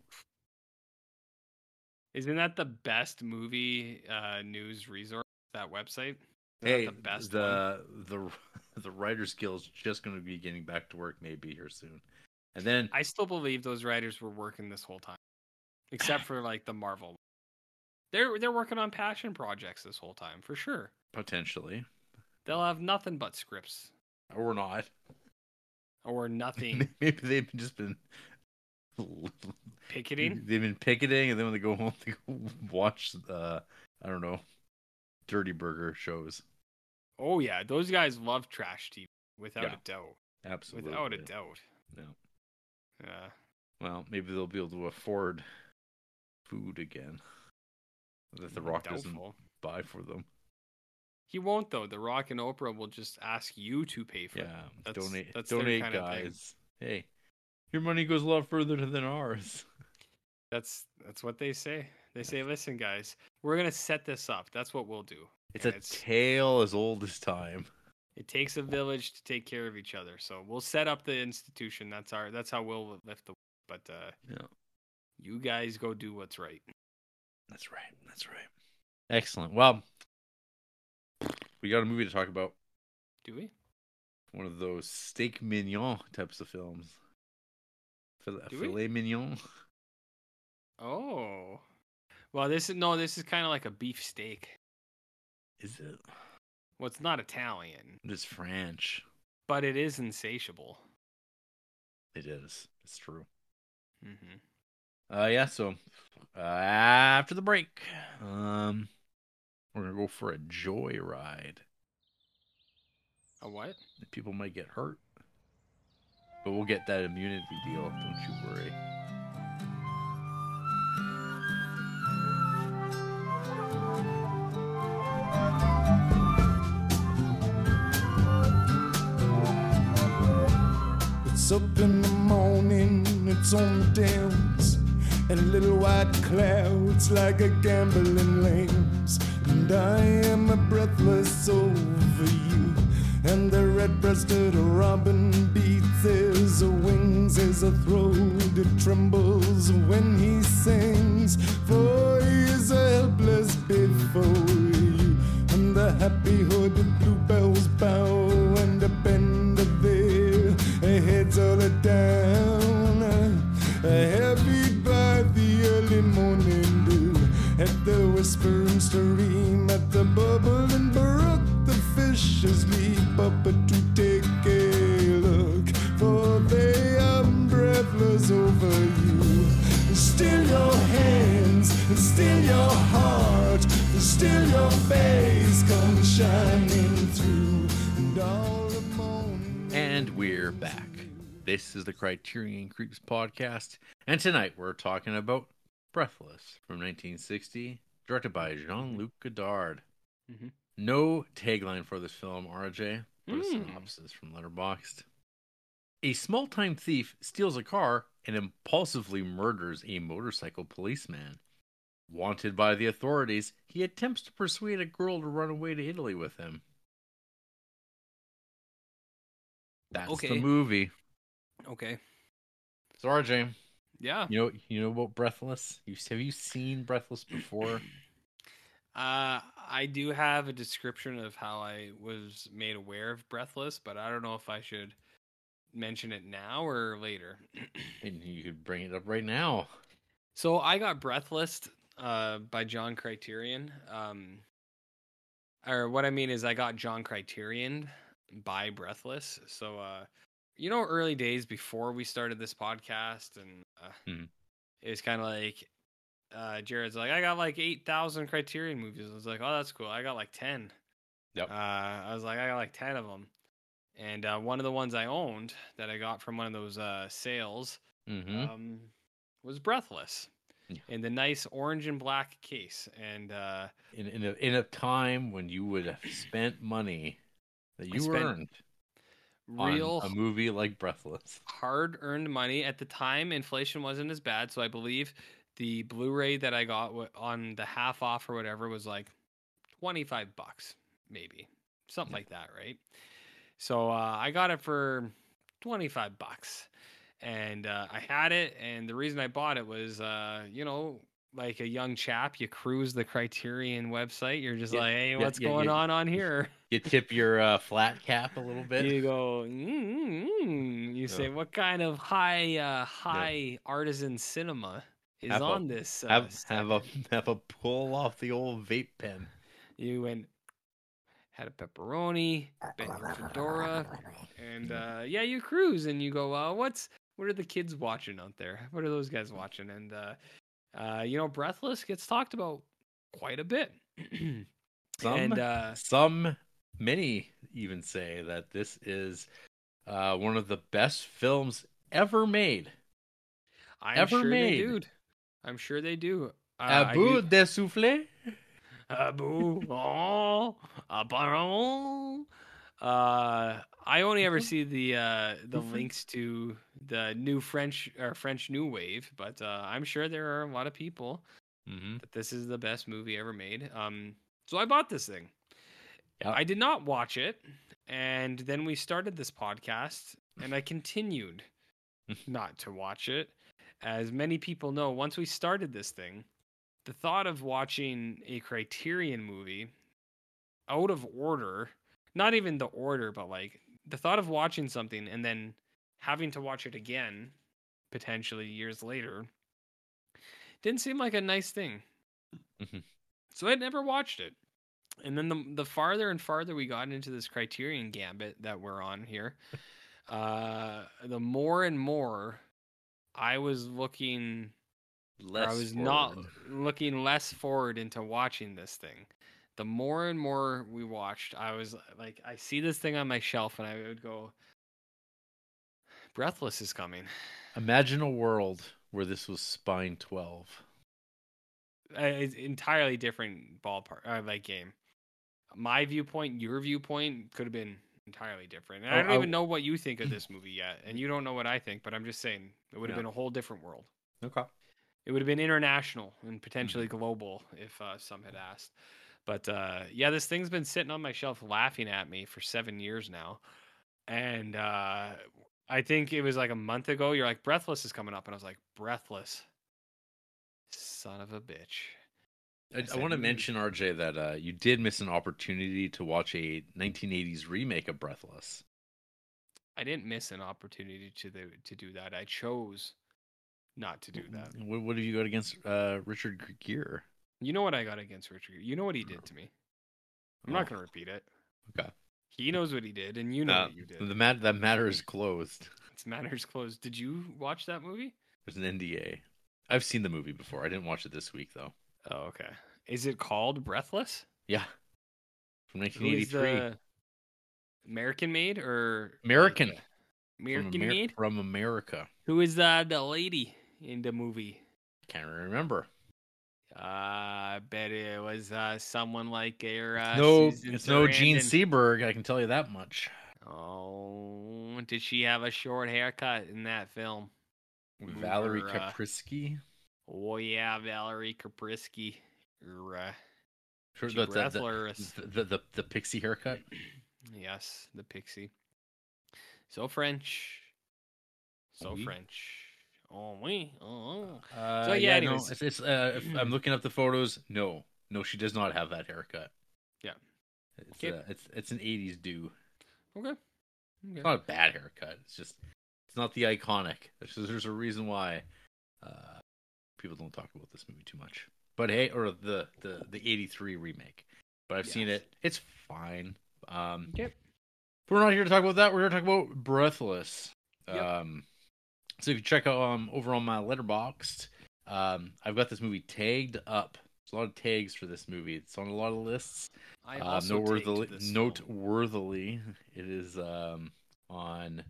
Isn't that the best movie uh, news resource? That website? Isn't that hey, the best one? the the the Writers Guild's just going to be getting back to work maybe here soon, and then I still believe those writers were working this whole time, except for like the Marvel. They're they're working on passion projects this whole time for sure. potentially They'll have nothing but scripts or not, or nothing maybe they've just been picketing. They've been picketing, and then when they go home, they go watch uh, I don't know, Dirty Burger shows. Oh yeah, those guys love trash TV without Yeah. a doubt. Absolutely, Without a doubt. Yeah. Yeah. Well, maybe they'll be able to afford food again that the mm, Rock doesn't buy for them. He won't though. The Rock and Oprah will just ask you to pay for Yeah, it. That's- donate, that's donate, guys. Hey, your money goes a lot further than ours. That's that's what they say. They say, "Listen, guys, we're gonna set this up. That's what we'll do." It's And a tale as old as time. It takes a village to take care of each other. So we'll set up the institution. That's our. That's how we'll lift the. But uh, Yeah. you guys go do what's right. That's right. That's right. Excellent. Well, we got a movie to talk about. Do we? one of those steak mignon types of films. Filet, filet mignon. Oh, well, this is no. This is kind of like a beef steak. Is it? Well, it's not Italian, It's French. but it is insatiable. It is. It's true. hmm Uh, yeah. So uh, after the break, um, we're gonna go for a joyride. A what? People might get hurt, but we'll get that immunity deal. Don't you worry. Up in the morning, it's on the downs, and little white clouds like a gambling lambs. And I am breathless over you, and the red-breasted robin beats his wings, his throat it trembles when he sings. For he is helpless before you, and the happy hooded bluebells bow fell down, A heavy by the early morning dew. At the whispering stream, at the bubbling brook, the fishes leap up to take a look, for they are breathless over you. Still your hands, still your heart, still your face comes shining through, and all the morning. And we're back. This is the Criterion Creeps podcast, and tonight we're talking about Breathless from 1960, directed by Jean Luc Godard. Mhm. No tagline for this film, RJ, but a Mm. synopsis from Letterboxd. A small time thief steals a car and impulsively murders a motorcycle policeman. Wanted by the authorities, he attempts to persuade a girl to run away to Italy with him. That's Okay. the movie. Okay. Sorry, James. Yeah. you know you know about Breathless? You have you seen Breathless before? Uh, I do have a description of how I was made aware of Breathless, but I don't know if I should mention it now or later. and you could bring it up right now. so I got Breathless uh, by John Criterion. Um, or what I mean is I got John Criterion by Breathless. So, uh, you know, early days before we started this podcast, and uh, Mhm. it was kind of like uh, Jared's like, I got like eight thousand Criterion movies. I was like, oh, that's cool. I got like ten. Yep. Uh, I was like, I got like ten of them, and uh, one of the ones I owned that I got from one of those uh, sales Mm-hmm. um, was Breathless Yeah. in the nice orange and black case, and uh, in in a, in a time when you would have spent money that you spent earned real a movie like Breathless. hard earned money. At the time inflation wasn't as bad so i believe the blu-ray that i got on the half off or whatever was like 25 bucks maybe. Something Yeah. like that right? So uh, i got it for 25 bucks. And uh, i had it and the reason i bought it was uh, you know like a young chap you cruise the criterion website you're just Yeah, like hey what's yeah, going on on here You tip your uh, flat cap a little bit. you go mm, mm, you say Yeah. what kind of high uh high artisan cinema is Have a- on this uh, have have a have a pull off the old vape pen. you went had a pepperoni bent your fedora and uh yeah you cruise and you go uh what's what are the kids watching out there what are those guys watching and uh uh you know breathless gets talked about quite a bit Some and uh some many even say that this is uh, one of the best films ever made. i'm ever sure made. they do i'm sure they do uh, À bout de souffle. Abu, oh. Uh, I only ever see the uh, the links to the new French or French New Wave, but uh, I'm sure there are a lot of people Mm-hmm. that this is the best movie ever made. Um, so I bought this thing. Yep. I did not watch it, and then we started this podcast, and I continued not to watch it. As many people know, once we started this thing, the thought of watching a Criterion movie out of order, not even the order, but like the thought of watching something and then having to watch it again, potentially years later, didn't seem like a nice thing. Mhm. So I'd never watched it. And then the the farther and farther we got into this Criterion gambit that we're on here, uh, the more and more I was looking Less I was not looking less forward into watching this thing. The more and more we watched, I was like, I see this thing on my shelf, and I would go, "Breathless is coming." Imagine a world where this was Spine 12. Uh, It's entirely different ballpark, uh, like game. My viewpoint, your viewpoint, could have been entirely different. And I Oh, don't I- even know what you think of this movie yet, and you don't know what I think. But I'm just saying, it would have Yeah. been a whole different world. Okay. It would have been international and potentially global if uh, some had asked. But uh, yeah, this thing's been sitting on my shelf laughing at me for seven years now. And uh, I think it was like a month ago. You're like, Breathless is coming up. And I was like, Breathless. Son of a bitch. I, I want to mention, RJ, that uh, you did miss an opportunity to watch a 1980s remake of Breathless. I didn't miss an opportunity to the, to do that. I chose not to do that. What, what have you got against uh, Richard Gere? You know what I got against Richard? Gere. You know what he did to me. I'm not Oh. going to repeat it. Okay. He knows what he did, and you know Uh, what you did. the mat that matter is closed. It's matters closed. Did you watch that movie? There's an NDA. I've seen the movie before. I didn't watch it this week though. Oh, okay. Is it called Breathless? Yeah, from 1983. the American made or American. From American Amer- made? from America. Who is uh, the lady in the movie? Can't remember. Uh, I bet it was uh, someone like your uh, no, Susan it's no Gene Sarandon. Seberg. I can tell you that much. Oh, did she have a short haircut in that film? Valerie Or, uh, Kaprisky. Oh yeah, Valerie Kaprisky. Uh, Sure, the, the, the, the, the, pixie haircut. Yes, the pixie. So French. So Oui. French. Oh we. Oh. Uh, So, yeah, no, it's, it's uh, if I'm looking up the photos. No, no, she does not have that haircut. Yeah. it's Okay. uh, it's it's an '80s do. Okay. Okay. It's not a bad haircut. It's just it's not the iconic. There's, there's a reason why uh, people don't talk about this movie too much. But hey, or the the the '83 remake. But I've seen it. It's fine. Um, Yep. but we're not here to talk about that. We're here to talk about Breathless. Yep. Um, so if you check out um over on my letterboxd, um, I've got this movie tagged up. There's a lot of tags for this movie. It's on a lot of lists. I Uh, also noteworthily, this film. noteworthily, it is um, on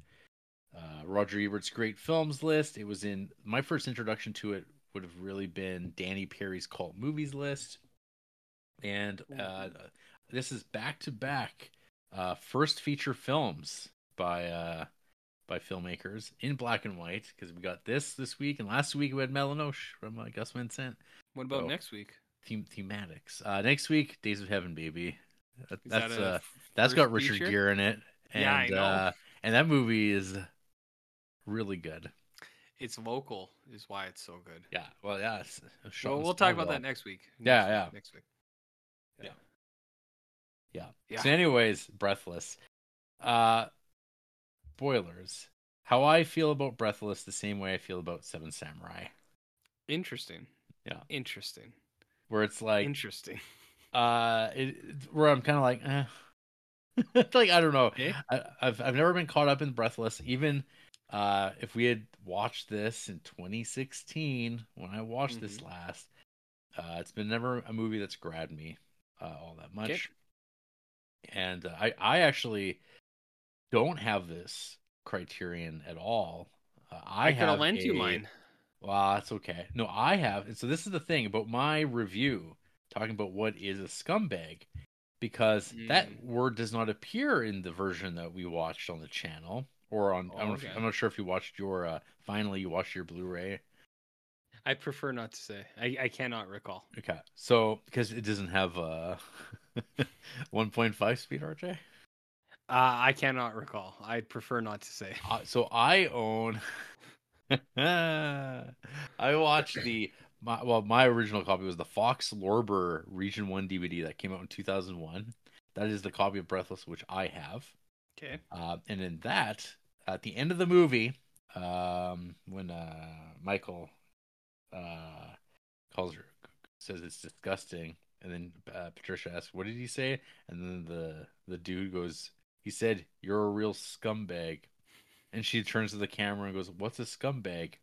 uh, Roger Ebert's great films list. It was in my first introduction to it would have really been Danny Peary's cult movies list, and uh, this is back to back uh, first feature films by uh, by filmmakers in black and white because we got this this week and last week we had Mala Noche from uh, Gus Van Sant. What about Oh. next week? theme thematics. Uh, next week, Days of Heaven, baby. That, that's that uh, that's got Richard feature? Gere in it, and Yeah, uh, and that movie is really good. It's local, is why it's so good. Yeah, well, yeah. Well, we'll talk about that next week. Yeah, Next yeah. Next week. Yeah. Yeah. So, anyways, Breathless. Uh, spoilers. How I feel about Breathless, the same way I feel about Seven Samurai, Interesting. Yeah. Interesting. where it's like, Interesting. uh, it, where I'm kind of like, eh. It's like I don't know. I, I've I've never been caught up in Breathless. Even uh, if we had watched this in 2016 when I watched this Mhm. last, uh, it's been never a movie that's grabbed me uh, all that much. Okay. And uh, I I actually don't have this criterion at all. Uh, I, I, could have lent you mine. Well, that's okay. No, I have. And so this is the thing about my review, talking about what is a scumbag, because that Mm. word does not appear in the version that we watched on the channel or on. I'm, Oh, not, okay. I'm not sure if you watched your. Uh, finally, you watched your Blu-ray. I prefer not to say. I, I cannot recall. Okay, so because it doesn't have uh 1.5 speed, RJ. Uh, I cannot recall. I'd prefer not to say. Uh, so I own. I watched the my, well, my original copy was the Fox Lorber Region One DVD that came out in 2001. That is the copy of Breathless which I have. Okay. Uh, and in that, at the end of the movie, um, when uh, Michael uh, calls her, says it's disgusting, and then uh, Patricia asks, "What did he say?" And then the the dude goes, "He said you're a real scumbag." And she turns to the camera and goes, "What's a scumbag?"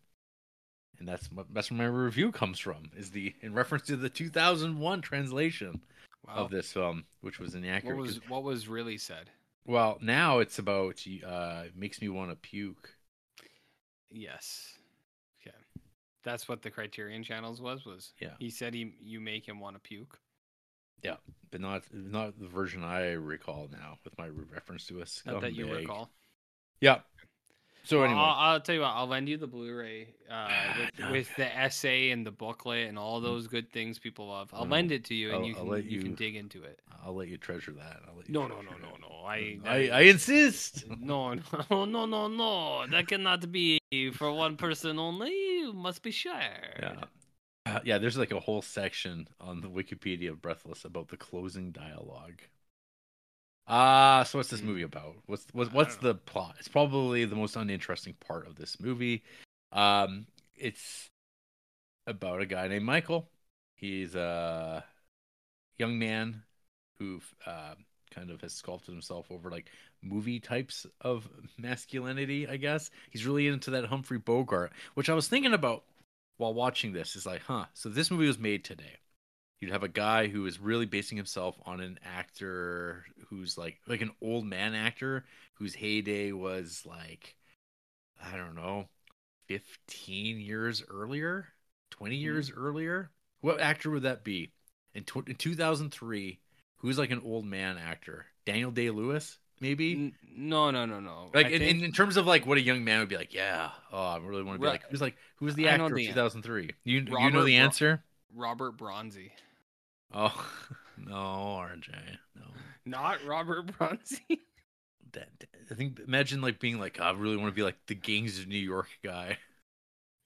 And that's that's where my review comes from. Is the in reference to the 2001 translation Wow. of this film, which was what was what was really said? Well, now it's about uh it makes me want to puke. Yes. Okay. That's what the Criterion Channels was. Was Yeah. he said he you make him want to puke? Yeah, but not not the version I recall now with my reference to a scumbag. Not that you recall. Yeah. So anyway, I'll, I'll tell you what. I'll lend you the Blu-ray uh, Ah, with, with the essay and the booklet and all those good things people love. I'll No. lend it to you, and I'll- you can let you... can dig into it. I'll let you treasure that. I'll let you No, no, no, no, no. I I, I insist. no, no, no, no, no. That cannot be for one person only. You must be shared. Yeah. Uh, yeah, there's like a whole section on the Wikipedia of Breathless about the closing dialogue. Ah, so what's this Hmm. movie about? What's what's, what's the plot? It's probably the most uninteresting part of this movie. Um, it's about a guy named Michael. He's a young man who uh, kind of has sculpted himself over like movie types of masculinity, I guess. He's really into that Humphrey Bogart, which I was thinking about while watching this. Is like, huh, so this movie was made today. You'd have a guy who is really basing himself on an actor who's like like an old man actor whose heyday was like I don't know, 15 years earlier, 20 mm-hmm. years earlier. What actor would that be? In, tw- in 2003, who's like an old man actor? Daniel Day Lewis, maybe? No, no, no, no. Like in, think- in, terms of like what a young man would be like, yeah, oh, I really want to be Ro- like, who's like, who's the actor of the an- 2003? You you know the answer? Robert Bronzy. Oh, no, RJ, no. Not Robert Bronzy. That, I think imagine like being like, I really want to be like the Gangs of New York guy,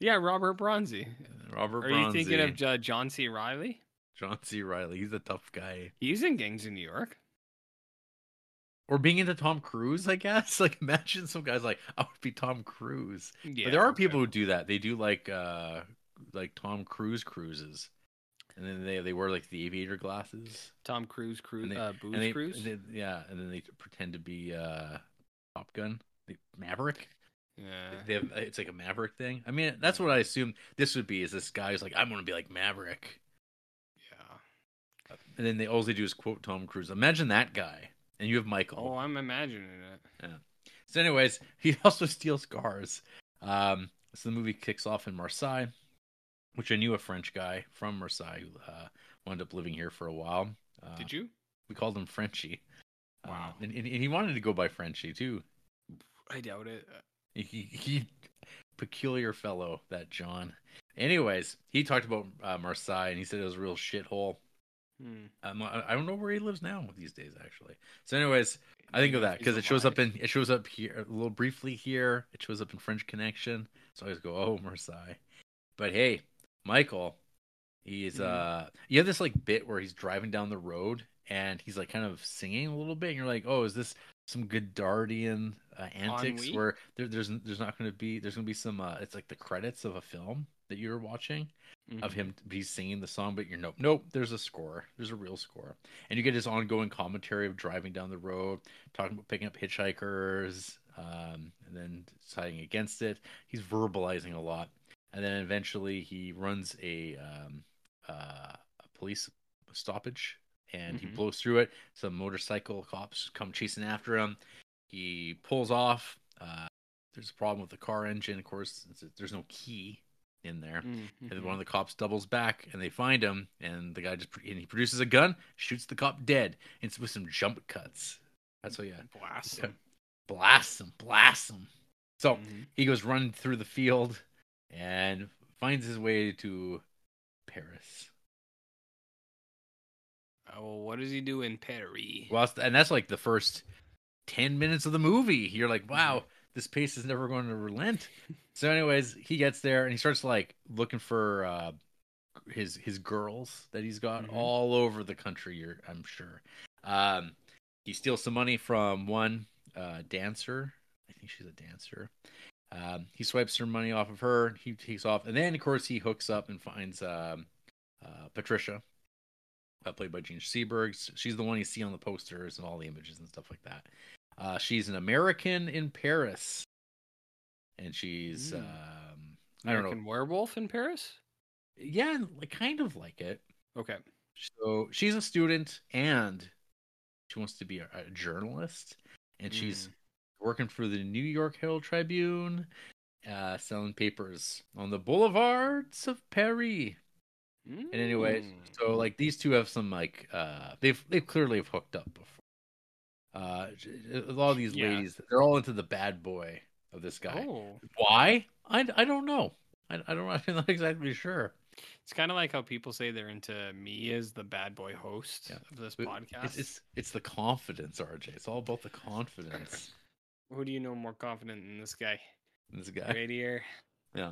yeah, Robert Bronzy. Robert. Are you thinking of uh, John C. Reilly? John C. Reilly? He's a tough guy. He's in Gangs in New York. Or being into Tom Cruise, I guess. Like imagine some guys like I would be Tom Cruise. Yeah, but there are okay. people who do that. They do like uh like Tom Cruise cruises. And then they they wear like the aviator glasses. Tom Cruise, Cruise, And they- uh, Booze and they, Cruise. and they- yeah, and then they pretend to be uh Top Gun, the Maverick. yeah. They have it's like a Maverick thing. I mean, that's what I assume this would be. Is this guy who's like, I'm gonna be like Maverick, yeah. and then they all they do is quote Tom Cruise. Imagine that guy, and you have Michael. Oh, I'm imagining it. Yeah. So, anyways, he also steals cars. Um, so the movie kicks off in Marseille, which I knew a French guy from Marseille who uh, wound up living here for a while. Uh, Did you? We called him Frenchie. Wow. Uh, and, and he wanted to go by Frenchie too. I doubt it. He, he peculiar fellow that John. Anyways, he talked about uh, Marseille and he said it was a real shithole. Hmm. Um, I I don't know where he lives now these days, actually. So, anyways, I think of that because it shows up in it shows up here a little briefly here. It shows up in French Connection, so I always go, "Oh, Marseille." But hey, Michael, he's Mhm. uh, you have this like bit where he's driving down the road and he's like kind of singing a little bit, and you're like, "Oh, is this some Godardian uh, antics?" Ennui? Where there, there's there's not going to be there's going to be some uh, it's like the credits of a film that you're watching of Mhm. him he's singing the song but you're nope nope there's a score there's a real score and you get his ongoing commentary of driving down the road talking about picking up hitchhikers um, and then deciding against it he's verbalizing a lot and then eventually he runs a um, uh, a police stoppage and he Mhm. blows through it. Some motorcycle cops come chasing after him. He pulls off uh, there's a problem with the car engine. Of course there's no key in there. Mhm. and one of the cops doubles back and they find him and the guy just and he produces a gun shoots the cop dead. And it's with some jump cuts. That's what yeah. Blast him. blast him blast him. So Mhm. he goes running through the field and finds his way to paris. Oh, well, what does he do in Paris? well and that's like the first 10 minutes of the movie. You're like wow this pace is never going to relent. So anyways he gets there and he starts like looking for uh his his girls that he's got Mhm. all over the country you're, i'm sure. Um he steals some money from one uh dancer. I think she's a dancer um he swipes her money off of her he takes off and then of course he hooks up and finds um uh patricia uh, played by Jean Seberg. She's the one you see on the posters and all the images and stuff like that. Uh, she's an American in Paris, and she's Mm. um, I don't American know, Werewolf in Paris? yeah, like kind of like it. Okay. So she's a student and she wants to be a, a journalist, and she's Mm. Working for the New York Herald Tribune, uh, selling papers on the boulevards of Paris. And anyways, Mm. so like these two have some like uh they've they clearly have hooked up before. Uh a lot of these Yeah. ladies they're all into the bad boy of this guy. Oh. Why? I, I don't know. I, I don't I'm not exactly sure. It's kind of like how people say they're into me as the bad boy host Yeah. of this podcast. It's, it's it's the confidence, RJ. It's all about the confidence. Who do you know more confident than this guy? This guy. Right here. Yeah.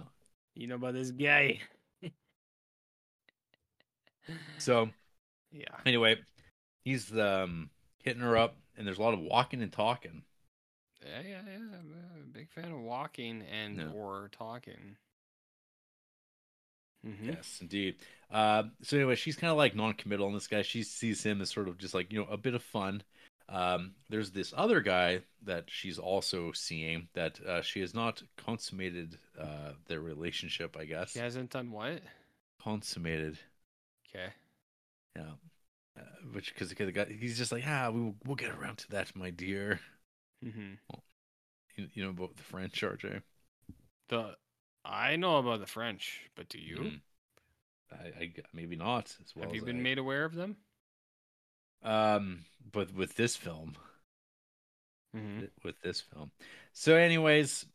You know about this guy. So yeah. anyway, he's um hitting her up and there's a lot of walking and talking. Yeah, yeah, yeah. I'm a big fan of walking and Yeah. or talking. hmm Yes, indeed. Uh, so anyway, she's kind of like non-committal on this guy. She sees him as sort of just like you know a bit of fun. Um, there's this other guy that she's also seeing that uh, she has not consummated uh, their relationship. I guess He hasn't done what? consummated. Okay. Yeah, uh, which because the guy he's just like, ah, we will, we'll get around to that, my dear. Mm-hmm. You, you know about the French, RJ? The I know about the French, but do you? Mm. I, I maybe not as well. Have you been I- made aware of them? Um, but with this film, Mm-hmm. with this film. So, anyways,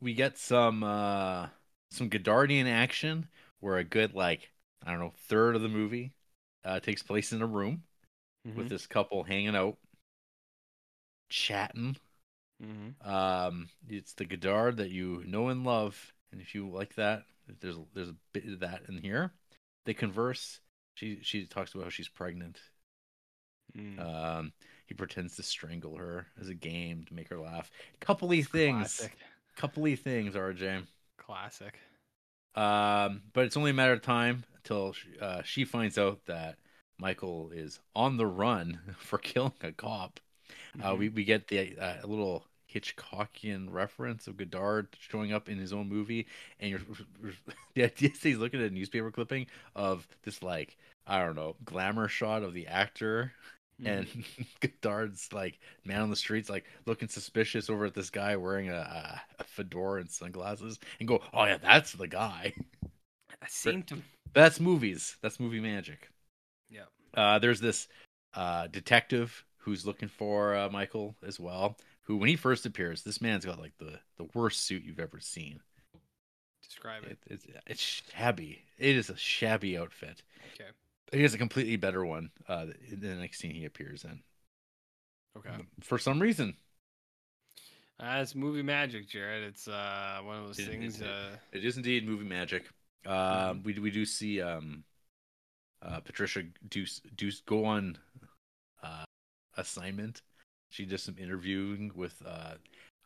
we get some uh some Godardian action where a good like I don't know third of the movie uh takes place in a room Mm-hmm. with this couple hanging out, chatting. mm-hmm. Um, it's the Godard that you know and love, and if you like that, there's there's a bit of that in here. They converse. She she talks about how she's pregnant. Mm. Um, he pretends to strangle her as a game to make her laugh. Coupley things, Classic. coupley things, RJ. Classic. Um, but it's only a matter of time until she, uh, she finds out that Michael is on the run for killing a cop. Uh, Mhm. we we get the uh, little Hitchcockian reference of Godard showing up in his own movie, and you're the idea is he's looking at a newspaper clipping of this like I don't know glamour shot of the actor. And Godard's like man on the streets like looking suspicious over at this guy wearing a, a, a fedora and sunglasses, and go, oh yeah, that's the guy. I seem to. That's movies. That's movie magic. Yeah. Uh, there's this uh, detective who's looking for uh, Michael as well. Who, when he first appears, this man's got like the, the worst suit you've ever seen. Describe it. It, it's it's shabby. It is a shabby outfit. Okay. He has a completely better one uh, in the next scene he appears in. Okay. For some reason, Uh, it's movie magic, Jared. It's uh one of those It- things. it- Uh, it is indeed movie magic. Um, we we do see um, uh, Patricia do do go on uh, assignment. She does some interviewing with uh,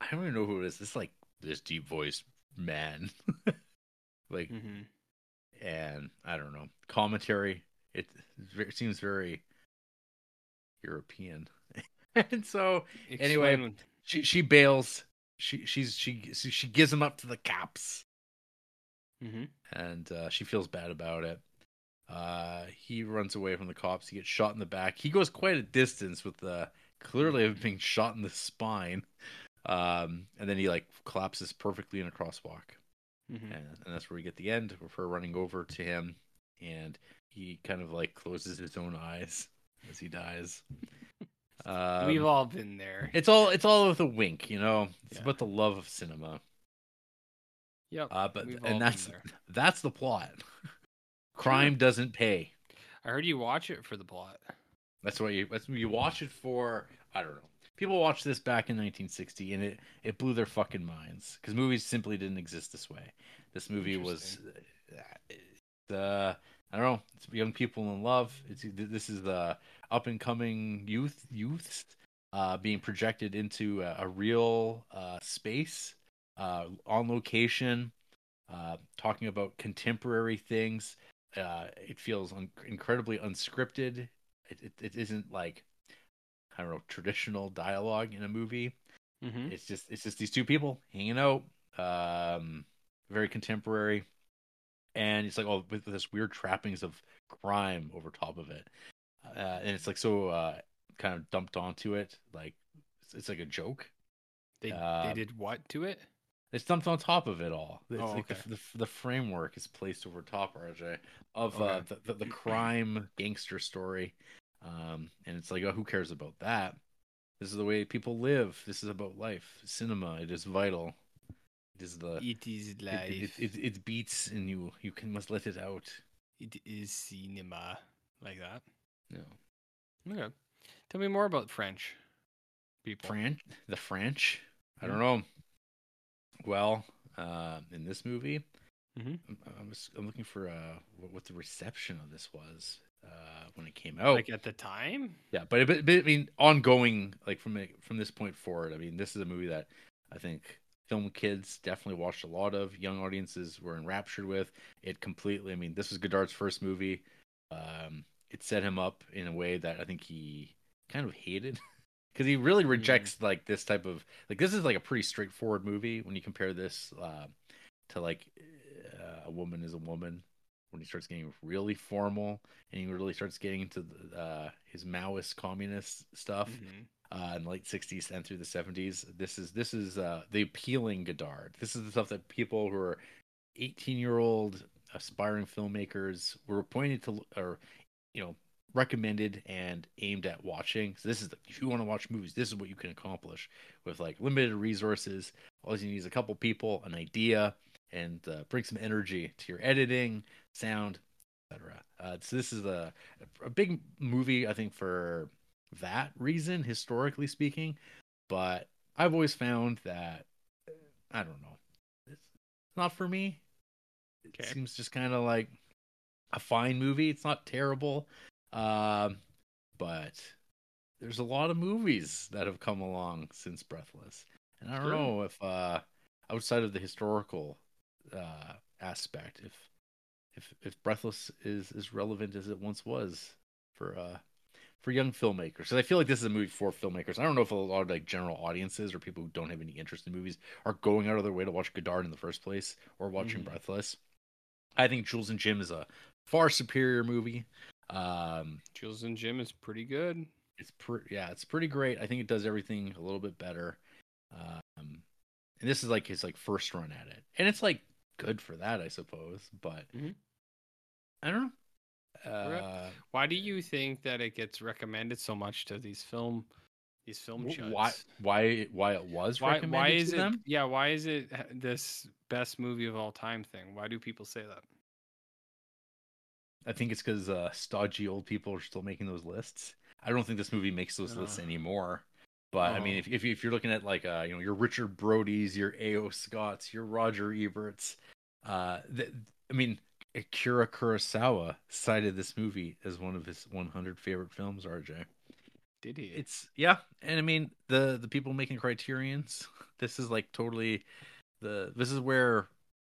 I don't even know who it is. This like this deep voice man, like, mm-hmm. and I don't know commentary. It, it seems very European, and so Anyway, Explain she she bails. She she's she she gives him up to the cops. Mhm. and uh, she feels bad about it. Uh, he runs away from the cops. He gets shot in the back. He goes quite a distance with the clearly being shot in the spine, um, and then he like collapses perfectly in a crosswalk, Mhm. and, and that's where we get the end of her running over to him, and he kind of like closes his own eyes as he dies. Um, We've all been there. it's all it's all with a wink, you know. It's Yeah. about the love of cinema. Yep. Uh, but and that's that's the plot. Crime doesn't pay. I heard you watch it for the plot. That's what you. That's what you watch it for. I don't know. People watched this back in 1960, and it it blew their fucking minds because movies simply didn't exist this way. This movie was, uh, uh, I don't know. It's young people in love. It's this is the up and coming youth youths uh, being projected into a, a real uh, space uh, on location, uh, talking about contemporary things. Uh, it feels un- incredibly unscripted. It, it, it isn't like I don't know traditional dialogue in a movie. Mm-hmm. It's just it's just these two people hanging out, um, very contemporary, and it's like oh with, with this weird trappings of crime over top of it, uh, and it's like so uh, kind of dumped onto it, like it's, it's like a joke. They Uh, they did what to it? It's dumped on top of it all. It's Oh, like okay. the, the the framework is placed over top, RJ, of uh, Okay. the, the the crime gangster story, um, and it's like, oh, who cares about that? This is the way people live. This is about life. Cinema. It is vital. It is the It is life. it, it, it, it beats in you. You can must let it out. it is cinema. Like that. No. Okay. Tell me more about French people. French, the French. I Mm-hmm. don't know. Well, uh, in this movie, Mhm. I'm, I'm, just- I'm looking for uh, what, what the reception of this was uh, when it came out. Like at the time? yeah, but, but, but I mean, ongoing, like from from this point forward. I mean, this is a movie that I think film kids definitely watched a lot of. Young audiences were enraptured with it completely. I mean, this was Godard's first movie. Um, it set him up in a way that I think he kind of hated because he really rejects like this type of like this is like a pretty straightforward movie when you compare this uh, to like uh, a woman is a woman when he starts getting really formal and he really starts getting into the, uh, his Maoist communist stuff Mhm. Uh, in the late '60s and through the '70s. This is this is uh, the appealing Godard. This is the stuff that people who are 18 year old aspiring filmmakers were appointed to or you know recommended and aimed at watching. So this is the, if you want to watch movies, this is what you can accomplish with like limited resources. All you need is a couple people, an idea, and uh, bring some energy to your editing, sound, etc. Uh, so this is a a big movie, I think, for that reason, historically speaking. But I've always found that I don't know, it's not for me. It Okay. seems just kind of like a fine movie. It's not terrible, um, but there's a lot of movies that have come along since Breathless, and I don't know if uh, outside of the historical uh, aspect, if if if Breathless is as relevant as it once was for uh for young filmmakers. So I feel like this is a movie for filmmakers. I don't know if a lot of like general audiences or people who don't have any interest in movies are going out of their way to watch Godard in the first place or watching Mhm. Breathless. I think Jules and Jim is a far superior movie. Um, Jules and Jim is pretty good. it's pretty, yeah, it's pretty great. I think it does everything a little bit better. Um, and this is like his like first run at it, and it's like good for that, I suppose. But Mhm. I don't know. Uh, Why do you think that it gets recommended so much to these film these film chuds? why why why it was why recommended why is to it them? yeah why is it this best movie of all time thing why do people say that I think it's because uh, stodgy old people are still making those lists. I don't think this movie makes those lists Oh. anymore. But I mean, Oh. if, if if you're looking at like uh, you know your Richard Brodies, your A.O. Scotts, your Roger Eberts, uh, th- I mean, Akira Kurosawa cited this movie as one of his 100 favorite films. RJ, did he it's yeah, and I mean the the people making Criterion's. This is like totally the this is where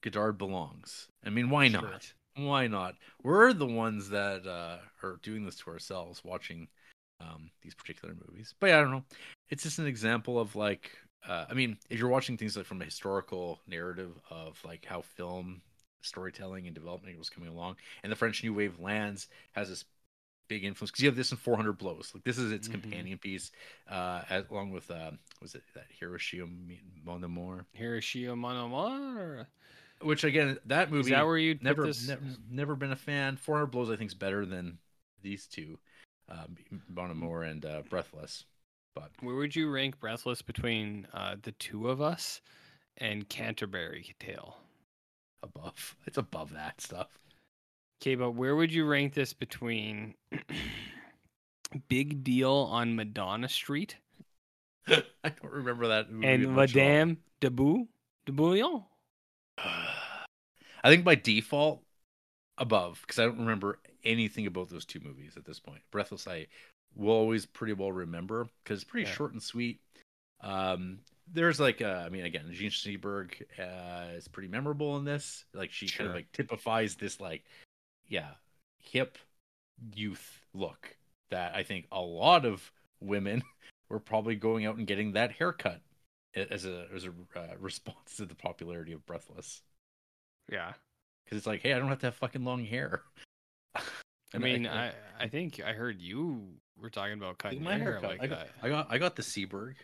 Godard belongs. I mean, why Sure. not? Why not? We're the ones that uh, are doing this to ourselves, watching um, these particular movies. But yeah, I don't know. It's just an example of like, uh, I mean, if you're watching things like from a historical narrative of like how film storytelling and development was coming along, and the French New Wave lands has this big influence because you have this in 400 Blows. Like this is its Mhm. companion piece, uh, as, along with uh, was it that Hiroshima Mon Amour, Hiroshima Mon Amour? which again that movie is that where you'd never, never never been a fan 400 blows i think is better than these two um bon amour and uh, breathless but where would you rank breathless between uh, the two of us and canterbury tale above. It's above that stuff. Okay but where would you rank this between big deal on madonna street i don't remember that movie and much at all. madame de Bou de bouillon i think by default above because i don't remember anything about those two movies at this point. Breathless i will always pretty well remember because it's pretty Yeah. short and sweet. Um there's like uh, i mean again jean seberg uh is pretty memorable in this like she kind of like typifies this like yeah hip youth look that i think a lot of women were probably going out and getting that haircut as a as a uh, response to the popularity of breathless yeah because it's like hey i don't have to have fucking long hair I mean, I, I think I heard you were talking about cutting my hair haircut. like I got, that. I got I got the Seberg.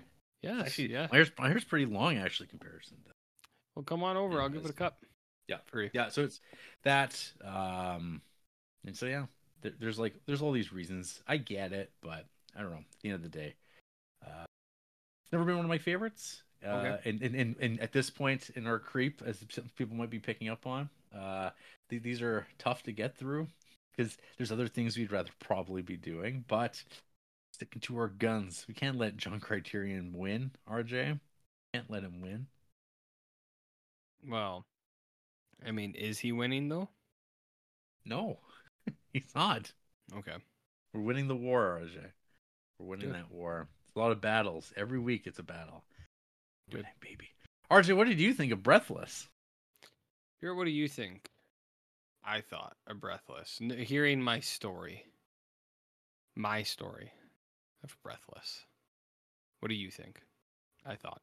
Yes, Actually, yeah. my hair's my hair's pretty long actually comparison. To, Well, come on over. Yeah, I'll give it a cup. Yeah. free. yeah, so it's that. Um, and so yeah, there, there's like there's all these reasons. I get it, but I don't know. At the end of the day, uh, never been one of my favorites. Uh, Okay. and, and, and, and at this point in our creep, as people might be picking up on, uh, th- these are tough to get through because there's other things we'd rather probably be doing, but sticking to our guns. We can't let John Criterion win, RJ. Can't let him win. Well, I mean, is he winning though? No, he's not. Okay. We're winning the war, RJ. We're winning Good. that war. It's a lot of battles. Every week it's a battle. Good. Baby. RJ, what did you think of Breathless? Here, what do you think? I thought of Breathless. Hearing my story, my story of Breathless. What do you think? I thought.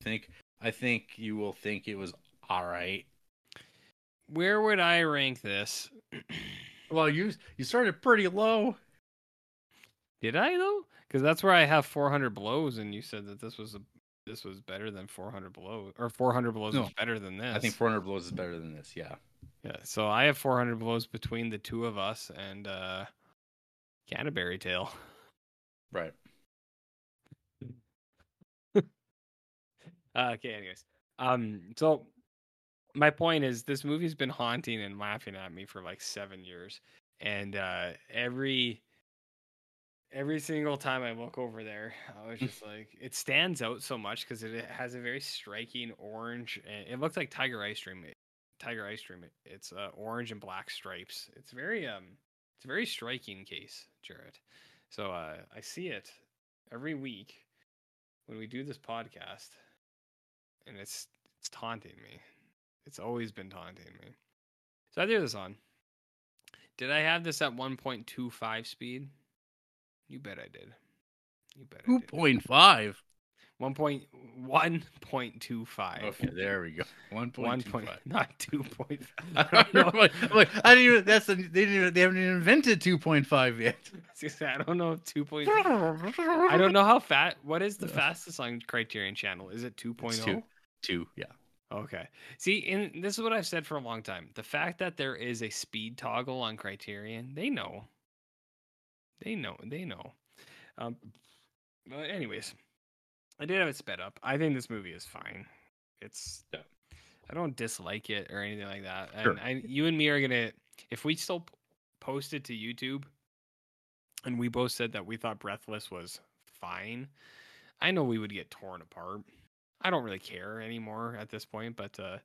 I think I think you will think it was all right. Where would I rank this? Well, you you started pretty low. Did I though? Because that's where I have 400 blows, and you said that this was a this was better than 400 blows, or 400 blows No, was better than this. I think 400 blows is better than this. Yeah. Yeah, so I have 400 blows between the two of us and uh Canterbury Tale. Right. Uh, okay, anyways. Um so my point is this movie's been haunting and laughing at me for like 7 years and uh every every single time I look over there, I was just like it stands out so much cuz it has a very striking orange and it looks like Tiger Ice Cream. Tiger Ice Cream. It's uh, orange and black stripes. It's very um it's a very striking case, Jarrett. So uh I see it every week when we do this podcast and it's it's taunting me. It's always been taunting me. So I threw this on. Did I have this at 1.25 speed? You bet I did. You bet I did. 2.5. 1.1.25. Okay, there we go. 1.25. One point, not two point. I don't know. Like, like, I didn't even. That's the, they didn't even. They haven't even invented 2.5 yet. I don't know if two point. I don't know how fat. What is the fastest on Criterion Channel? Is it 2.0? Two. Two. Yeah. Okay. See, and this is what I've said for a long time. The fact that there is a speed toggle on Criterion, they know. They know. They know. Um, anyways, I did have it sped up. I think this movie is fine. It's. Yeah. I don't dislike it or anything like that. And Sure. I, you and me are gonna, if we still post it to YouTube, and we both said that we thought Breathless was fine, I know we would get torn apart. I don't really care anymore at this point, but uh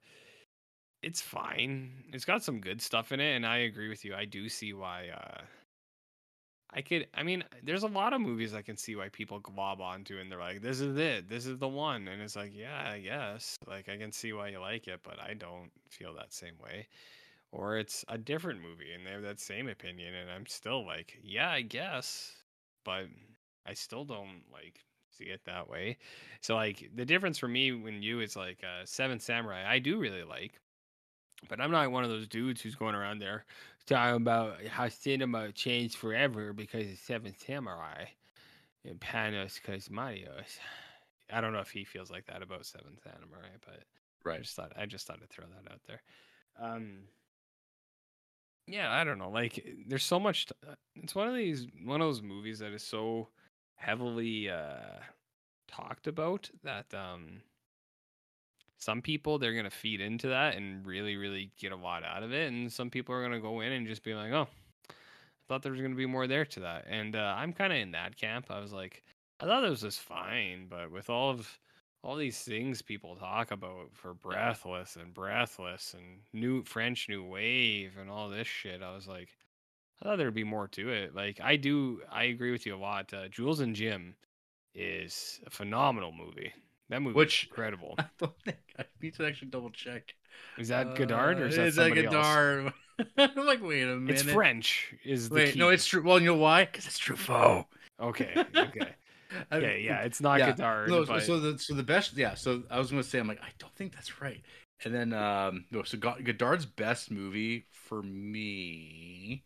it's fine. It's got some good stuff in it, and I agree with you. I do see why uh I could I mean, there's a lot of movies I can see why people glob onto and they're like, This is it, this is the one. And it's like, yeah, I guess. Like I can see why you like it, but I don't feel that same way. Or it's a different movie and they have that same opinion and I'm still like, yeah, I guess. But I still don't like see it that way. So like the difference for me when you is like uh Seven Samurai, I do really like. But I'm not one of those dudes who's going around there talking about how cinema changed forever because of Seven Samurai and Panos Cosmatos. I don't know if he feels like that about Seven Samurai, but right. I just thought I just thought I'd throw that out there. Um yeah, I don't know. Like there's so much t- uh, it's one of these one of those movies that is so heavily uh talked about that um some people they're going to feed into that and really really get a lot out of it and some people are going to go in and just be like, "Oh, I thought there was going to be more there to that." And uh, I'm kind of in that camp. I was like, I thought it was just fine, but with all of all these things people talk about for breathless and breathless and new French new wave and all this shit, I was like, I thought there'd be more to it. Like I do, I agree with you a lot. Uh, Jules and Jim is a phenomenal movie. That movie Which- is incredible. I don't think I need to actually double check. Is that Godard or is Uh, that is that? Godard? I'm like, wait a minute. It's French. Is the Wait, no, it's true. Well, you know why? Because it's Truffaut. okay. Okay. I- Okay. Yeah, it's not yeah, Godard. No, so, but so the so the best, yeah. So I was gonna say, I'm like, I don't think that's right. And then, um, no, so Godard's best movie for me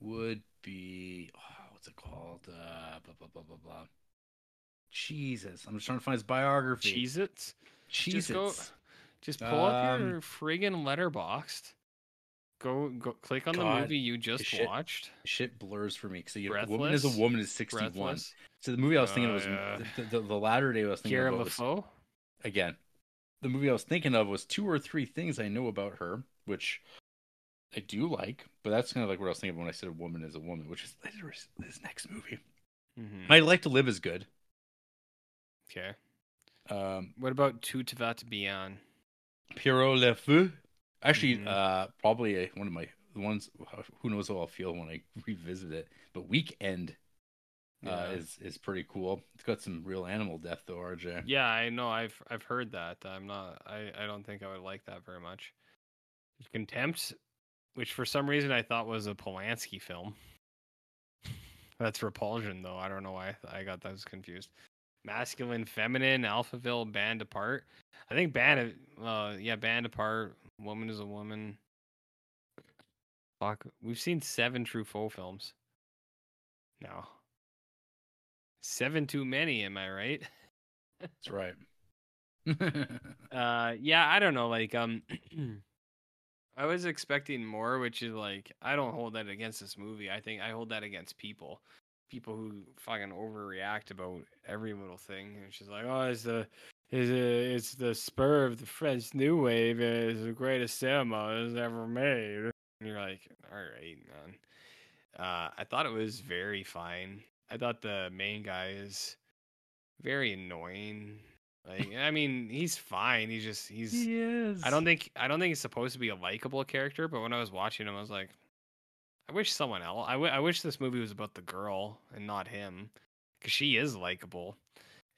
would be, oh, what's it called? Uh, blah blah blah blah blah. Jesus, I'm just trying to find his biography. Cheez-Its. Jesus. Just go. Just pull up your Um, friggin' letterboxd. Go go click on the movie you just shit. watched. Shit blurs for me because you know, woman is a woman is 61. Breathless. So the movie I was thinking Oh, of was yeah. the, the, the latter day I was thinking Kiera about was again, the movie I was thinking of was two or three things I know about her, which I do like, but that's kind of like what I was thinking of when I said a woman is a woman, which is this next movie. Mhm. I like to live is good. Okay. Um, What about Tout va bien? Pierrot Le Fou, actually, Mhm. uh, probably a, one of my ones. Who knows how I'll feel when I revisit it? But Weekend uh, Yeah. is is pretty cool. It's got some real animal death though, RJ. Yeah, I know. I've I've heard that. I'm not. I I don't think I would like that very much. Contempt, which for some reason I thought was a Polanski film. That's Repulsion, though. I don't know why I, I got those confused. Masculine, feminine, Alphaville, band apart. I think band, uh, yeah, band apart. Woman is a woman. Fuck, we've seen seven true Truffaut films. No, seven too many. Am I right? That's right. uh yeah i don't know like um i was expecting more which is like i don't hold that against this movie i think i hold that against people people who fucking overreact about every little thing it's just like oh it's the it's, a, it's the spur of the french new wave it's the greatest cinema has ever made and you're like all right man uh i thought it was very fine i thought the main guy is very annoying like, I mean, he's fine. He's just he's. He is. I don't think I don't think he's supposed to be a likable character. But when I was watching him, I was like, I wish someone else. I, w- I wish this movie was about the girl and not him, because she is likable,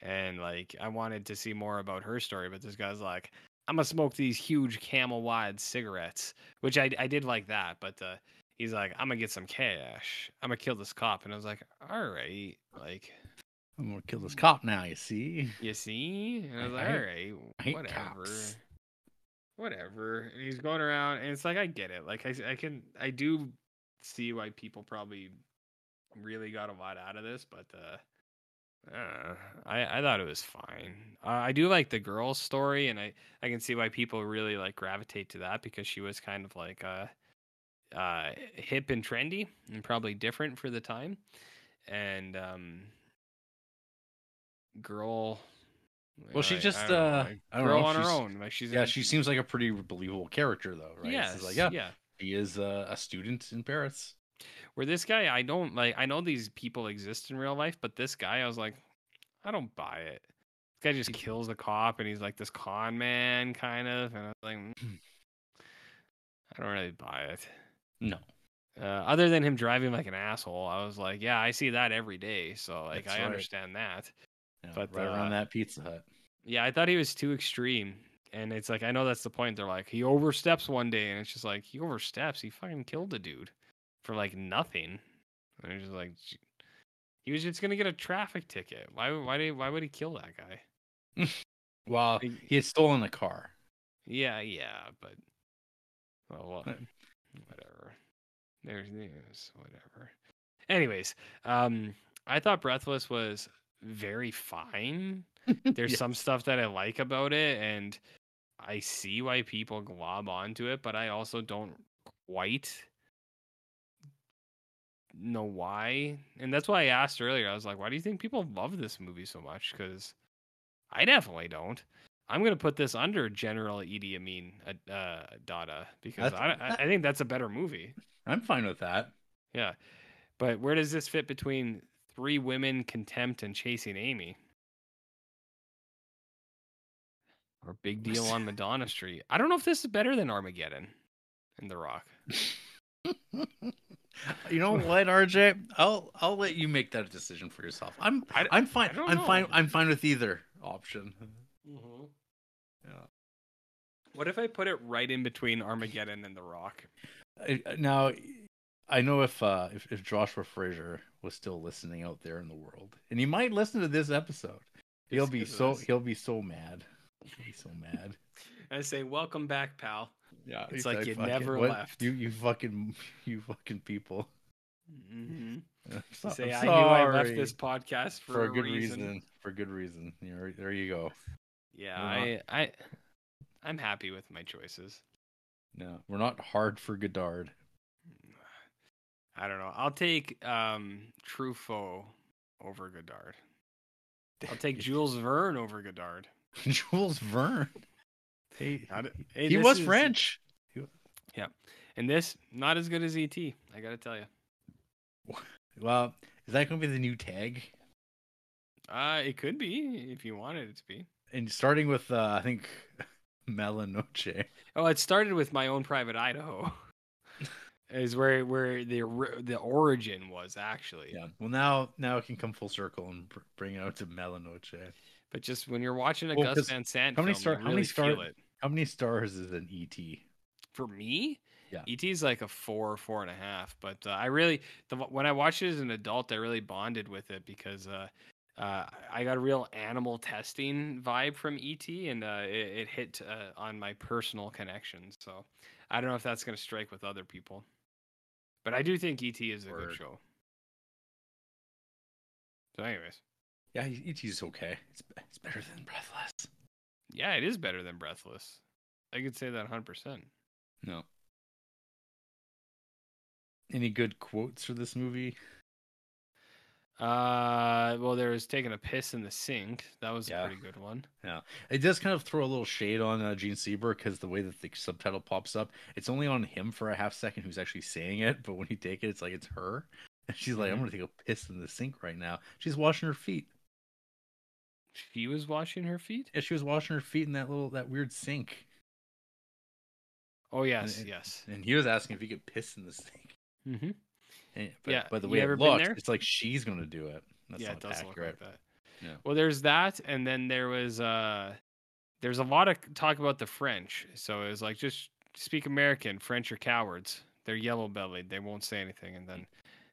and like I wanted to see more about her story. But this guy's like, I'm gonna smoke these huge camel wide cigarettes, which I I did like that. But uh, he's like, I'm gonna get some cash. I'm gonna kill this cop, and I was like, all right, like. I'm gonna kill this cop now. You see? You see? And I was I like, hate- all right, whatever. cops. Whatever. And he's going around, and it's like, I get it. Like, I, I can, I do see why people probably really got a lot out of this, but, uh, uh, I, I thought it was fine. Uh, I do like the girl's story, and I, I can see why people really like gravitate to that because she was kind of like, uh, uh, hip and trendy and probably different for the time. And, um, girl. Well, she I- I just, uh, I don't girl know, on her own. Like she's Yeah, in- she seems like a pretty believable character, though, right? Like, yeah, yeah. He is uh, a student in Paris. Where this guy, I don't like. I know these people exist in real life, but this guy, I was like, I don't buy it. This guy just kills the cop, and he's like this con man, kind of. And I was like, "Mm, I don't really buy it. No, Uh, other than him driving like an asshole, I was like, yeah, I see that every day. So like, That's I right. understand that. yeah, But, right around uh, that Pizza Hut. Yeah, I thought he was too extreme. And it's like I know that's the point. They're like he oversteps one day, and it's just like he oversteps. He fucking killed a dude for like nothing. And it's just like he was just gonna get a traffic ticket. Why? Why did? Why would he kill that guy? Well, he had stolen a car. Yeah, yeah, but well, well whatever. There's news, whatever. Anyways, um, I thought Breathless was very fine. There's Yeah. some stuff that I like about it, and I see why people glob onto it, but I also don't quite know why. And that's why I asked earlier. I was like, why do you think people love this movie so much? Because I definitely don't. I'm gonna put this under General Idi Amin uh, uh, Dada because I I think that's a better movie. I'm fine with that. Yeah, but where does this fit between Three Women, Contempt, and Chasing Amy? Or Big Deal on Madonna Street? I don't know if this is better than Armageddon and The Rock. you know what, RJ? I'll I'll let you make that decision for yourself. I'm I d- I'm fine. I don't I'm fine. I'm fine with either option. Yeah. What if I put it right in between Armageddon and The Rock? I- Now, I know if uh if, if Joshua Fraser was still listening out there in the world, and he might listen to this episode, he'll Just be 'cause so he'll be so mad. He'll so mad. I say, "Welcome back, pal." Yeah, It's like you fucking- never what- left. You you fucking you fucking people. Mm-hmm. So- Say, I'm knew I left this podcast for, for a good reason. reason. For good reason. There, there you go. Yeah, We're not- I, I, I'm happy with my choices. No, we're not hard for Godard. I don't know. I'll take um Truffaut over Godard. I'll take Jules Verne over Godard. Jules Verne. Hey, Not- hey, he was is- French. And this, not as good as ET. I gotta tell you. Well, is that going to be the new tag? Uh, it could be if you wanted it to be. And starting with, uh, I think, Mala Noche. Oh, it started with my own private Idaho. is where where the the origin was actually. Yeah. Well, now now it can come full circle and br- bring it out to Mala Noche. But just when you're watching a Well, Gus Van Sant how many film, star- you how many really star- feel it. How many stars is an ET? For me, Yeah. ET is like a four, four and a half. But uh, I really, the, when I watched it as an adult, I really bonded with it because uh, uh, I got a real animal testing vibe from ET, and uh, it, it hit uh, on my personal connections. So I don't know if that's going to strike with other people, but I do think ET is a Word. good show. So, anyways, Yeah, E.T.'s okay. It's, it's better than Breathless. yeah, it is better than Breathless. I could say that 100. percent No. Any good quotes for this movie? Uh, well, there was taking a piss in the sink. That was Yeah. a pretty good one. Yeah, it does kind of throw a little shade on uh, Jean Seberg because the way that the subtitle pops up, it's only on him for a half second who's actually saying it, but when you take it, it's like it's her. And she's like, I'm Mhm. gonna take a piss in the sink right now. She's washing her feet. She was washing her feet. Yeah, she was washing her feet in that little that weird sink. Oh yes, and- yes. And he was asking if he could piss in the sink. Mm-hmm. And, but, Yeah, but the way it looks, it's like she's gonna do it. That's yeah, not it does accurate. look like that. Yeah. Well, there's that, and then there was uh, there's a lot of talk about the French. So it was like just speak American. French are cowards. They're yellow bellied. They won't say anything. And then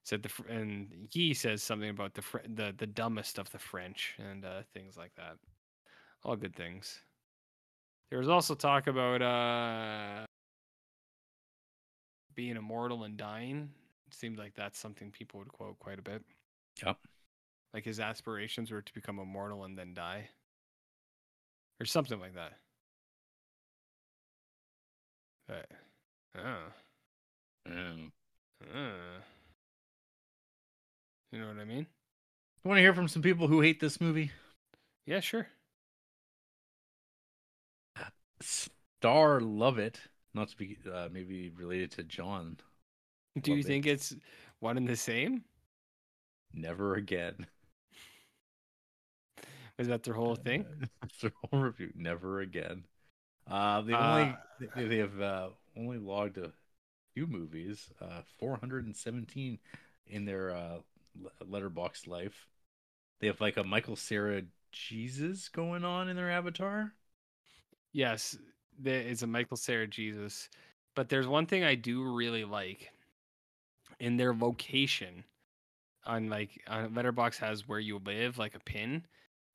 said the and he says something about the the the dumbest of the French and uh, things like that. All good things. There was also talk about uh, being immortal and dying. It seemed like that's something people would quote quite a bit. Yep. Like his aspirations were to become immortal and then die. Or something like that. But, oh, Um, uh. You know what I mean? you want to hear from some people who hate this movie? Yeah, sure. Star love it. Not to be uh, maybe related to John. Do you think it. it's one and the same? Never again. Is that their whole thing? That's their whole review. Never again. Uh, they Uh, only they, they have uh, only logged a few movies. Uh, 417 in their uh, letterboxd life. They have like a Michael Cera Jesus going on in their avatar. Yes, there is a Michael Cera Jesus. But there's one thing I do really like in their location on like on Letterboxd has where you live, like a pin.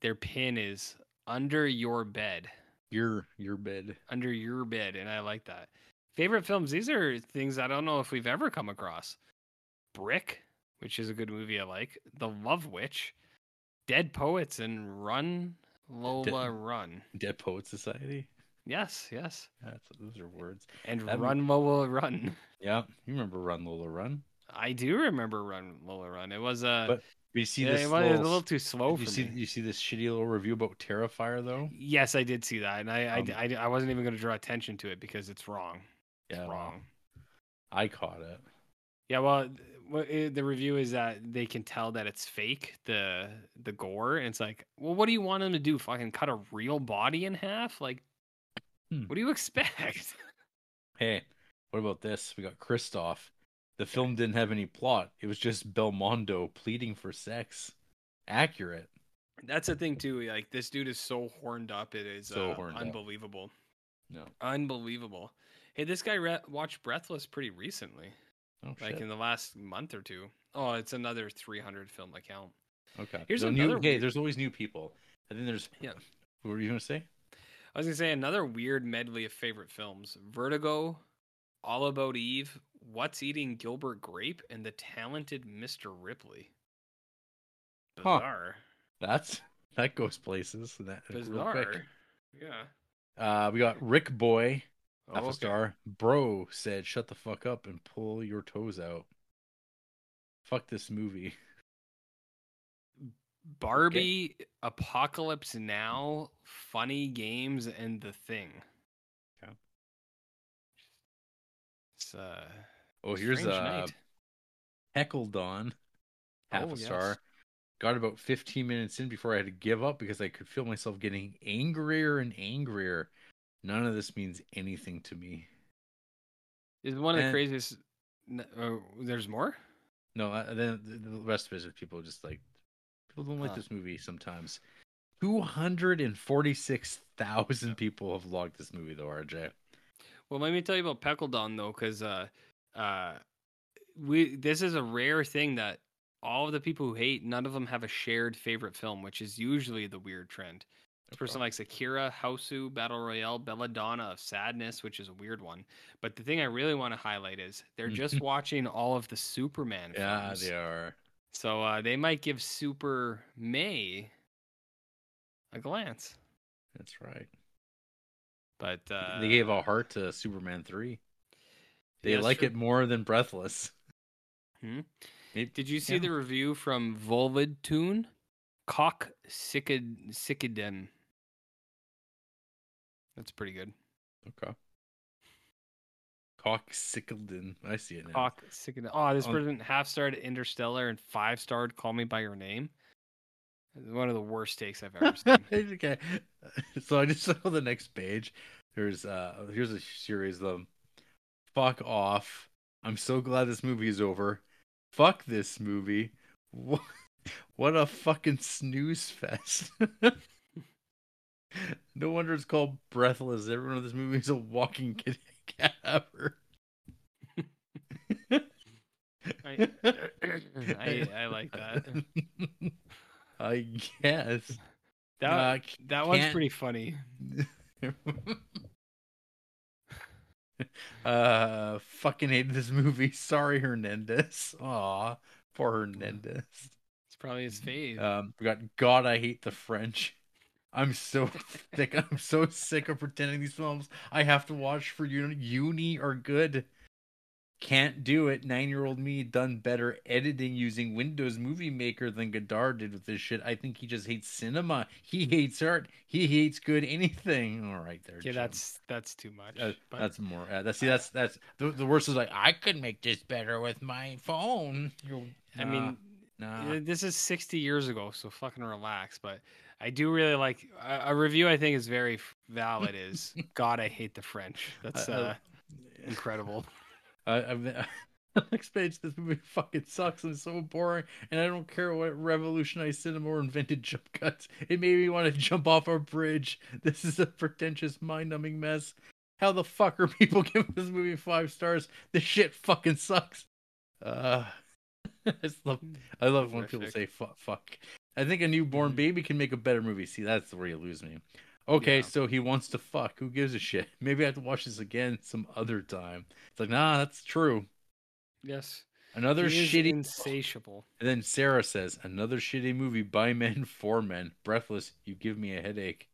Their pin is under your bed. Your your bed. Under your bed, and I like that. Favorite films, these are things I don't know if we've ever come across. Brick, which is a good movie I like. The Love Witch, Dead Poets, and Run Lola Run. Dead Poet Society. Yes, yes. That's those are words. And That Run Lola Run. Yeah, you remember Run Lola Run? I do remember Run Lola Run. It was uh But You see yeah, this it was, it was a little, little too slow you for see me. you see this shitty little review about Terrifier though. Yes, I did see that, and I Um, I, I, I wasn't even going to draw attention to it because it's wrong. It's Yeah, wrong. I caught it. Yeah, well, what i- the review is that they can tell that it's fake the the gore, and it's like, well, what do you want them to do? Fucking cut a real body in half? Like, Hmm. what do you expect? Hey, what about this? We got Kristoff. The film didn't have any plot. It was just Belmondo pleading for sex. Accurate. That's the thing too. Like, this dude is so horned up. It is So uh, horned up. unbelievable. No. Unbelievable. Hey, this guy re- watched Breathless pretty recently, Oh like shit. in the last month or two. Oh, it's another 300 film account. Okay. Here's So new, another hey, weird- there's always new people. And then there's Yeah. What were you gonna say? I was gonna say another weird medley of favorite films: Vertigo, All About Eve, What's Eating Gilbert Grape, and The Talented Mr. Ripley. Huh. Bizarre, That's that goes places. That bizarre. Yeah. Uh, we got Rick Boy, Oh, half a okay. star. Bro said, "Shut the fuck up and pull your toes out." Fuck this movie. Barbie, Apocalypse Now, Funny Games, and The Thing. Okay. It's uh. Oh, here's strange uh, night. Heckle Dawn, half Oh, a star. yes. Got about 15 minutes in before I had to give up because I could feel myself getting angrier and angrier. None of this means anything to me. Is one of the craziest. Uh, there's more. No, uh, then the the rest of it is people just like people don't like Huh. this movie sometimes. Two hundred and forty-six thousand people have logged this movie though, RJ. Well, let me tell you about Peckledon though, because uh, uh, we this is a rare thing that all of the people who hate, none of them have a shared favorite film, which is usually the weird trend. Person likes Akira, Hausu, Battle Royale, Belladonna of Sadness, which is a weird one. But the thing I really want to highlight is they're just watching all of the Superman Yeah, films. Yeah, they are. So uh, they might give Super May a glance. That's right. But uh, they gave a heart to Superman three. They yeah, like true. it more than Breathless. Hmm? Maybe- Did you see yeah. the review from Volvid Tune? Cock Sickid Sickidem. That's pretty good. Okay. Cock Sickledon. I see it now. Cock Sickidem. Oh, this On- person half starred Interstellar and five starred Call Me by Your Name. One of the worst takes I've ever seen. okay. So I just saw the next page. There's uh here's a series of them. Fuck off. I'm so glad this movie is over. Fuck this movie. What, what a fucking snooze fest. no wonder it's called Breathless. Everyone in this movie is a walking cadaver. I, I, I like that. I guess. That Uh, that one's pretty funny. uh, fucking hated this movie. Sorry, Hernandez. Aw, poor Hernandez. It's probably his fave. Um, we got God, I hate the French. I'm so sick. I'm so sick of pretending these films I have to watch for uni, uni are good. Can't do it. Nine year old me done better editing using Windows Movie Maker than Godard did with this shit. I think he just hates cinema. He hates art. He hates good anything. All right, there. yeah, Jim. that's that's too much. Uh, but that's more. Uh, that's see. That's that's the, the worst is like I could make this better with my phone. You're- I mean, nah. Uh, This is 60 years ago, so fucking relax. But I do really like a, a review. I think is very valid. Is God, I hate the French. That's Uh, uh, incredible. I, I've next page. This movie fucking sucks and it's so boring, and I don't care what revolutionized cinema or invented jump cuts. It made me want to jump off a bridge. This is a pretentious, mind-numbing mess. How the fuck are people giving this movie five stars? This shit fucking sucks. Uh, I love I love when people say fuck. fuck. I think a newborn Mhm. baby can make a better movie. See, that's where you lose me. Okay, Yeah. so he wants to fuck. Who gives a shit? Maybe I have to watch this again some other time. It's like, nah, that's true. Yes, Another shitty. insatiable. And then Sarah says, another shitty movie by men for men. Breathless. You give me a headache.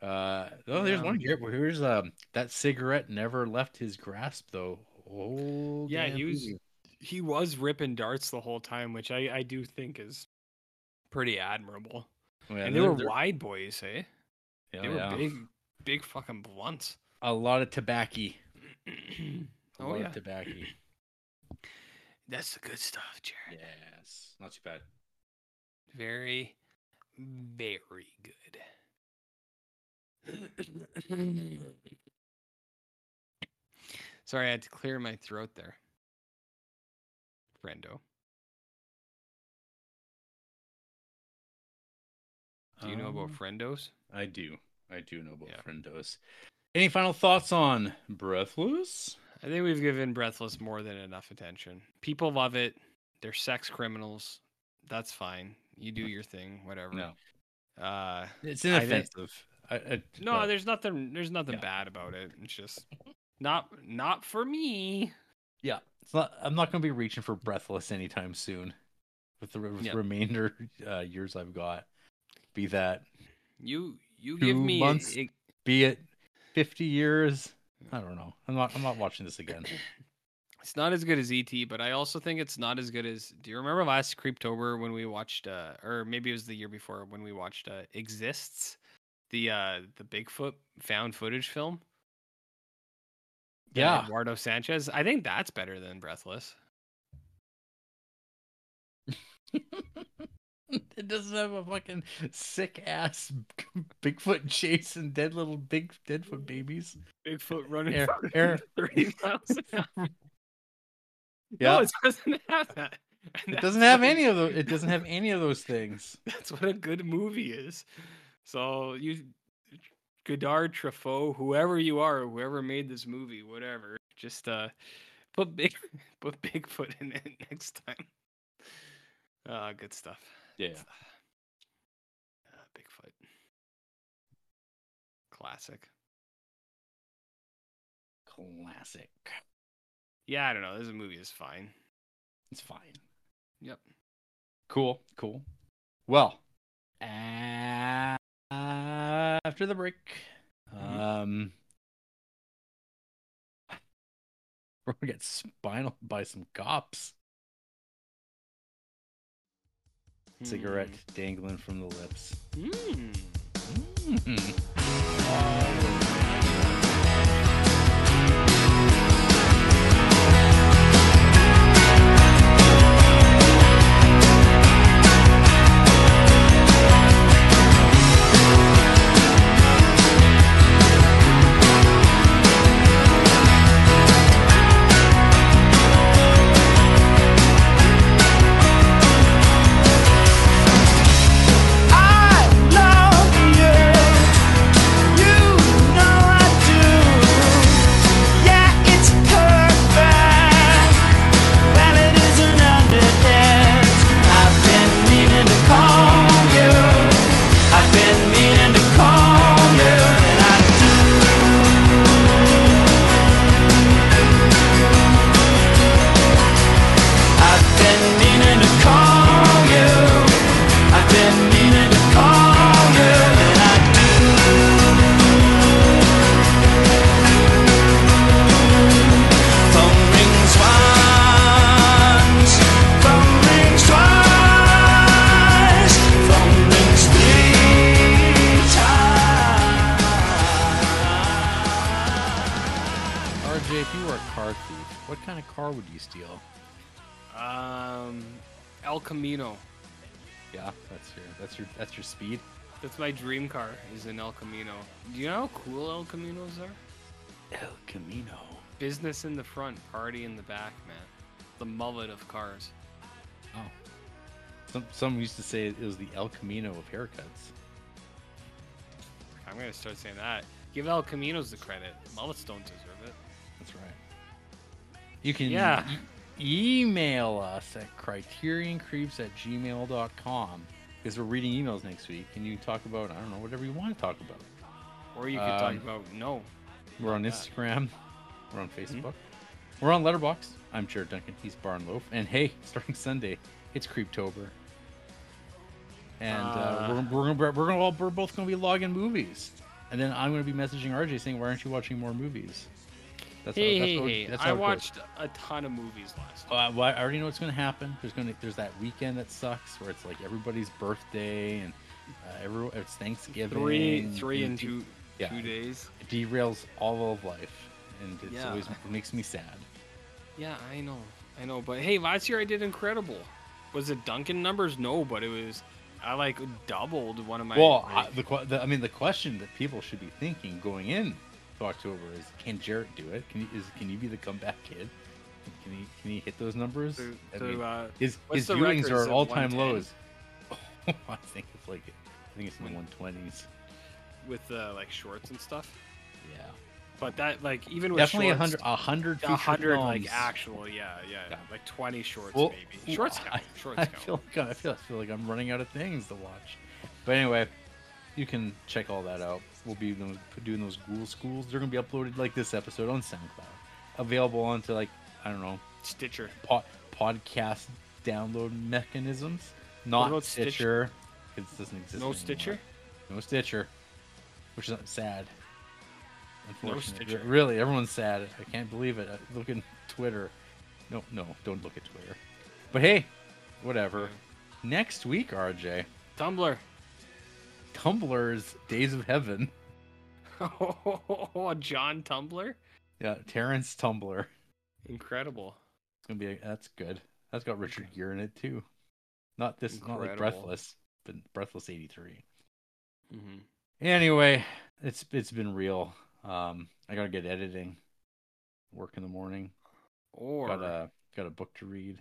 Uh, oh, there's one here. Here's um that cigarette never left his grasp though. Oh, Yeah, he was he was ripping darts the whole time, which I I do think is pretty admirable. Yeah, and they were wide boys, eh? yeah, They were yeah. big, big fucking blunts. A lot of tobacco. Oh lot yeah, of tobacco. that's the good stuff, Jarrett. Yes, not too bad. Very, very good. Sorry, I had to clear my throat there. Friendo. Do you know about Um, friendos? I do. I do know about Yeah. friendos. Any final thoughts on Breathless? I think we've given Breathless more than enough attention. People love it. They're sex criminals. That's fine. You do your thing, whatever. No, Uh, it's inoffensive. I, I, no, but- there's nothing. There's nothing Yeah. bad about it. It's just not not for me. Yeah, it's not. I'm not going to be reaching for Breathless anytime soon. With the with Yeah. remainder uh, years I've got, be that You you give me months? a- be it 50 years. I don't know. I'm not. I'm not watching this again. It's not as good as ET, but I also think it's not as good as. Do you remember last Creeptober when we watched, uh, or maybe it was the year before when we watched uh, Exists, the uh, the Bigfoot found footage film? Yeah, Eduardo Sanchez. I think that's better than Breathless. it doesn't have a fucking sick ass Bigfoot chase and dead little big deadfoot babies. Bigfoot running Air- air- 30 miles an hour. Yeah. No, it doesn't have that. And It doesn't have any of those. It doesn't have any of those things. That's what a good movie is. So you, Godard, Truffaut, whoever you are, whoever made this movie, whatever, just uh, put big, put Bigfoot in it next time. Uh, good stuff. Yeah. Uh, Bigfoot. Classic. Classic. Yeah, I don't know. This movie is fine. It's fine. Yep. Cool. Cool. Well, after the break, Mhm. um, we're gonna get spinal by some cops. Cigarette dangling from the lips. Hmm. Mm. My dream car. Is an El Camino. Do you know how cool El Caminos are? El Camino. Business in the front, party in the back, man. The mullet of cars. Oh. Some some used to say it was the El Camino of haircuts. I'm gonna start saying that. Give El Caminos the credit. Mullets don't deserve it. That's right. You can Yeah. e- email us at criterioncreeps at gmail.com because we're reading emails next week and you talk about, I don't know, whatever you want to talk about. Or you could talk Um, about no. We're on. Instagram. We're on Mm-hmm. Facebook. We're on Letterboxd. I'm Jarrett Duncan. He's Barn Loaf. And hey, starting Sunday, it's Creeptober. And uh, Uh. we're, we're, gonna- we're, gonna all, we're both going to be logging movies. And then I'm going to be messaging RJ saying, why aren't you watching more movies? That's Hey, that's hey, how- hey! that's I how it goes. watched a ton of movies last. Uh, well, I already know what's going to happen. There's going to there's that weekend that sucks where it's like everybody's birthday and uh, every it's Thanksgiving. Three, three and in two, yeah. two days. It derails all of life, and it's Yeah. always it makes me sad. Yeah, I know, I know. But hey, last year I did incredible. Was it Duncan numbers? No, but it was. I like doubled one of my. well, my- I, the, the I mean the question that people should be thinking going in to October is, can Jarrett do it? Can he is can he be the comeback kid? Can he can he hit those numbers? to, I mean, uh, his his viewings are at all time 110? lows. I think it's like I think it's in the one twenties. with uh, like shorts and stuff. Yeah. But that like even with Definitely a hundred, a hundred, a hundred like actual, yeah, yeah, Yeah. like twenty shorts Well, maybe. Shorts I- count. Shorts I count. feel like I feel, I feel like I'm running out of things to watch. But anyway, you can check all that out. We'll be doing doing those Ghoul schools. They're gonna be uploaded like this episode on SoundCloud, available onto like I don't know Stitcher. po- podcast download mechanisms. Not Stitcher, because it doesn't exist. No anymore. Stitcher. No Stitcher, which is sad. Unfortunately, Stitcher. really, everyone's sad. I can't believe it. I- Look at Twitter. No, no, don't look at Twitter. But hey, whatever. Next week, RJ, Tumblr. Tumblr's Days of Heaven. Oh, John Tumblr. Yeah, Terrence Tumblr. Incredible. It's gonna be. A, that's good. That's got Richard Gere in it too. Not this. Not like Breathless, but Breathless '83. hmm Anyway, it's it's been real. Um, I gotta get editing. Work in the morning. Or Got a got a book to read.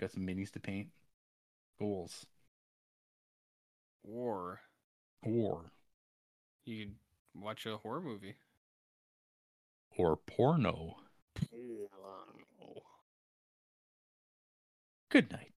Got some minis to paint. Goals. or Or you could watch a horror movie. or porno. Good night.